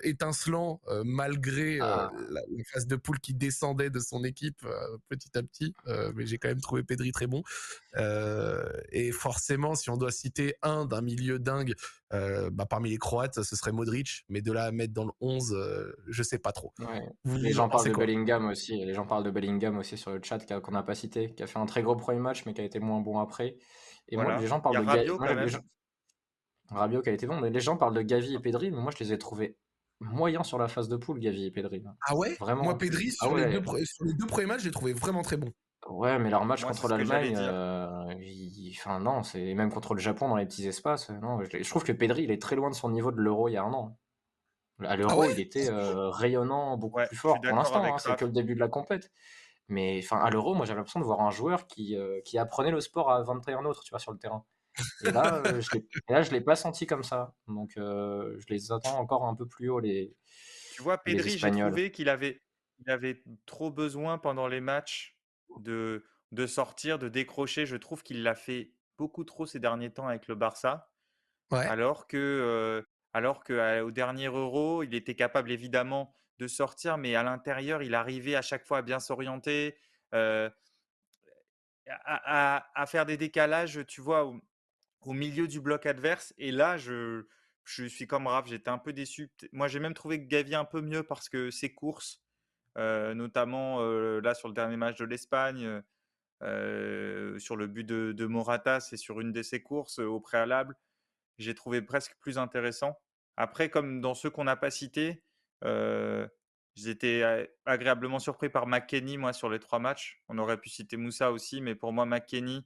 étincelant euh, malgré euh, Ah. la, la phase de poule qui descendait de son équipe euh, petit à petit. Euh, mais j'ai quand même trouvé Pedri très bon. Euh, et forcément, si on doit citer un d'un milieu dingue euh, bah, parmi les Croates, ce serait Modric. Mais de là à mettre dans le 11, euh, je sais pas trop. Ouais. Vous- Les gens en parlent de Bellingham aussi. Les gens parlent de Bellingham aussi sur le chat qu'on n'a pas cité, qui a fait un très gros premier match mais qui a été moins bon après. Et Voilà. moi, les gens parlent de. Rabiot, moi, quand les même. gens- Rabiot qui a été bon, mais les gens parlent de Gavi et Pedri, mais moi je les ai trouvés moyens sur la phase de poule, Gavi et Pedri. Ah ouais? Vraiment. Moi, Pedri, Ah sur, les deux, pre- sur les deux premiers matchs, j'ai trouvé vraiment très bon. Ouais, mais leur match Moi, contre l'Allemagne, euh, il- enfin non, c'est même contre le Japon dans les petits espaces. euh, Non, je, je trouve que Pedri, il est très loin de son niveau de l'Euro il y a un an. À l'Euro, Ah ouais? il était euh, rayonnant, beaucoup Ouais, plus je fort pour l'instant. hein, c'est que le début de la compète. Mais enfin, à l'Euro, moi, j'avais l'impression de voir un joueur qui, euh, qui apprenait le sport à 21 autres, tu vois, sur le terrain. Et là, euh, je et là, je l'ai pas senti comme ça. Donc, euh, je les attends encore un peu plus haut les. Tu vois, Les Pedri, j'ai Espagnols. trouvé qu'il avait, il avait trop besoin pendant les matchs de, de sortir, de décrocher. Je trouve qu'il l'a fait beaucoup trop ces derniers temps avec le Barça. Ouais. Alors que, euh, alors que euh, au dernier Euro, il était capable évidemment de sortir, mais à l'intérieur, il arrivait à chaque fois à bien s'orienter, euh, à, à- à faire des décalages, tu vois, au milieu du bloc adverse. Et là, je, je suis comme Raph, j'étais un peu déçu. Moi, j'ai même trouvé Gavi un peu mieux parce que ses courses, euh, notamment euh, là sur le dernier match de l'Espagne, euh, sur le but de, de Morata, c'est sur une de ses courses au préalable, j'ai trouvé presque plus intéressant. Après, comme dans ceux qu'on n'a pas cités, j'étais agréablement surpris par McKenny, moi, sur les trois matchs. On aurait pu citer Moussa aussi, mais pour moi, McKenny,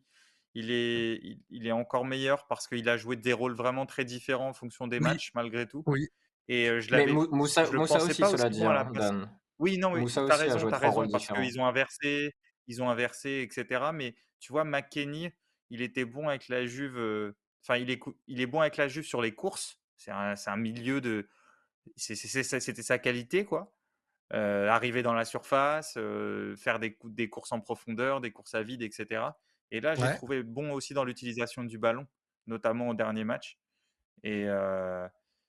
il est, il, il est encore meilleur parce qu'il a joué des rôles vraiment très différents en fonction des Oui. matchs, malgré tout. Oui. Et euh, je Mais l'avais, Mou- Moussa, je le Moussa pensais aussi, pas cela dit, hein. Dan. Oui, non, oui, Moussa tu as raison, raison, parce qu'ils ont inversé, ils ont inversé, etc. Mais tu vois, McKenny, il était bon avec la Juve. euh, Enfin, il est, il est bon avec la Juve sur les courses. C'est un, un milieu de. C'était sa qualité, quoi. Euh, arriver dans la surface, faire des, des courses en profondeur, des courses à vide, etc. Et là, j'ai Ouais. trouvé bon aussi dans l'utilisation du ballon, notamment au dernier match. Et euh,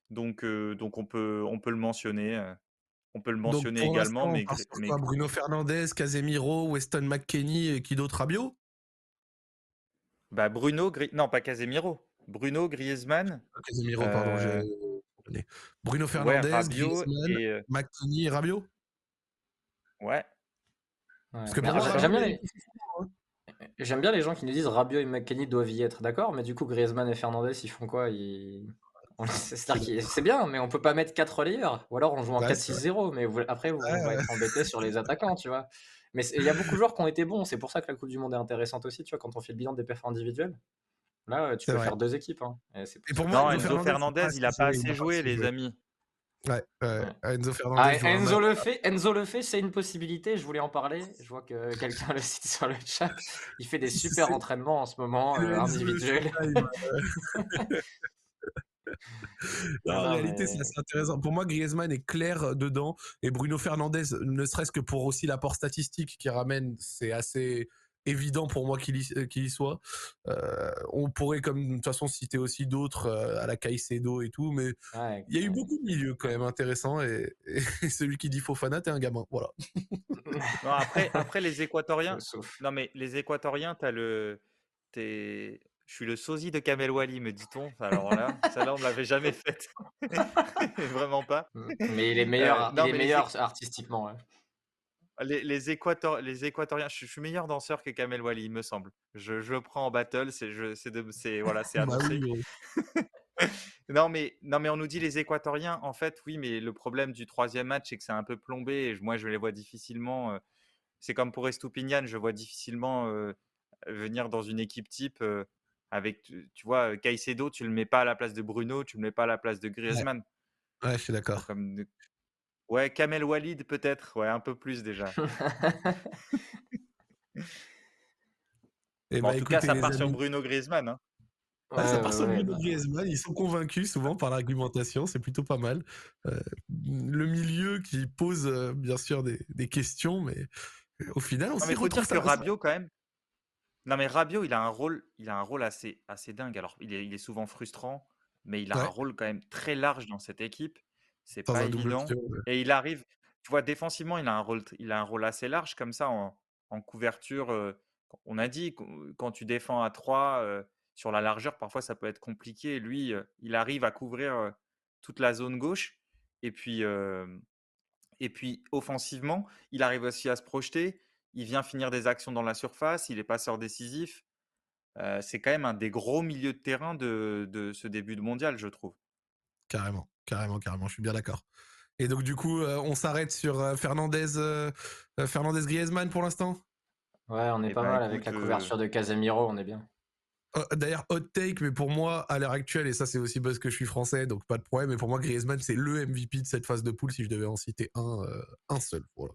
donc, euh, donc on, peut, on peut le mentionner. on peut le Donc mentionner pour également, mais, quoi? Bruno Fernandez, Casemiro, Weston McKennie et qui d'autre? Rabiot? Bah, Bruno, Gri- non pas Casemiro, Bruno, Griezmann, Ah, Casemiro, pardon. j'ai- Bruno ouais, Fernandez, Rabiot Griezmann, et McKennie et Rabiot? Ouais. Ouais. Parce que j'aime bien les, j'aime bien les gens qui nous disent Rabiot et McKennie doivent y être, d'accord, mais du coup Griezmann et Fernandez ils font quoi? Ils... c'est bien, mais on peut pas mettre 4 relayeurs, ou alors on joue en Ouais, c'est 4-6-0, mais vous- après vous, Ouais, on va ouais. être embêté sur les attaquants, tu vois. Mais il y a beaucoup de joueurs qui ont été bons, c'est pour ça que la Coupe du Monde est intéressante aussi, tu vois, quand on fait le bilan des perfs individuels. Là, tu C'est peux vrai. faire deux équipes. hein, et pour Et moi, Non, Enzo Fernandez, Fernandez, il a pas assez joué, les amis. Ouais, Enzo Fernandez. Ah, Enzo, le fait, Enzo le fait, c'est une possibilité. Je voulais en parler. Je vois que quelqu'un le cite sur le chat. Il fait des super entraînements en ce moment, euh, individuels. en réalité, c'est assez intéressant. Pour moi, Griezmann est clair euh, dedans et Bruno Fernandez, ne serait-ce que pour aussi l'apport statistique qu'il ramène, c'est assez évident pour moi qu'il y, euh, soit. Euh, on pourrait, comme de toute façon, citer aussi d'autres euh, à la Caicedo et tout, mais il y a eu beaucoup de milieux quand même intéressants et, celui qui dit Fofana, t'es un gamin. Voilà. après, après, les Équatoriens, non mais les Équatoriens, t'as le, t'es, je suis le sosie de Kamel Wally, me dit-on. Alors là, ça là, on ne l'avait jamais fait. Vraiment pas. Mais il est meilleur, il est meilleur artistiquement. Les, les, les Équatoriens, je, suis meilleur danseur que Kamel Wally, il me semble. Je, je le prends en battle, c'est voilà, c'est bah annoncé. non, mais, non, mais on nous dit les Équatoriens, en fait, oui, mais le problème du troisième match, c'est que c'est un peu plombé. Et moi, je les vois difficilement. c'est comme pour Estupinian, je vois difficilement venir dans une équipe type avec, tu, vois, Caicedo, tu le mets pas à la place de Bruno, tu le mets pas à la place de Griezmann. Ouais, je suis d'accord. Comme, Ouais, Kamel Walid peut-être, ouais, un peu plus déjà. Et en tout cas, ça part sur Bruno Griezmann. Hein. ça part sur Bruno bah. Griezmann. Ils sont convaincus souvent par l'argumentation. C'est plutôt pas mal. Euh, le milieu qui pose euh, bien sûr des, questions, mais au final, on s'y retrouve. que Rabiot quand même. Non mais Rabiot, il a un rôle, il a un rôle assez, assez dingue. Alors, il est, il est souvent frustrant, mais il a un rôle quand même très large dans cette équipe. C'est pas évident. Et il arrive, tu vois, défensivement, il a un rôle, il a un rôle assez large comme ça en, couverture. on a dit, quand tu défends à 3 sur la largeur, parfois ça peut être compliqué. Lui, il arrive à couvrir toute la zone gauche. Et puis, et puis, offensivement, il arrive aussi à se projeter. Il vient finir des actions dans la surface. Il est passeur décisif. c'est quand même un des gros milieux de terrain de, de ce début de mondial, je trouve. Carrément, carrément, carrément. Je suis bien d'accord. Et donc, du coup, euh, on s'arrête sur euh, Fernandez, euh, Fernandez Griezmann pour l'instant? Ouais, on est eh pas ben, mal avec la couverture de Casemiro, on est bien. Oh, d'ailleurs, hot take, mais pour moi, à l'heure actuelle, et ça c'est aussi parce que je suis français, donc pas de problème, mais pour moi, Griezmann, c'est le MVP de cette phase de poule si je devais en citer un, un seul. Voilà,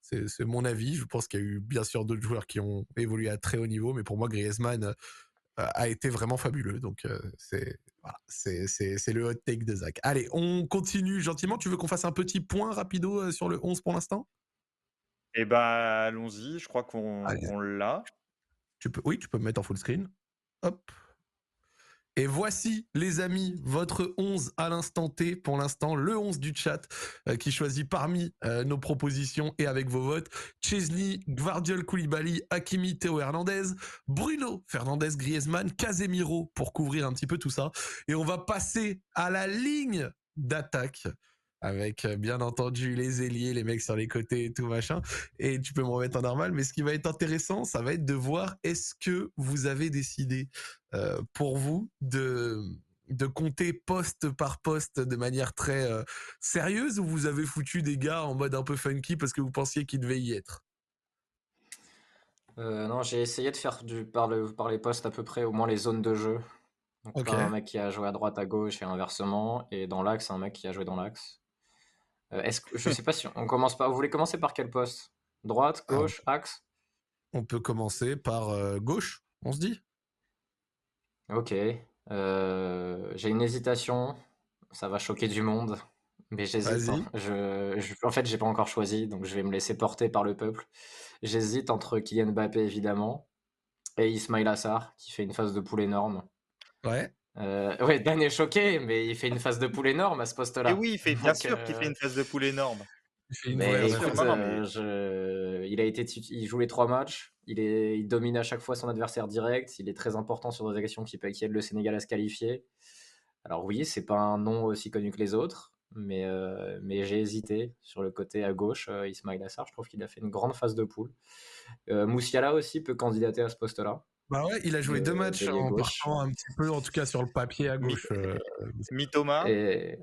c'est mon avis. Je pense qu'il y a eu bien sûr d'autres joueurs qui ont évolué à très haut niveau, mais pour moi, Griezmann a été vraiment fabuleux. Donc, c'est c'est le hot take de Zach. Allez, on continue gentiment. Tu veux qu'on fasse un petit point rapido euh, sur le 11 pour l'instant? Eh ben, allons-y. Je crois qu'on l'a. Tu peux, oui, tu peux me mettre en full screen. Hop. Et voici, les amis, votre 11 à l'instant T, pour l'instant, le 11 du chat, euh, qui choisit parmi euh, nos propositions et avec vos votes, Chesney, Gvardiol Koulibaly, Hakimi, Théo Hernandez, Bruno, Fernandez, Griezmann, Casemiro, pour couvrir un petit peu tout ça. Et on va passer à la ligne d'attaque avec euh, bien entendu les ailiers, les mecs sur les côtés et tout machin. Et tu peux me remettre en normal, mais ce qui va être intéressant, ça va être de voir est-ce que vous avez décidé euh, pour vous de de compter poste par poste de manière très euh, sérieuse ou vous avez foutu des gars en mode un peu funky parce que vous pensiez qu'ils devaient y être? Non, j'ai essayé de faire du, par, le, par les postes à peu près au moins les zones de jeu. Donc un mec qui a joué à droite, à gauche et inversement, et dans l'axe, un mec qui a joué dans l'axe. Euh, est-ce que je sais pas si on commence pas. Vous voulez commencer par quel poste? Droite, gauche, axe? On peut commencer par euh, gauche, on se dit? Ok. Euh, j'ai une hésitation. Ça va choquer du monde. Mais j'hésite. Hein. Je, en fait, j'ai pas encore choisi, donc je vais me laisser porter par le peuple. J'hésite entre Kylian Mbappé, évidemment, et Ismail Assar, qui fait une phase de poule énorme. Ouais. Euh, ouais, Dan est choqué, mais il fait une phase de poule énorme à ce poste-là. Et oui, il fait bien sûr qu'il fait euh, une phase de poule énorme. Il, euh, il a été, il joue les trois matchs. Il, est, il domine à chaque fois son adversaire direct. Il est très important sur des actions qui, qui aident le Sénégal à se qualifier. Alors oui, c'est pas un nom aussi connu que les autres, mais, mais j'ai hésité sur le côté à gauche. Ismail Assar, je trouve qu'il a fait une grande phase de poule. Moussiala aussi peut candidater à ce poste-là. Bah ouais, il a joué deux matchs en partant un petit peu, en tout cas sur le papier à gauche. Euh, Mitoma. Et...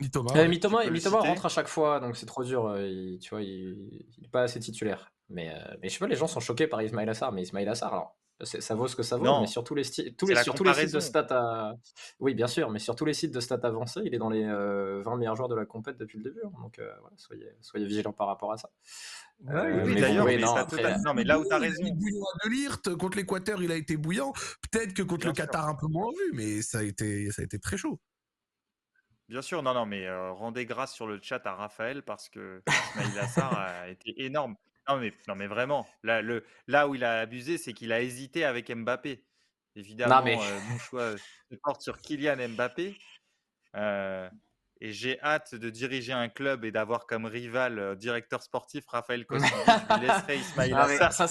Mitoma, ouais. Mitoma, Mitoma rentre à chaque fois, donc c'est trop dur. Euh, il, tu vois, il n'est pas assez titulaire. Mais, euh, mais je sais pas, les gens sont choqués par Ismail Assar. Mais Ismail Assar, alors, ça vaut ce que ça vaut, mais sur tous les, tous les, sur tous les sites de stats à... Oui, bien sûr, mais sur tous les sites de stats avancés, il est dans les 20 meilleurs joueurs de la compète depuis le début. Hein, donc, soyez, soyez vigilants par rapport à ça. oui, d'ailleurs, non, mais là où tu as raison. de Lirt, contre l'Équateur, il a été bouillant. Peut-être que contre le Qatar, un peu moins vu, mais ça a été, ça a été très chaud. Bien sûr, non, non, mais rendez grâce sur le chat à Raphaël parce que Ismail Assar a été énorme. Non, mais, non, mais vraiment, là, le, là où il a abusé, c'est qu'il a hésité avec Mbappé. Évidemment, mon choix se porte sur Kylian Mbappé. et j'ai hâte de diriger un club et d'avoir comme rival directeur sportif Raphaël Cossi. Je laisserai Ismail Assar.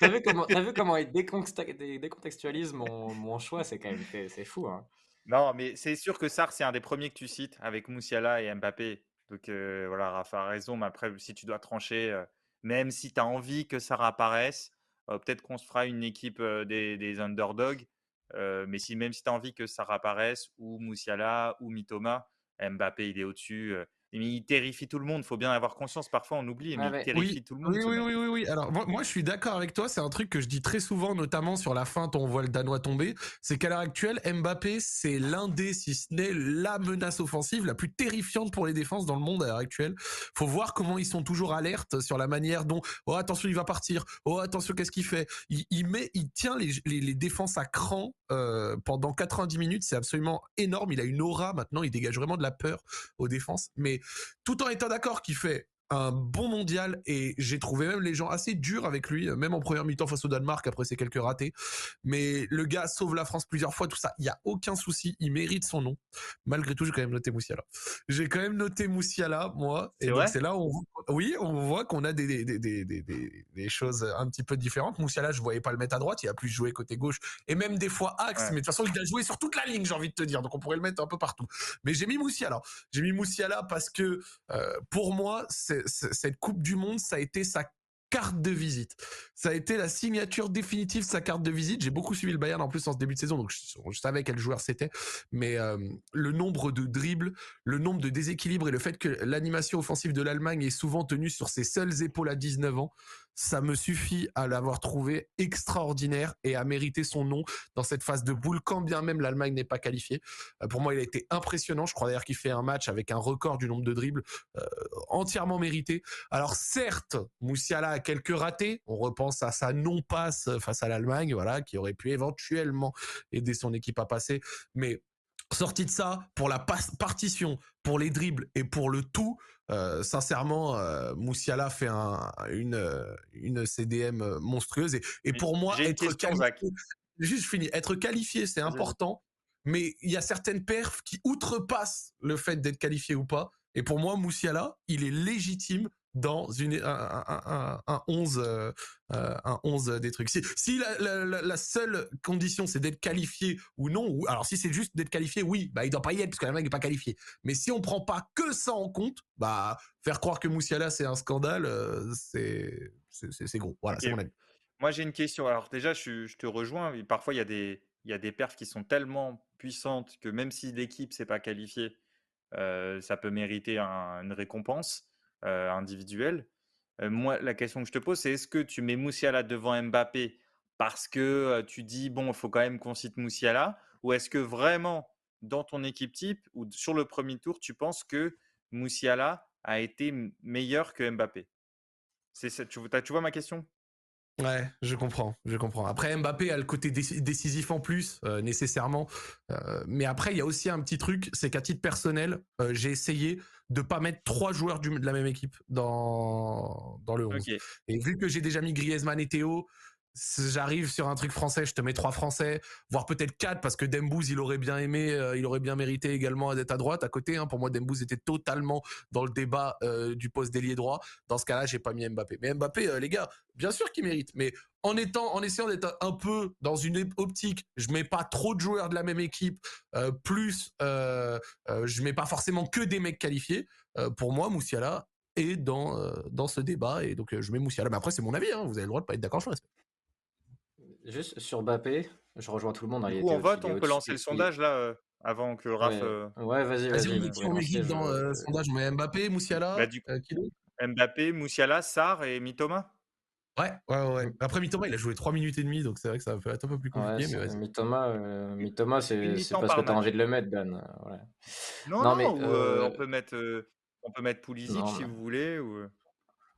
T'as vu, comment, vu comment il décontextualise mon, mon choix C'est quand même c'est fou. Hein. Non, mais c'est sûr que Sar, c'est un des premiers que tu cites avec Moussiala et Mbappé. Donc voilà, Rafa a raison, mais après, si tu dois trancher, même si tu as envie que ça apparaisse, peut-être qu'on se fera une équipe des, underdogs, mais si, même si tu as envie que ça apparaisse, ou Moussiala, ou Mitoma, Mbappé, il est au-dessus il terrifie tout le monde. Il faut bien avoir conscience. Parfois, on oublie, mais il terrifie oui, tout le monde. Oui, oui, oui, oui, oui, Alors, moi, je suis d'accord avec toi. C'est un truc que je dis très souvent, notamment sur la fin, on voit le Danois tomber. C'est qu'à l'heure actuelle, Mbappé, c'est l'un des, si ce n'est la menace offensive la plus terrifiante pour les défenses dans le monde à l'heure actuelle. Faut voir comment ils sont toujours alertes sur la manière dont, oh, attention, il va partir. Oh, attention, qu'est-ce qu'il fait? Il, met, il tient les, les, défenses à cran, euh, pendant 90 minutes. C'est absolument énorme. Il a une aura maintenant. Il dégage vraiment de la peur aux défenses. Mais tout en étant d'accord qu'il fait un bon mondial et j'ai trouvé même les gens assez durs avec lui, même en première mi-temps face au Danemark après ses quelques ratés. Mais le gars sauve la France plusieurs fois, tout ça, il y a aucun souci, il mérite son nom. Malgré tout, j'ai quand même noté Moussiala. J'ai quand même noté Moussiala, moi, et donc c'est là où on, oui, on voit qu'on a des des, des, des, des, choses un petit peu différentes. Moussiala, je voyais pas le mettre à droite, il a plus joué côté gauche et même des fois axe, mais de toute façon, il a joué sur toute la ligne, j'ai envie de te dire, donc on pourrait le mettre un peu partout. Mais j'ai mis Moussiala. J'ai mis Moussiala parce que euh, pour moi, c'est cette Coupe du Monde, ça a été sa carte de visite. Ça a été la signature définitive de sa carte de visite. J'ai beaucoup suivi le Bayern en plus en ce début de saison, donc je, savais quel joueur c'était. Mais euh, le nombre de dribbles, le nombre de déséquilibres et le fait que l'animation offensive de l'Allemagne est souvent tenue sur ses seules épaules à 19 ans, ça me suffit à l'avoir trouvé extraordinaire et à mériter son nom dans cette phase de boule, quand bien même l'Allemagne n'est pas qualifiée. Euh, pour moi, il a été impressionnant. Je crois d'ailleurs qu'il fait un match avec un record du nombre de dribbles euh, entièrement mérité. Alors certes, Moussiala a quelques ratés. On repense à sa non-passe face à l'Allemagne, voilà, qui aurait pu éventuellement aider son équipe à passer. Mais sorti de ça, pour la partition, pour les dribbles et pour le tout, euh, sincèrement, euh, Moussiala fait un, une, euh, une CDM monstrueuse. Et, et pour moi, être qualifié, juste fini, être qualifié, c'est important. Mais il y a certaines perfs qui outrepassent le fait d'être qualifié ou pas. Et pour moi, Moussiala, il est légitime dans une, un, un, 11, euh, un 11 des trucs. Si, si la, la, la, seule condition c'est d'être qualifié ou non, ou alors si c'est juste d'être qualifié, oui, bah il doit pas y être parce que la mec est pas qualifié. Mais si on prend pas que ça en compte, bah faire croire que Moussiala c'est un scandale, euh, c'est c'est gros. Voilà, c'est mon avis. Moi j'ai une question. Alors déjà je, je te rejoins. Parfois il y a des il y a des perfs qui sont tellement puissantes que même si l'équipe s'est pas qualifiée, euh, ça peut mériter une récompense. Euh, individuel. Euh, moi, la question que je te pose, c'est est-ce que tu mets Moussiala devant Mbappé parce que euh, tu dis, bon, il faut quand même qu'on cite Moussiala Ou est-ce que vraiment, dans ton équipe type ou sur le premier tour, tu penses que Moussiala a été meilleur que Mbappé? C'est, tu, tu vois ma question? Ouais, je comprends, je comprends. Après, Mbappé a le côté décisif en plus, nécessairement. mais après, il y a aussi un petit truc, c'est qu'à titre personnel, j'ai essayé de pas mettre trois joueurs du, de la même équipe dans, dans le 11. Et vu que j'ai déjà mis Griezmann et Théo, j'arrive sur un truc français, je te mets trois français, voire peut-être quatre parce que Dembouz il aurait bien aimé, euh, il aurait bien mérité également d'être à droite à côté. Hein. Pour moi, Dembouz était totalement dans le débat euh, du poste d'ailier droit. Dans ce cas-là, j'ai pas mis Mbappé. Mais Mbappé, euh, les gars, bien sûr qu'il mérite, mais en étant, en essayant d'être un peu dans une optique, je mets pas trop de joueurs de la même équipe, plus je mets pas forcément que des mecs qualifiés. pour moi, Moussiala est dans dans ce débat et donc je mets Moussiala. Mais après, c'est mon avis. Hein. vous avez le droit de pas être d'accord, je respecte. Juste sur Mbappé, je rejoins tout le monde. Hein, on vote, on peut lancer le sondage là euh, avant que Raph. Ouais, vas-y, vas-y. Vas on met dans le euh, sondage On met Mbappé, Moussiala bah, Mbappé, Moussiala, Sar et Mitoma Ouais, ouais, ouais. Après, Mitoma, il a joué 3 minutes et demie, donc c'est vrai que ça peut être un peu plus compliqué. Ouais, mais vas-y. Mitoma, euh, Mitoma c'est parce que par tu as envie de le mettre, Dan. euh, ouais. Non, Non, mais non, euh, euh, on peut mettre, euh, on peut mettre Pulisic non, si vous voulez. Ou...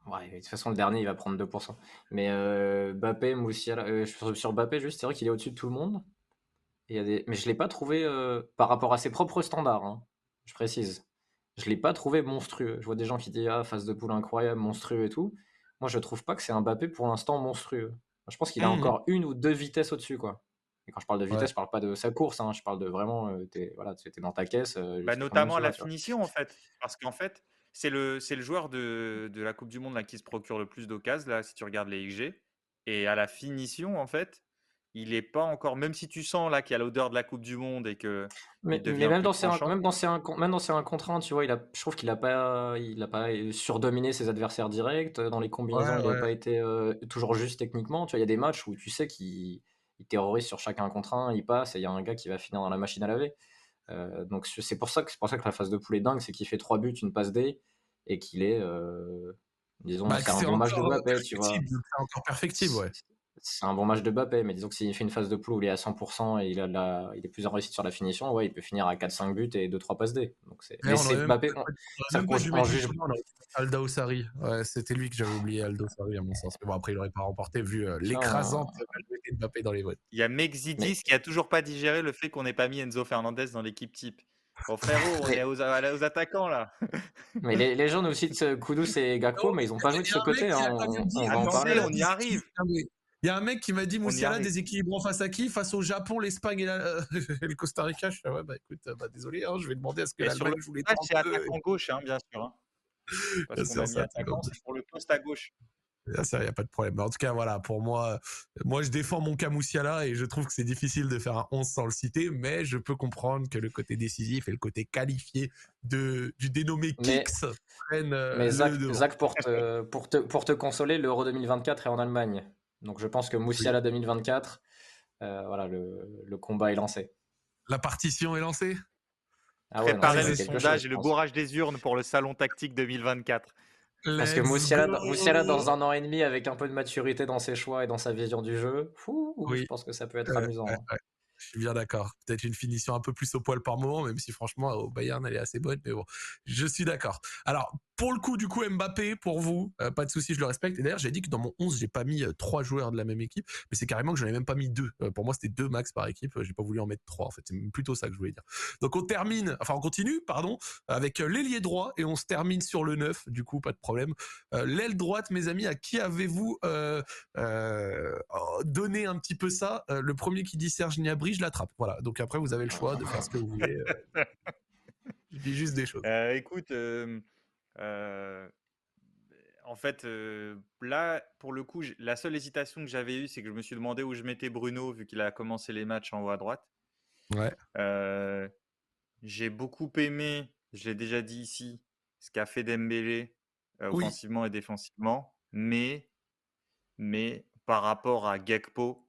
ouais, de toute façon, le dernier, il va prendre 2%. Mais euh, Bappé, Moussiala, euh, sur, sur Bappé, juste, c'est vrai qu'il est au-dessus de tout le monde. Il y a des... Mais je l'ai pas trouvé euh, par rapport à ses propres standards, hein, je précise. Je l'ai pas trouvé monstrueux. Je vois des gens qui disent Ah, phase de poule incroyable, monstrueux et tout. Moi, je trouve pas que c'est un Bappé pour l'instant monstrueux. Je pense qu'il a Mhm. encore une ou deux vitesses au-dessus, quoi. Et quand je parle de vitesse, Ouais. je parle pas de sa course, hein, je parle de vraiment, euh, t'es voilà, t'es dans ta caisse. euh, Bah, notamment tu la tu finition, en fait. Parce qu'en fait, c'est le, c'est le joueur de, de la Coupe du Monde là, qui se procure le plus d'occasions, là, si tu regardes les XG. Et à la finition, en fait, il est pas encore. Même si tu sens là qu'il y a l'odeur de la Coupe du Monde et que Mais, même, dans ses, même dans ses un- même dans ses un contre un, tu vois, il a, je trouve qu'il a pas, il a pas surdominé ses adversaires directs. Dans les combinaisons, Ouais, il n'a ouais. pas été euh, toujours juste techniquement. Tu vois, il y a des matchs où tu sais qu'il il terrorise sur chacun contre un, il passe et il y a un gars qui va finir dans la machine à laver. Euh, donc c'est pour ça que c'est pour ça que la phase de poule est dingue, c'est qu'il fait trois buts, une passe D et qu'il est, euh, disons, Bah, c'est un bon match de Mbappé, tu vois. C'est encore perfectible, ouais. C'est un bon match de Mbappé, mais disons que s'il fait une phase de poule où il est à 100% et il, a la, il est plus en réussite sur la finition, ouais, il peut finir à 4-5 buts et 2-3 passes D. Donc c'est... Mais Mais on c'est Mbappé, mettre Alda. Ouais, c'était lui que j'avais oublié, Aldo Osari, à mon sens. Mais bon, après, il aurait pas remporté vu euh, l'écrasante majorité de Mbappé dans les votes. Il y a Mais- Mexidis qui a toujours pas digéré le fait qu'on n'ait pas mis Enzo Fernandez dans l'équipe type. Bon frérot, on Mais- est aux, aux attaquants là. Mais les, les gens nous citent euh, Kudus et Gakpo, mais ils ont pas joué de ce côté. hein, On, va en parler. on y arrive. Il y a un mec qui m'a dit Moussiala déséquilibrant face à qui? Face au Japon, l'Espagne et, la- et le Costa Rica. Je fais, ouais, bah écoute, bah, désolé, hein, je vais demander à ce que Et sur l'Allemagne le joue les match, c'est 32. attaquant gauche, hein, bien sûr. hein. Parce Bien qu'on a mis attaquant, c'est pour le poste à gauche. Bien sûr, il n'y a pas de problème. Mais en tout cas, voilà, pour moi, moi, je défends mon cas Moussiala et je trouve que c'est difficile de faire un 11 sans le citer, mais je peux comprendre que le côté décisif et le côté qualifié de, du dénommé Kicks prennent euh, Mais le Zach. Zach, pour, te, pour, te, pour te consoler, l'Euro 2024 est en Allemagne. Donc je pense que Moussiala 2024, euh, voilà, le, le combat est lancé. La partition est lancée? Ah ouais, non, Préparez ça, le c'est quelque sondage chose, et le bourrage des urnes pour le salon tactique 2024. Parce que Moussiala, dans un an et demi, avec un peu de maturité dans ses choix et dans sa vision du jeu, fou, Oui. je pense que ça peut être Ouais, amusant. ouais, hein. ouais. Je suis bien d'accord. Peut-être une finition un peu plus au poil par moment, même si franchement, au Bayern, elle est assez bonne. Mais bon, je suis d'accord. Alors, pour le coup, du coup, Mbappé, pour vous, euh, pas de souci, je le respecte. Et d'ailleurs, j'ai dit que dans mon 11, j'ai pas mis euh, trois joueurs de la même équipe, mais c'est carrément que j'en ai même pas mis deux. Euh, pour moi, c'était deux max par équipe. J'ai pas voulu en mettre trois, en fait. C'est plutôt ça que je voulais dire. Donc, on termine, enfin, on continue, pardon, avec l'ailier droit et on se termine sur le 9. Du coup, pas de problème. L'aile droite, mes amis, à qui avez-vous donné un petit peu ça? Le premier qui dit Serge Gnabry, je l'attrape. Voilà. Donc après, vous avez le choix de faire ce que vous voulez. euh. je dis juste des choses. Euh, écoute, euh, en fait, euh, là, pour le coup, la seule hésitation que j'avais eue, c'est que je me suis demandé où je mettais Bruno, vu qu'il a commencé les matchs en haut à droite. Ouais. Euh, j'ai beaucoup aimé, je l'ai déjà dit ici, ce qu'a fait Dembélé euh, Oui. offensivement et défensivement, mais, mais par rapport à Gakpo,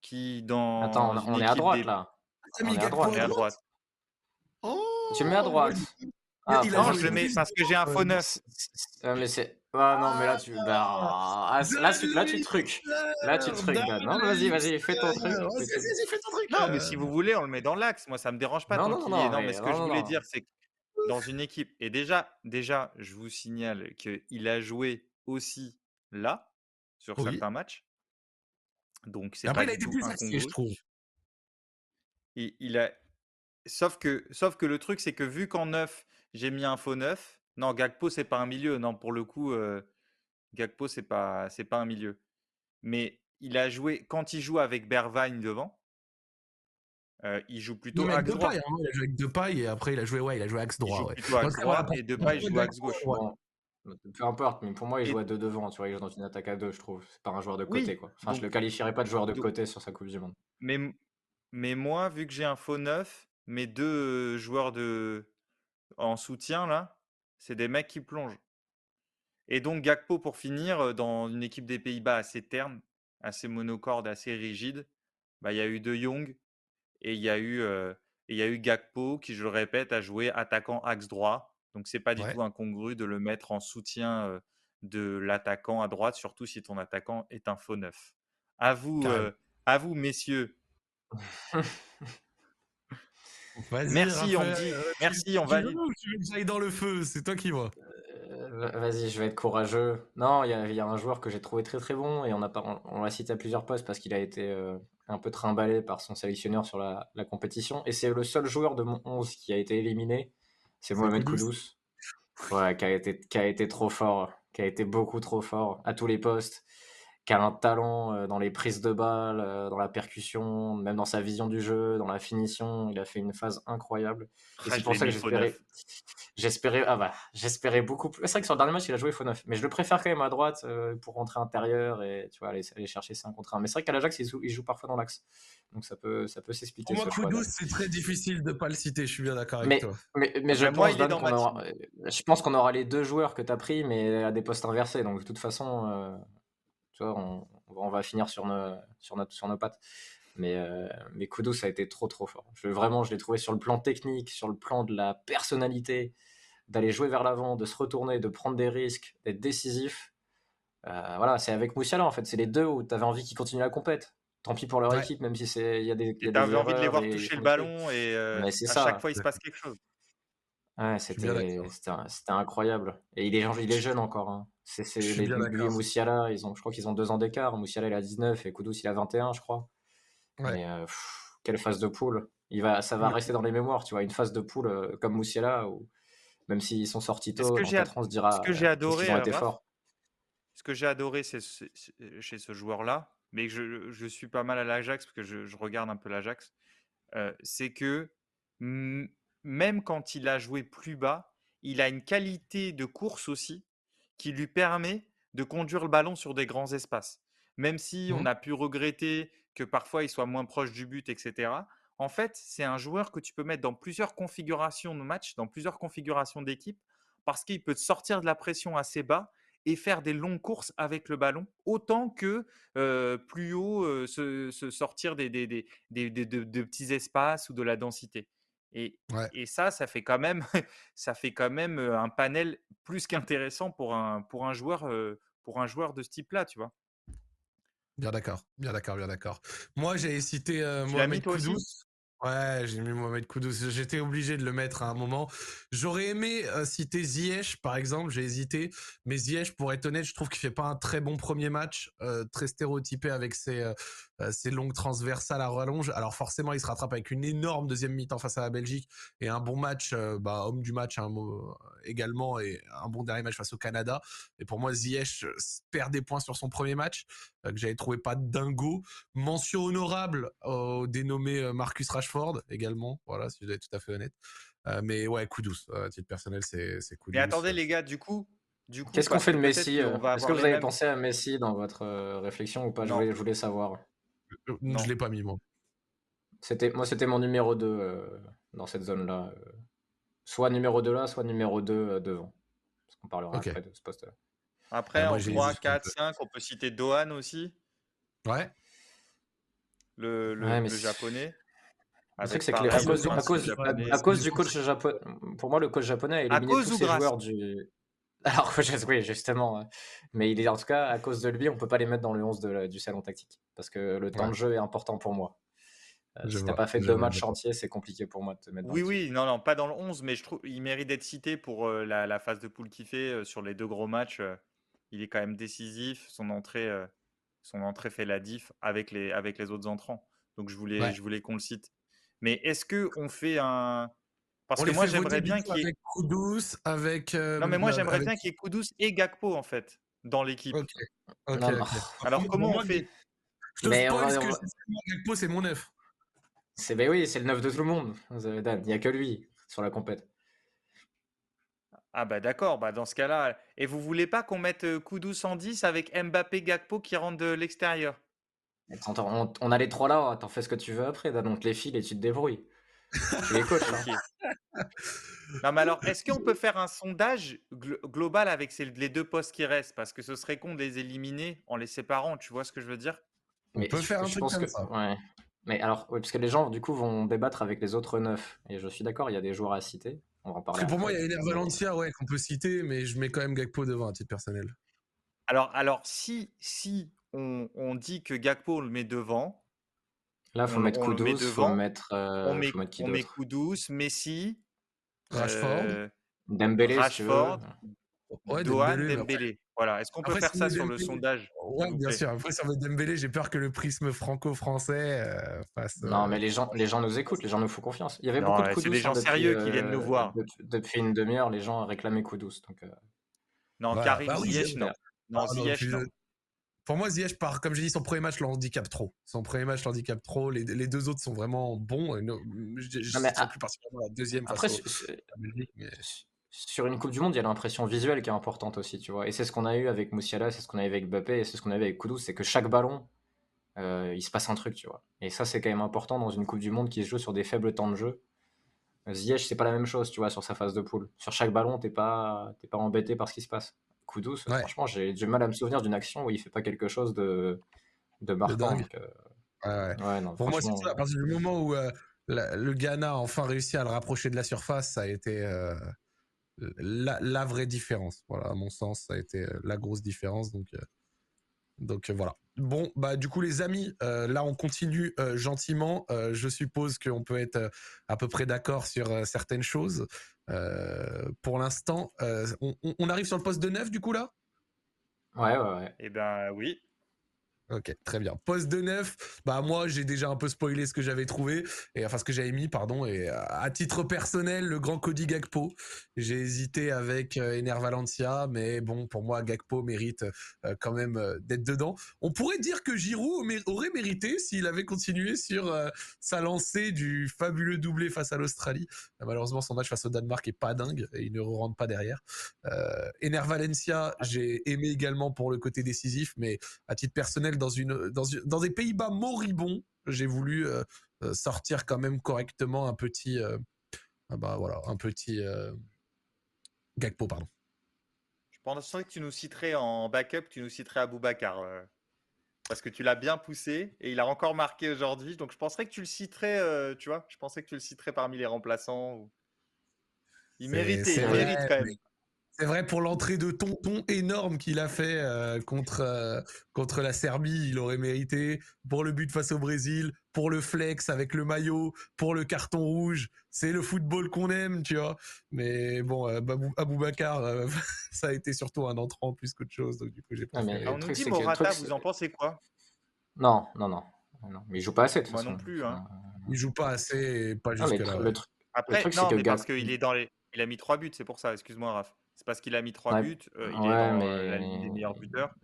qui dans Attends, on, est à droite des- là. On est à droite. on est à droite. Oh, Tu le mets à droite. Ah, il Non, je le mets parce que j'ai un faux neuf. Ah, mais c'est. Ah non, mais là tu. Bah, ah, là, tu, là tu trucs. Là tu trucs. Non, vas-y, vas-y, fais ton truc. Vas-y, fais ton- vas-y, fais ton truc. Non, mais euh. si vous voulez, on le met dans l'axe. Moi, ça me dérange pas Non, tant non, non. Non, mais mais ce que non, je voulais non. dire, c'est que dans une équipe, et déjà, déjà, je vous signale qu'il a joué aussi là, sur Oui. certains matchs. Donc, c'est Après, pas il a été plus axé, je trouve. Il, il a... sauf, que, sauf que le truc, c'est que vu qu'en neuf, j'ai mis un faux neuf. Non, Gakpo, c'est pas un milieu. Non, pour le coup, euh, Gakpo, c'est pas, c'est pas un milieu. Mais il a joué, quand il joue avec Bervagne devant, euh, il joue plutôt Non, axe droit. Depay, hein, il a joué avec Depay et après, il a joué, ouais, il a joué axe Il droit. joue ouais. plutôt axe droit et Depay il joue axe gauche. ouais. Peu importe, mais pour moi, il joue à deux devant. Tu vois, il joue dans une attaque à deux, je trouve. C'est pas un joueur de Oui, côté, quoi. Enfin, je le qualifierais pas de joueur de donc- côté sur sa Coupe du Monde. Mais, moi, vu que j'ai un faux neuf, mes deux joueurs de... en soutien, là, c'est des mecs qui plongent. Et donc Gakpo, pour finir, dans une équipe des Pays-Bas assez terne, assez monocorde, assez rigide, bah, il y a eu De Jong et il y a eu, euh, et il y a eu Gakpo qui, je le répète, a joué attaquant axe droit. Donc c'est pas du Ouais. tout incongru de le mettre en soutien euh, de l'attaquant à droite, surtout si ton attaquant est un faux neuf. À vous, euh, à vous messieurs. Merci, on dit. Euh, merci, on va. Tu veux dans le feu, c'est toi qui vois. Euh, vas-y, je vais être courageux. Non, il y, a un joueur que j'ai trouvé très très bon et on, a, on, l'a cité à plusieurs postes parce qu'il a été un peu trimballé par son sélectionneur sur la, la compétition. Et c'est le seul joueur de mon 11 qui a été éliminé. C'est Mohamed Koudous. Ouais, qui a, été, qui a été trop fort, qui a été beaucoup trop fort à tous les postes, qui a un talent euh, dans les prises de balles, euh, dans la percussion, même dans sa vision du jeu, dans la finition. Il a fait une phase incroyable. Et ah, c'est pour ça que j'espérais, j'espérais, ah bah, j'espérais beaucoup plus. C'est vrai que sur le dernier match, il a joué faux neuf, mais je le préfère quand même à droite euh, pour rentrer intérieur et tu vois, aller, aller chercher 5 contre 1. Mais c'est vrai qu'à l'Ajax, il joue, il joue parfois dans l'axe. Donc ça peut, ça peut s'expliquer. Pour moi, Kudus, c'est très difficile de ne pas le citer, je suis bien d'accord avec toi. Mais, mais je, pense, aura, je pense qu'on aura les deux joueurs que tu as pris, mais à des postes inversés. Donc de toute façon, euh, tu vois, on, on, va finir sur nos, sur notre, sur nos pattes. Mais, euh, mais ça a été trop, trop fort. Je, vraiment, je l'ai trouvé sur le plan technique, sur le plan de la personnalité, d'aller jouer vers l'avant, de se retourner, de prendre des risques, d'être décisif. Euh, voilà, c'est avec Moussiala en fait. C'est les deux où tu avais envie qu'ils continuent la compète tant pis pour leur équipe, même si c'est il y a des. Tu avais envie de les voir toucher le ballon et euh, à chaque fois il se passe quelque chose. Ouais, c'était incroyable. Et il est, il est jeune encore. Hein. C'est les lui et Moussiala, ils ont, je crois qu'ils ont deux ans d'écart. Moussiala il a 19 et Koudous il a 21, je crois. Ouais. Euh, quelle phase de poule. Il va, ça va rester dans les mémoires, tu vois, une phase de poule euh, comme Moussiala, où même s'ils sont sortis tôt, ce que on se dira. Ce que j'ai adoré, ce que j'ai adoré chez ce joueur-là, mais je, je suis pas mal à l'Ajax parce que je, je, regarde un peu l'Ajax, euh, c'est que même quand il a joué plus bas, il a une qualité de course aussi qui lui permet de conduire le ballon sur des grands espaces. Même si on mmh. a pu regretter que parfois il soit moins proche du but, etc. En fait, c'est un joueur que tu peux mettre dans plusieurs configurations de match, dans plusieurs configurations d'équipe, parce qu'il peut te sortir de la pression assez bas et faire des longues courses avec le ballon, autant que plus haut se, sortir des, des, des, des de, petits espaces ou de la densité. Et, et, ça, ça fait quand même, ça fait quand même un panel plus qu'intéressant pour un, pour un joueur, pour un joueur de ce type-là, tu vois. Bien d'accord, bien d'accord, bien d'accord. Moi, j'ai cité Mohamed Koudous. Ouais, j'ai mis Mohamed Koudous. J'étais obligé de le mettre à un moment. J'aurais aimé euh, citer Ziyech, par exemple. J'ai hésité. Mais Ziyech, pour être honnête, je trouve qu'il fait pas un très bon premier match. Euh, très stéréotypé avec ses, euh, ses longues transversales à rallonge. Alors forcément, il se rattrape avec une énorme deuxième mi-temps face à la Belgique et un bon match, bah, homme du match hein, également et un bon dernier match face au Canada. Et pour moi, Ziyech perd des points sur son premier match que j'avais trouvé pas dingo. Mention honorable au dénommé Marcus Rashford également. Voilà, si je dois être tout à fait honnête. mais ouais, coup douce. À titre personnel, c'est c'est coup Mais attendez les gars, du coup, Qu'est-ce qu'on fait de Messi Est-ce que vous avez pensé à Messi dans votre réflexion ou pas? Je voulais, savoir. Non. Je l'ai pas mis, moi. C'était, moi, c'était mon numéro 2 euh, dans cette zone-là. Euh. Soit numéro 2 là, soit numéro 2 euh, devant. Parce qu'on parlera après de ce poste-là. Après, en 3, 4, 5, on peut citer Dohan aussi. Ouais. Le, le, japonais. C'est que c'est à cause, à, cause, à, cause, du coach japonais. Pour moi, le coach japonais a éliminé tous ses joueurs du. Alors, oui, justement. Mais il est en tout cas, à cause de lui, on peut pas les mettre dans le 11 de du salon tactique. Parce que le temps de jeu est important pour moi. Euh, si t'as pas fait deux matchs entiers, c'est compliqué pour moi de te mettre dans Oui, oui, non, non, pas dans le 11, mais je trouve il mérite d'être cité pour euh, la, phase de poule qu'il fait euh, sur les deux gros matchs. Il est quand même décisif. Son entrée, son entrée fait la diff avec les, avec les autres entrants. Donc je voulais, je voulais qu'on le cite. Mais est-ce que on fait un, parce que moi, j'aimerais bien qu'il y ait. Avec Koudous, avec. non, mais moi, j'aimerais bien qu'il y ait Koudous et Gakpo, en fait, dans l'équipe. Ok. Alors, comment on fait? Je te mais spoil que Gakpo, c'est mon neuf. C'est ben oui, c'est le neuf de tout le monde. Il n'y a que lui sur la compète. Ah bah d'accord, bah dans ce cas-là. Et vous voulez pas qu'on mette Koudous en 10 avec Mbappé Gakpo qui rentre de l'extérieur? On, on, a les trois là, t'en fais ce que tu veux après, donc les fils et tu te débrouilles. Tu les coaches. Hein. Non, mais alors, est-ce qu'on peut faire un sondage global avec les deux postes qui restent? Parce que ce serait con de les éliminer en les séparant, tu vois ce que je veux dire? On peut faire un truc comme ça. Mais alors, oui, parce que les gens, du coup, vont débattre avec les autres neufs. Et je suis d'accord, il y a des joueurs à citer. On va en parler. pour moi, il y a Ener Valencia, ouais, qu'on peut citer, mais je mets quand même Gakpo devant à titre personnel. Alors, alors si, si on, on dit que Gakpo on le met devant, Là, faut on, mettre coup le met faut on euh, met, faut mettre qui on met Messi, Rashford. euh, Dembélé, si tu veux. Rashford, Ouais, Dohan, Dembélé. Voilà. Est-ce qu'on peut faire ça sur le sondage, vous bien sûr. Après, on met Dembélé, j'ai peur que le prisme franco-français euh, fasse. Non, euh, mais les gens, les gens nous écoutent, les gens nous font confiance. Il y avait Non, beaucoup de coups c'est des hein, gens depuis, sérieux qui viennent nous euh, voir. depuis, depuis une demi-heure, les gens réclamaient coup douce. Donc, euh, Non, Voilà. Karim Bah oui, Ziyech, non. Non, Ah, non, Ziyech, non. euh, Pour moi, Ziyech, par, comme j'ai dit, son premier match l'handicap trop. Son premier match l'handicap trop. Les, les deux autres sont vraiment bons. Et non, je je Non, mais plus particulièrement la deuxième après, face au, Belgique. Mais... sur une Coupe du Monde, il y a l'impression visuelle qui est importante aussi, tu vois. Et c'est ce qu'on a eu avec Moussiala, c'est ce qu'on a eu avec Mbappé, et c'est ce qu'on a eu avec Koudous, c'est que chaque ballon, euh, il se passe un truc, tu vois. Et ça, c'est quand même important dans une Coupe du Monde qui se joue sur des faibles temps de jeu. Ziyech, c'est pas la même chose, tu vois, sur sa phase de poule. Sur chaque ballon, t'es pas, t'es pas embêté par ce qui se passe. Koudous, Ouais. franchement, j'ai du mal à me souvenir d'une action où il fait pas quelque chose de, de marquant. euh, Ouais, ouais. ouais, non, Pour moi, c'est ça. À partir du moment où euh, la- le Ghana a enfin réussi à le rapprocher de la surface, ça a été la, la vraie différence. Voilà, à mon sens, ça a été euh, la grosse différence. Donc, euh, donc euh, voilà. Bon, bah du coup, les amis, euh, là, on continue euh, gentiment. Euh, je suppose qu'on peut être euh, à peu près d'accord sur euh, certaines choses. Euh, pour l'instant, euh, on, on- on arrive sur le poste de neuf, du coup, là? Ouais, ouais, ouais. Eh ben oui. Ok, très bien. Poste de neuf, bah moi j'ai déjà un peu spoilé ce que j'avais trouvé, et enfin ce que j'avais mis, pardon, et euh, à titre personnel, le grand Cody Gagpo. J'ai hésité avec euh, Ener Valencia, mais bon, pour moi, Gagpo mérite euh, quand même d'être dedans. On pourrait dire que Giroud aurait mérité s'il avait continué sur sa lancée du fabuleux doublé face à l'Australie. Euh, malheureusement, son match face au Danemark est pas dingue, et il ne rentre pas derrière. Euh, Ener Valencia, j'ai aimé également pour le côté décisif, mais à titre personnel, dans, une, dans, une- dans des Pays-Bas moribonds, j'ai voulu euh, euh, sortir quand même correctement un petit, euh, ah bah voilà, un petit Gagpo, pardon. Je pensais que tu nous citerais en backup, tu nous citerais Aboubacar. parce que tu l'as bien poussé et il a encore marqué aujourd'hui. Donc je penserais que tu le citerais, euh, tu vois. Je pensais que tu le citerais parmi les remplaçants. ou- Il méritait, il mérite quand même. C'est vrai pour l'entrée de tonton énorme qu'il a fait euh, contre euh, contre la Serbie, il aurait mérité. Pour le but face au Brésil, pour le flex avec le maillot, pour le carton rouge, c'est le football qu'on aime, tu vois. Mais bon, euh, Babou- Aboubacar, euh, ça a été surtout un entrant plus qu'autre chose, donc du coup j'ai préféré. Ah, on le nous truc, dit que le Morata, truc, vous en pensez quoi? Non, non, non. non. Mais il joue pas assez, de toute Moi façon. non plus, hein. Il joue pas assez, pas jusque là. le, truc, Après, truc, c'est non, que mais parce Gag- qu'il est dans les. Il a mis trois buts, c'est pour ça. Excuse-moi, Raph. C'est parce qu'il a mis trois Ouais. buts. euh, il Ouais, est dans mais- euh, la ligne des meilleurs buteurs.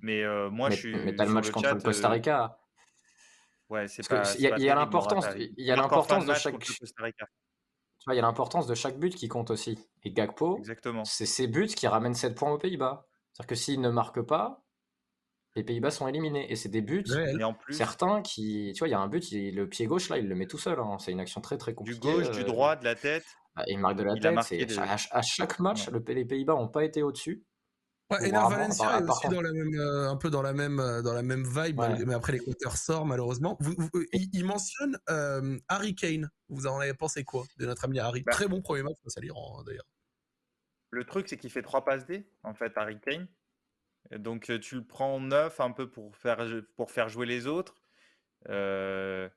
Mais euh, moi, mais, je suis. mais t'as le match contre chat, le Costa euh, Rica. Ouais, c'est pas. il y a- l'importance- il y a l'importance de chaque- Costa Rica. Tu vois, il y a l'importance de chaque but qui compte aussi. Et Gakpo, Exactement. c'est ces buts qui ramènent 7 points aux Pays-Bas. C'est-à-dire que s'il ne marque pas, les Pays-Bas sont éliminés. Et c'est des buts, en plus, certains qui. Tu vois, il y a un but, il- le pied gauche, là, il le met tout seul. hein. C'est une action très très du compliquée. gauche, du droit, de la tête. Ah, Il marque de la il a tête. des- à, à chaque match, le- les Pays-Bas n'ont pas été au-dessus. Ouais, Valencia est aussi dans la même, euh, un peu dans la même, euh, dans la même vibe, Ouais. mais après l'équateur sort malheureusement. Vous- vous- il, il mentionne euh, Harry Kane. Vous en avez pensé quoi de notre ami Harry? Bah. Très bon premier match face à l'Iran hein, d'ailleurs. Le truc, c'est qu'il fait trois passes D, en fait, Harry Kane. Et Donc, euh, tu le prends neuf un peu pour faire, pour faire jouer les autres. Euh,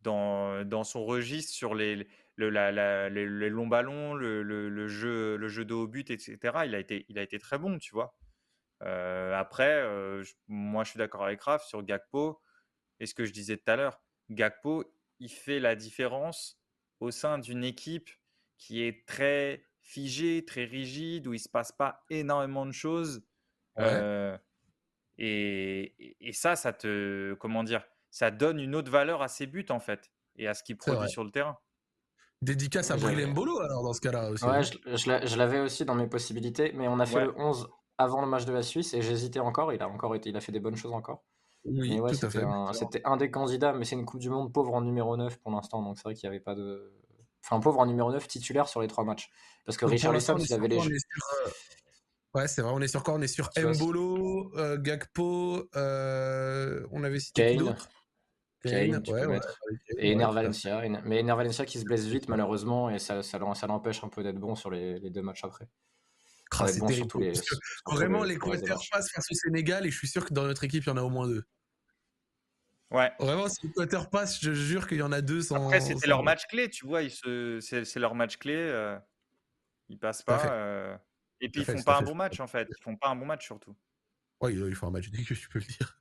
dans, dans son registre sur les, le, la- la- les, les longs ballons, le, le- le jeu, le jeu de haut but, etc. Il a été, il a été très bon, tu vois. Euh, après, euh, je- moi, je suis d'accord avec Raph sur Gakpo. Et ce que je disais tout à l'heure, Gakpo, il fait la différence au sein d'une équipe qui est très figée, très rigide, où il se passe pas énormément de choses. Ouais. Euh, et, et- ça, ça te, comment dire, ça donne une autre valeur à ses buts en fait et à ce qu'il produit sur le terrain. Dédicace à Bril Mbolo alors dans ce cas-là aussi. Ouais, hein. je, je l'a- je l'avais aussi dans mes possibilités, mais on a fait Ouais. le 11 avant le match de la Suisse et j'hésitais encore. Il a encore été, il a fait des bonnes choses encore. Oui, mais ouais, tout à c'était fait. un, c'était un des candidats, mais c'est une Coupe du Monde pauvre en numéro 9 pour l'instant, donc c'est vrai qu'il n'y avait pas de. Enfin, pauvre en numéro 9 titulaire sur les trois matchs. Parce que Donc, Richard Lisson, il avait les sur, euh, Ouais, c'est vrai, on est sur quoi? On est sur Mbolo, euh, Gakpo, euh, on avait cité qui Kane. d'autre? Kane, tu ouais, peux ouais, mettre. ouais, Kane, Et Ener ouais, tout à fait. Valencia. Ener- Mais Ener Valencia qui se blesse vite, malheureusement, et ça, ça, l'en- ça l'empêche un peu d'être bon sur les, les deux matchs après. c'est terrible. vraiment, les quater passent face au Sénégal et je suis sûr que dans notre équipe, il y en a au moins deux. Ouais. Vraiment, si les quater passent, je jure qu'il y en a deux sans. Après, c'était leur match clé, tu vois. Se... C'est leur match clé. Euh... Ils passent pas. Euh, et puis, ils font pas un bon match, en fait. Ils font pas un bon match, surtout. Ouais, il faut un match que tu peux le dire.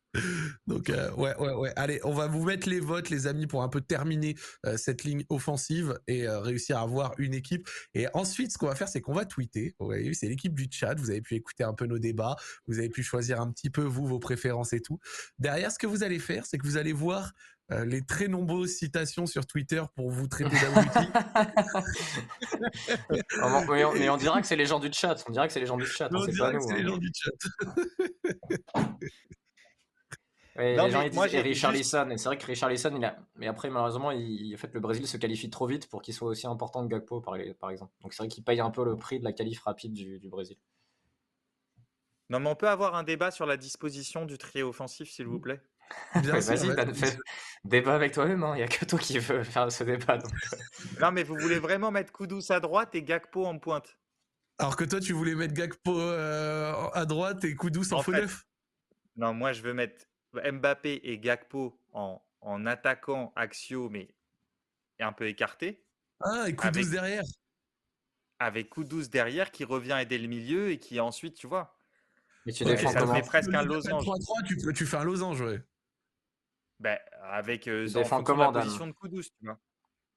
Donc, euh, ouais, ouais, ouais. Allez, on va vous mettre les votes, les amis, pour un peu terminer euh, cette ligne offensive et euh, réussir à avoir une équipe. Et ensuite, ce qu'on va faire, c'est qu'on va tweeter. Vous voyez, c'est l'équipe du chat. Vous avez pu écouter un peu nos débats. Vous avez pu choisir un petit peu, vous, vos préférences et tout. Derrière, ce que vous allez faire, c'est que vous allez voir les très nombreuses citations sur Twitter pour vous traiter d'abruti. mais, on, mais, on, dira que c'est les gens du chat. On dirait que c'est les gens du chat. on dira que c'est les hein. gens du chat. les gens ils disent Richarlison, et c'est vrai que Richarlison, il a. Mais après, malheureusement, il... en fait, le Brésil se qualifie trop vite pour qu'il soit aussi important que Gakpo, par, par exemple. Donc c'est vrai qu'il paye un peu le prix de la qualif rapide du, du Brésil. Non, mais on peut avoir un débat sur la disposition du trio offensif, s'il vous plaît Vas-y, Dan, fais débat avec toi-même. Hein. Il n'y a que toi qui veux faire ce débat. Non, mais vous voulez vraiment mettre Kudus à droite et Gakpo en pointe. Alors que toi, tu voulais mettre Gakpo euh, à droite et Kudus en, faux neuf Non, moi, je veux mettre Mbappé et Gakpo en, en attaquant Axio, mais un peu écarté. Ah, et Kudus derrière. Avec Kudus derrière qui revient aider le milieu et qui ensuite, tu vois. Mais tu défends ça fait presque un losange. 3 tu, tu fais un losange, ouais. Ben, avec euh, en comment, la position de Kudus, tu vois.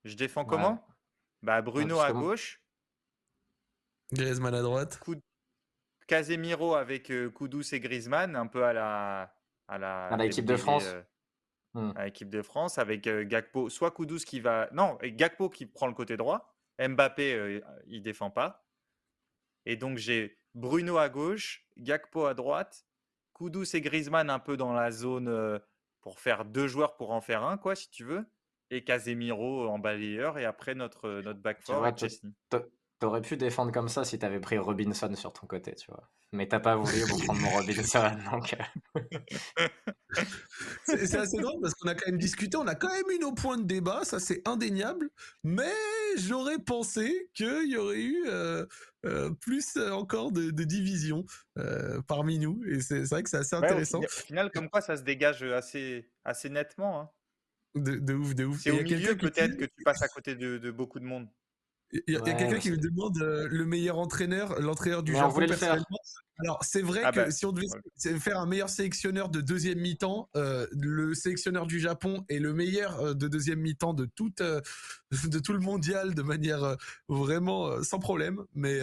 Je défends comment? Bah Bruno à gauche. Griezmann à droite. Casemiro avec euh, Kudus et Griezmann, un peu à la à la à l'équipe de France. Euh, hmm. À l'équipe de France avec euh, Gakpo, soit Kudus qui va non, Gakpo qui prend le côté droit, Mbappé il défend pas. Et donc j'ai Bruno à gauche, Gakpo à droite, Kudus et Griezmann un peu dans la zone pour faire deux joueurs pour en faire un, quoi, si tu veux. Et Casemiro en balayeur, et après notre, notre back four. T'aurais pu défendre comme ça si t'avais pris Robinson sur ton côté, tu vois. Mais t'as pas voulu prendre mon Robinson, donc. Euh. c'est assez drôle parce qu'on a quand même discuté, on a quand même eu nos points de débat, ça c'est indéniable. Mais j'aurais pensé qu'il y aurait eu euh, euh, plus encore de, de division parmi nous, et c'est vrai que c'est assez intéressant. au, final, comme quoi, ça se dégage assez, assez nettement. Hein. De, ouf, de ouf. C'est au milieu peut-être que tu passes à côté de, de beaucoup de monde. Il y a, quelqu'un qui me demande le meilleur entraîneur, l'entraîneur du Japon personnellement. Alors, c'est vrai ah que bah, si on devait faire un meilleur sélectionneur de deuxième mi-temps, euh, le sélectionneur du Japon est le meilleur euh, de deuxième mi-temps de, toute, euh, de tout le mondial de manière vraiment sans problème. Mais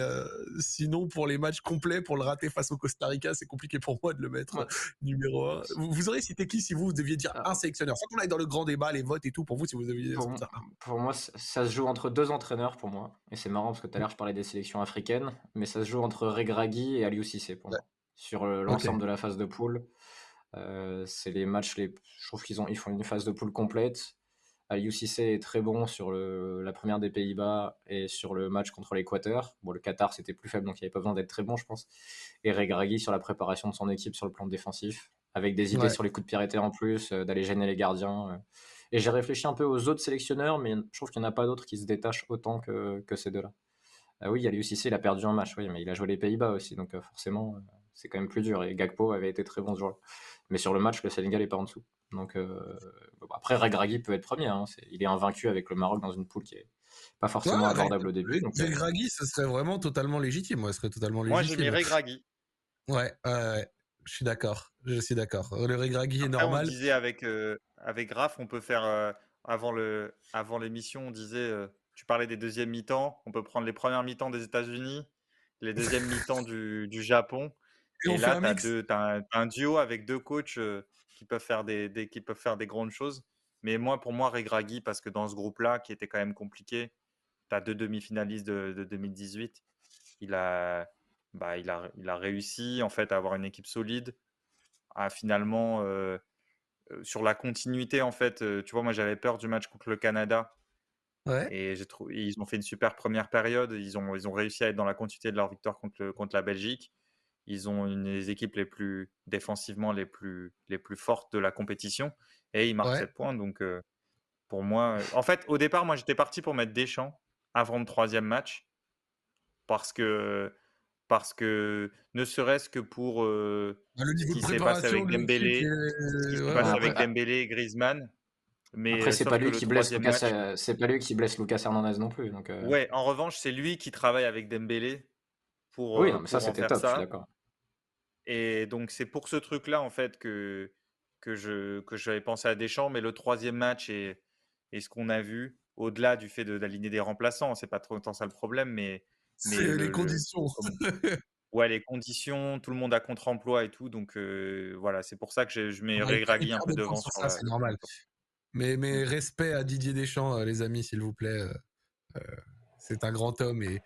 sinon, pour les matchs complets, pour le rater face au Costa Rica, c'est compliqué pour moi de le mettre numéro un. Vous, aurez cité qui si vous, deviez dire ah. un sélectionneur? Sans qu'on aille dans le grand débat, les votes et tout, pour vous, si vous deviez pour, pour moi, ça se joue entre deux entraîneurs pour moi. Et c'est marrant parce que tout à l'heure, je parlais des sélections africaines, mais ça se joue entre Regragui et Aliou Cissé pour moi. Sur l'ensemble de la phase de poule. c'est les matchs, les... je trouve qu'ils ont... ils font une phase de poule complète. Aliou Cissé est très bon sur le... la première des Pays-Bas et sur le match contre l'Équateur. Bon, le Qatar, c'était plus faible, donc il n'y avait pas besoin d'être très bon, je pense. Et Regragui sur la préparation de son équipe sur le plan défensif, avec des idées sur les coups de pied en plus, d'aller gêner les gardiens. Et j'ai réfléchi un peu aux autres sélectionneurs, mais je trouve qu'il n'y en a pas d'autres qui se détachent autant que, que ces deux-là. Ah oui, Aliou Cissé, il a perdu un match, oui, mais il a joué les Pays-Bas aussi, donc euh, forcément, euh, c'est quand même plus dur. Et Gagpo avait été très bon ce jour Mais sur le match, le Sénégal est pas en dessous. Donc euh, après, Regragui peut être premier. Hein, il est invaincu avec le Maroc dans une poule qui est pas forcément abordable au début. Donc, Regragui, ce serait vraiment totalement légitime. Moi, ce serait totalement légitime. Moi, j'ai mis Regragui. Ouais, ouais, je suis d'accord. Je suis d'accord. Le Regragui est normal. On disait avec, avec Graf, on peut faire avant le avant l'émission, on disait tu parlais des deuxièmes mi-temps. On peut prendre les premières mi-temps des États-Unis, les deuxièmes mi-temps du, Japon. Et, là, tu as, un duo avec deux coachs euh, qui, peuvent faire des, qui peuvent faire des grandes choses. Mais moi, pour moi, Regragui, parce que dans ce groupe-là, qui était quand même compliqué, tu as deux demi-finalistes de, 2018. Il a, bah, il, a, il a réussi en fait à avoir une équipe solide, à finalement euh, euh, sur la continuité en fait. tu vois, moi j'avais peur du match contre le Canada et j'ai trouvé, ils ont fait une super première période. Ils ont, ils ont réussi à être dans la continuité de leur victoire contre, contre la Belgique. Ils ont une des équipes les plus défensivement les plus, les plus fortes de la compétition. Et ils marquent 7 points. Donc, euh, pour moi, en fait, au départ, moi, j'étais parti pour mettre Deschamps avant le troisième match. Parce que parce que ne serait-ce que pour bah, le ce qui s'est passé avec Dembélé, ce qui s'est passé avec Dembélé et Griezmann. Mais Après, c'est pas lui qui blesse Lucas, c'est pas lui qui blesse Lucas Hernandez non plus. Donc, Ouais, en revanche, c'est lui qui travaille avec Dembélé pour. Oui, non, mais ça c'était top, ça. d'accord. Et donc c'est pour ce truc-là en fait que que je que j'avais pensé à Deschamps, mais le troisième match et, et ce qu'on a vu, au-delà du fait d'aligner des remplaçants, c'est pas trop tant ça le problème, mais c'est les conditions. ouais, les conditions, tout le monde a contre-emploi et tout, donc voilà, c'est pour ça que je, je mets Regragui un peu devant. Sur ça, c'est normal. Mais, mais respect à Didier Deschamps, les amis, s'il vous plaît. c'est un grand homme et,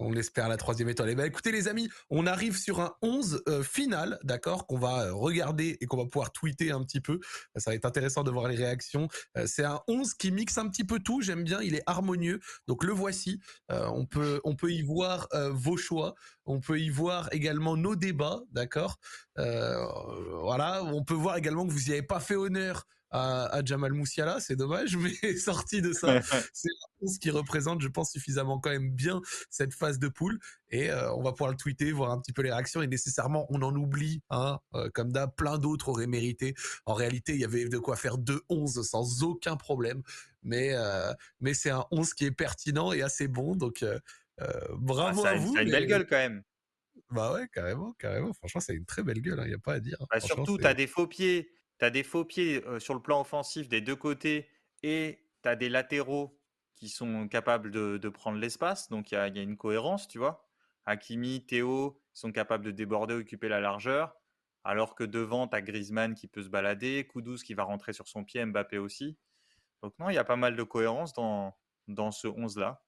on espère la troisième étoile. Eh ben, écoutez les amis, on arrive sur un 11 euh, final, d'accord, qu'on va euh, regarder et qu'on va pouvoir tweeter un petit peu. Ça va être intéressant de voir les réactions. Euh, c'est un 11 qui mixe un petit peu tout. J'aime bien, il est harmonieux. Donc le voici. on peut on peut y voir vos choix. On peut y voir également nos débats, d'accord. voilà, on peut voir également que vous n'y avez pas fait honneur à, Jamal Moussiala, c'est dommage, mais sorti de ça, c'est ce qui représente, je pense, suffisamment quand même bien cette phase de poule. Et euh, on va pouvoir le tweeter, voir un petit peu les réactions. Et nécessairement, on en oublie, hein, euh, comme d'hab, plein d'autres auraient mérité. En réalité, il y avait de quoi faire 2-11 sans aucun problème. Mais, euh, mais c'est un 11 qui est pertinent et assez bon. Donc, bravo ah, à vous. Ça a une belle gueule quand même. Bah ouais, carrément, carrément. Franchement, c'est une très belle gueule, il hein, n'y a pas à dire. Bah, surtout, tu as des faux pieds tu as des faux pieds sur le plan offensif des deux côtés et tu as des latéraux qui sont capables de, prendre l'espace. Donc il y a, une cohérence, tu vois. Hakimi, Théo sont capables de déborder, occuper la largeur. Alors que devant, tu as Griezmann qui peut se balader, Kudus qui va rentrer sur son pied, Mbappé aussi. Donc non, il y a pas mal de cohérence dans, dans ce 11-là.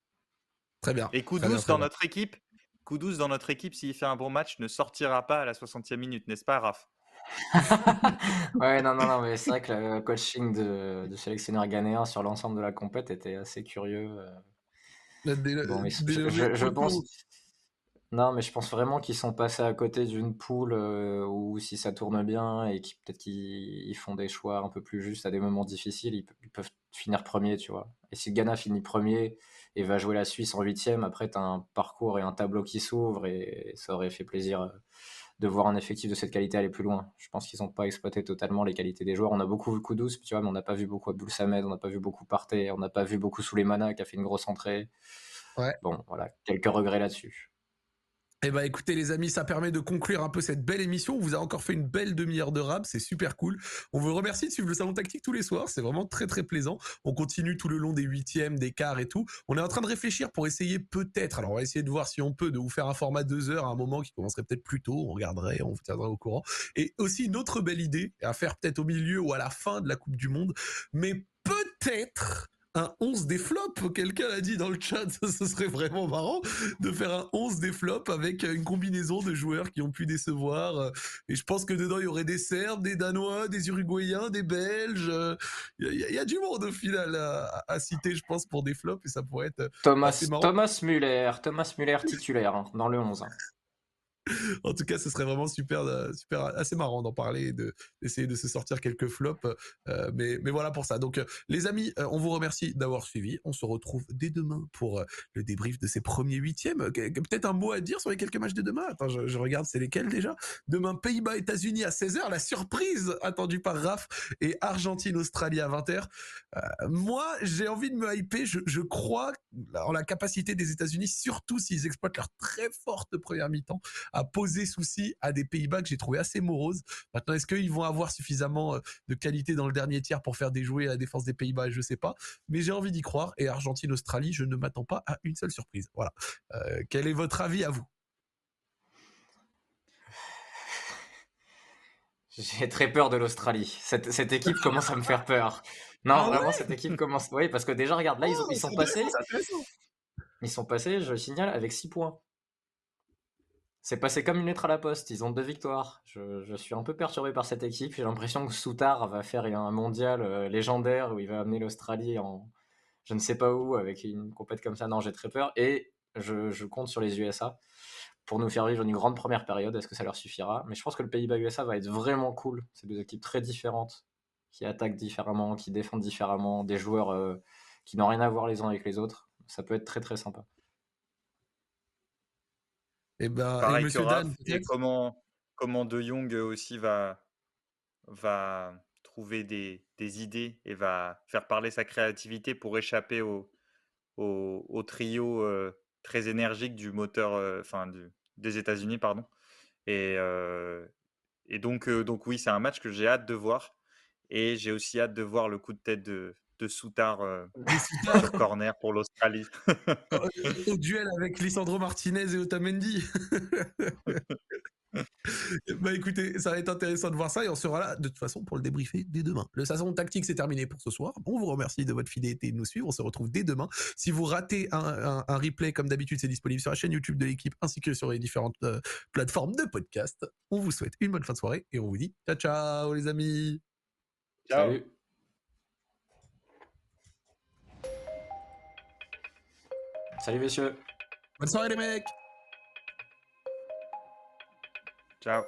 Très bien. Et Kudus dans notre équipe, Kudus dans notre équipe, s'il fait un bon match, ne sortira pas à la 60e minute, n'est-ce pas, Raph? ouais, non, non, non, mais c'est vrai que le coaching de, de sélectionneur ghanéen sur l'ensemble de la compète était assez curieux. Euh. je, pense. Non, mais je pense vraiment qu'ils sont passés à côté d'une poule euh, où si ça tourne bien et qui peut-être qu'ils font des choix un peu plus justes à des moments difficiles, ils, peuvent finir premier, tu vois. Et si le Ghana finit premier et va jouer la Suisse en huitième, après tu as un parcours et un tableau qui s'ouvre et ça aurait fait plaisir euh, de voir un effectif de cette qualité aller plus loin. Je pense qu'ils n'ont pas exploité totalement les qualités des joueurs. On a beaucoup vu Kudus, tu vois, mais on n'a pas vu beaucoup Abdul Samed, on n'a pas vu beaucoup Partey, on n'a pas vu beaucoup Souleymana qui a fait une grosse entrée. Ouais. Bon, voilà, quelques regrets là-dessus. Eh ben écoutez les amis, ça permet de conclure un peu cette belle émission. On vous a encore fait une belle demi-heure de rap, c'est super cool. On vous remercie de suivre le salon tactique tous les soirs, c'est vraiment très très plaisant. On continue tout le long des huitièmes, des quarts et tout. On est en train de réfléchir pour essayer peut-être, alors on va essayer de voir si on peut, de vous faire un format deux heures à un moment qui commencerait peut-être plus tôt. On regarderait, on vous tiendra au courant. Et aussi une autre belle idée à faire peut-être au milieu ou à la fin de la Coupe du Monde, mais peut-être un 11 des flops. Quelqu'un l'a dit dans le chat, ce serait vraiment marrant de faire un 11 des flops avec une combinaison de joueurs qui ont pu décevoir. Et je pense que dedans, il y aurait des Serbes, des Danois, des Uruguayens, des Belges. Il y, a, du monde au final à, citer, je pense, pour des flops et ça pourrait être. Thomas, Thomas Müller, Thomas Müller titulaire hein, dans le 11. en tout cas, ce serait vraiment super, euh, super assez marrant d'en parler, de d'essayer de se sortir quelques flops. Euh, mais, mais voilà pour ça. Donc, euh, les amis, on vous remercie d'avoir suivi. On se retrouve dès demain pour le débrief de ces premiers huitièmes. Peut-être un mot à dire sur les quelques matchs de demain? Attends, je, regarde, c'est lesquels déjà? Demain, Pays-Bas, États-Unis à 16h. La surprise attendue par Raph et Argentine, Australie à 20h. moi, j'ai envie de me hyper. Je, je crois en la capacité des États-Unis, surtout s'ils exploitent leur très forte première mi-temps, à poser souci à des Pays-Bas que j'ai trouvé assez moroses. Maintenant, est-ce qu'ils vont avoir suffisamment euh, de qualité dans le dernier tiers pour faire déjouer la défense des Pays-Bas? Je sais pas, mais j'ai envie d'y croire. Et Argentine-Australie, je ne m'attends pas à une seule surprise. Voilà. Euh, quel est votre avis à vous? J'ai très peur de l'Australie. Cette, équipe commence à me faire peur. Non, ah vraiment, cette équipe commence. Oui, parce que déjà, regarde, là, ils, ils sont passés. Ils sont passés, je le signale, avec 6 points. C'est passé comme une lettre à la poste. Ils ont deux victoires. Je, suis un peu perturbé par cette équipe. J'ai l'impression que Soutard va faire un mondial euh, légendaire où il va amener l'Australie en je ne sais pas où avec une compète comme ça. Non, j'ai très peur. Et je, compte sur les USA pour nous faire vivre une grande première période. Est-ce que ça leur suffira? Mais je pense que le Pays-Bas-USA va être vraiment cool. C'est deux équipes très différentes qui attaquent différemment, qui défendent différemment, des joueurs euh, qui n'ont rien à voir les uns avec les autres. Ça peut être très très sympa. Et ben, Pareil et que Raph, Dan, et comment, comment De Jong aussi va, va trouver des, des idées et va faire parler sa créativité pour échapper au, au, au trio euh, très énergique du moteur, euh, enfin du, des États-Unis, pardon. Et, euh, et donc, donc oui, c'est un match que j'ai hâte de voir. Et j'ai aussi hâte de voir le coup de tête de, de Soutard euh, Des Soutard sur corner pour l'Australie. au, duel avec Lisandro Martinez et Otamendi. bah écoutez, ça va être intéressant de voir ça et on sera là de toute façon pour le débriefer dès demain. Le Sasson Tactique c'est terminé pour ce soir. On vous remercie de votre fidélité et de nous suivre. On se retrouve dès demain. Si vous ratez un, un- un replay comme d'habitude, c'est disponible sur la chaîne YouTube de l'équipe ainsi que sur les différentes euh, plateformes de podcast. On vous souhaite une bonne fin de soirée et on vous dit ciao ciao les amis. Ciao. Salut. Salut messieurs. Bonne soirée les mecs. Ciao.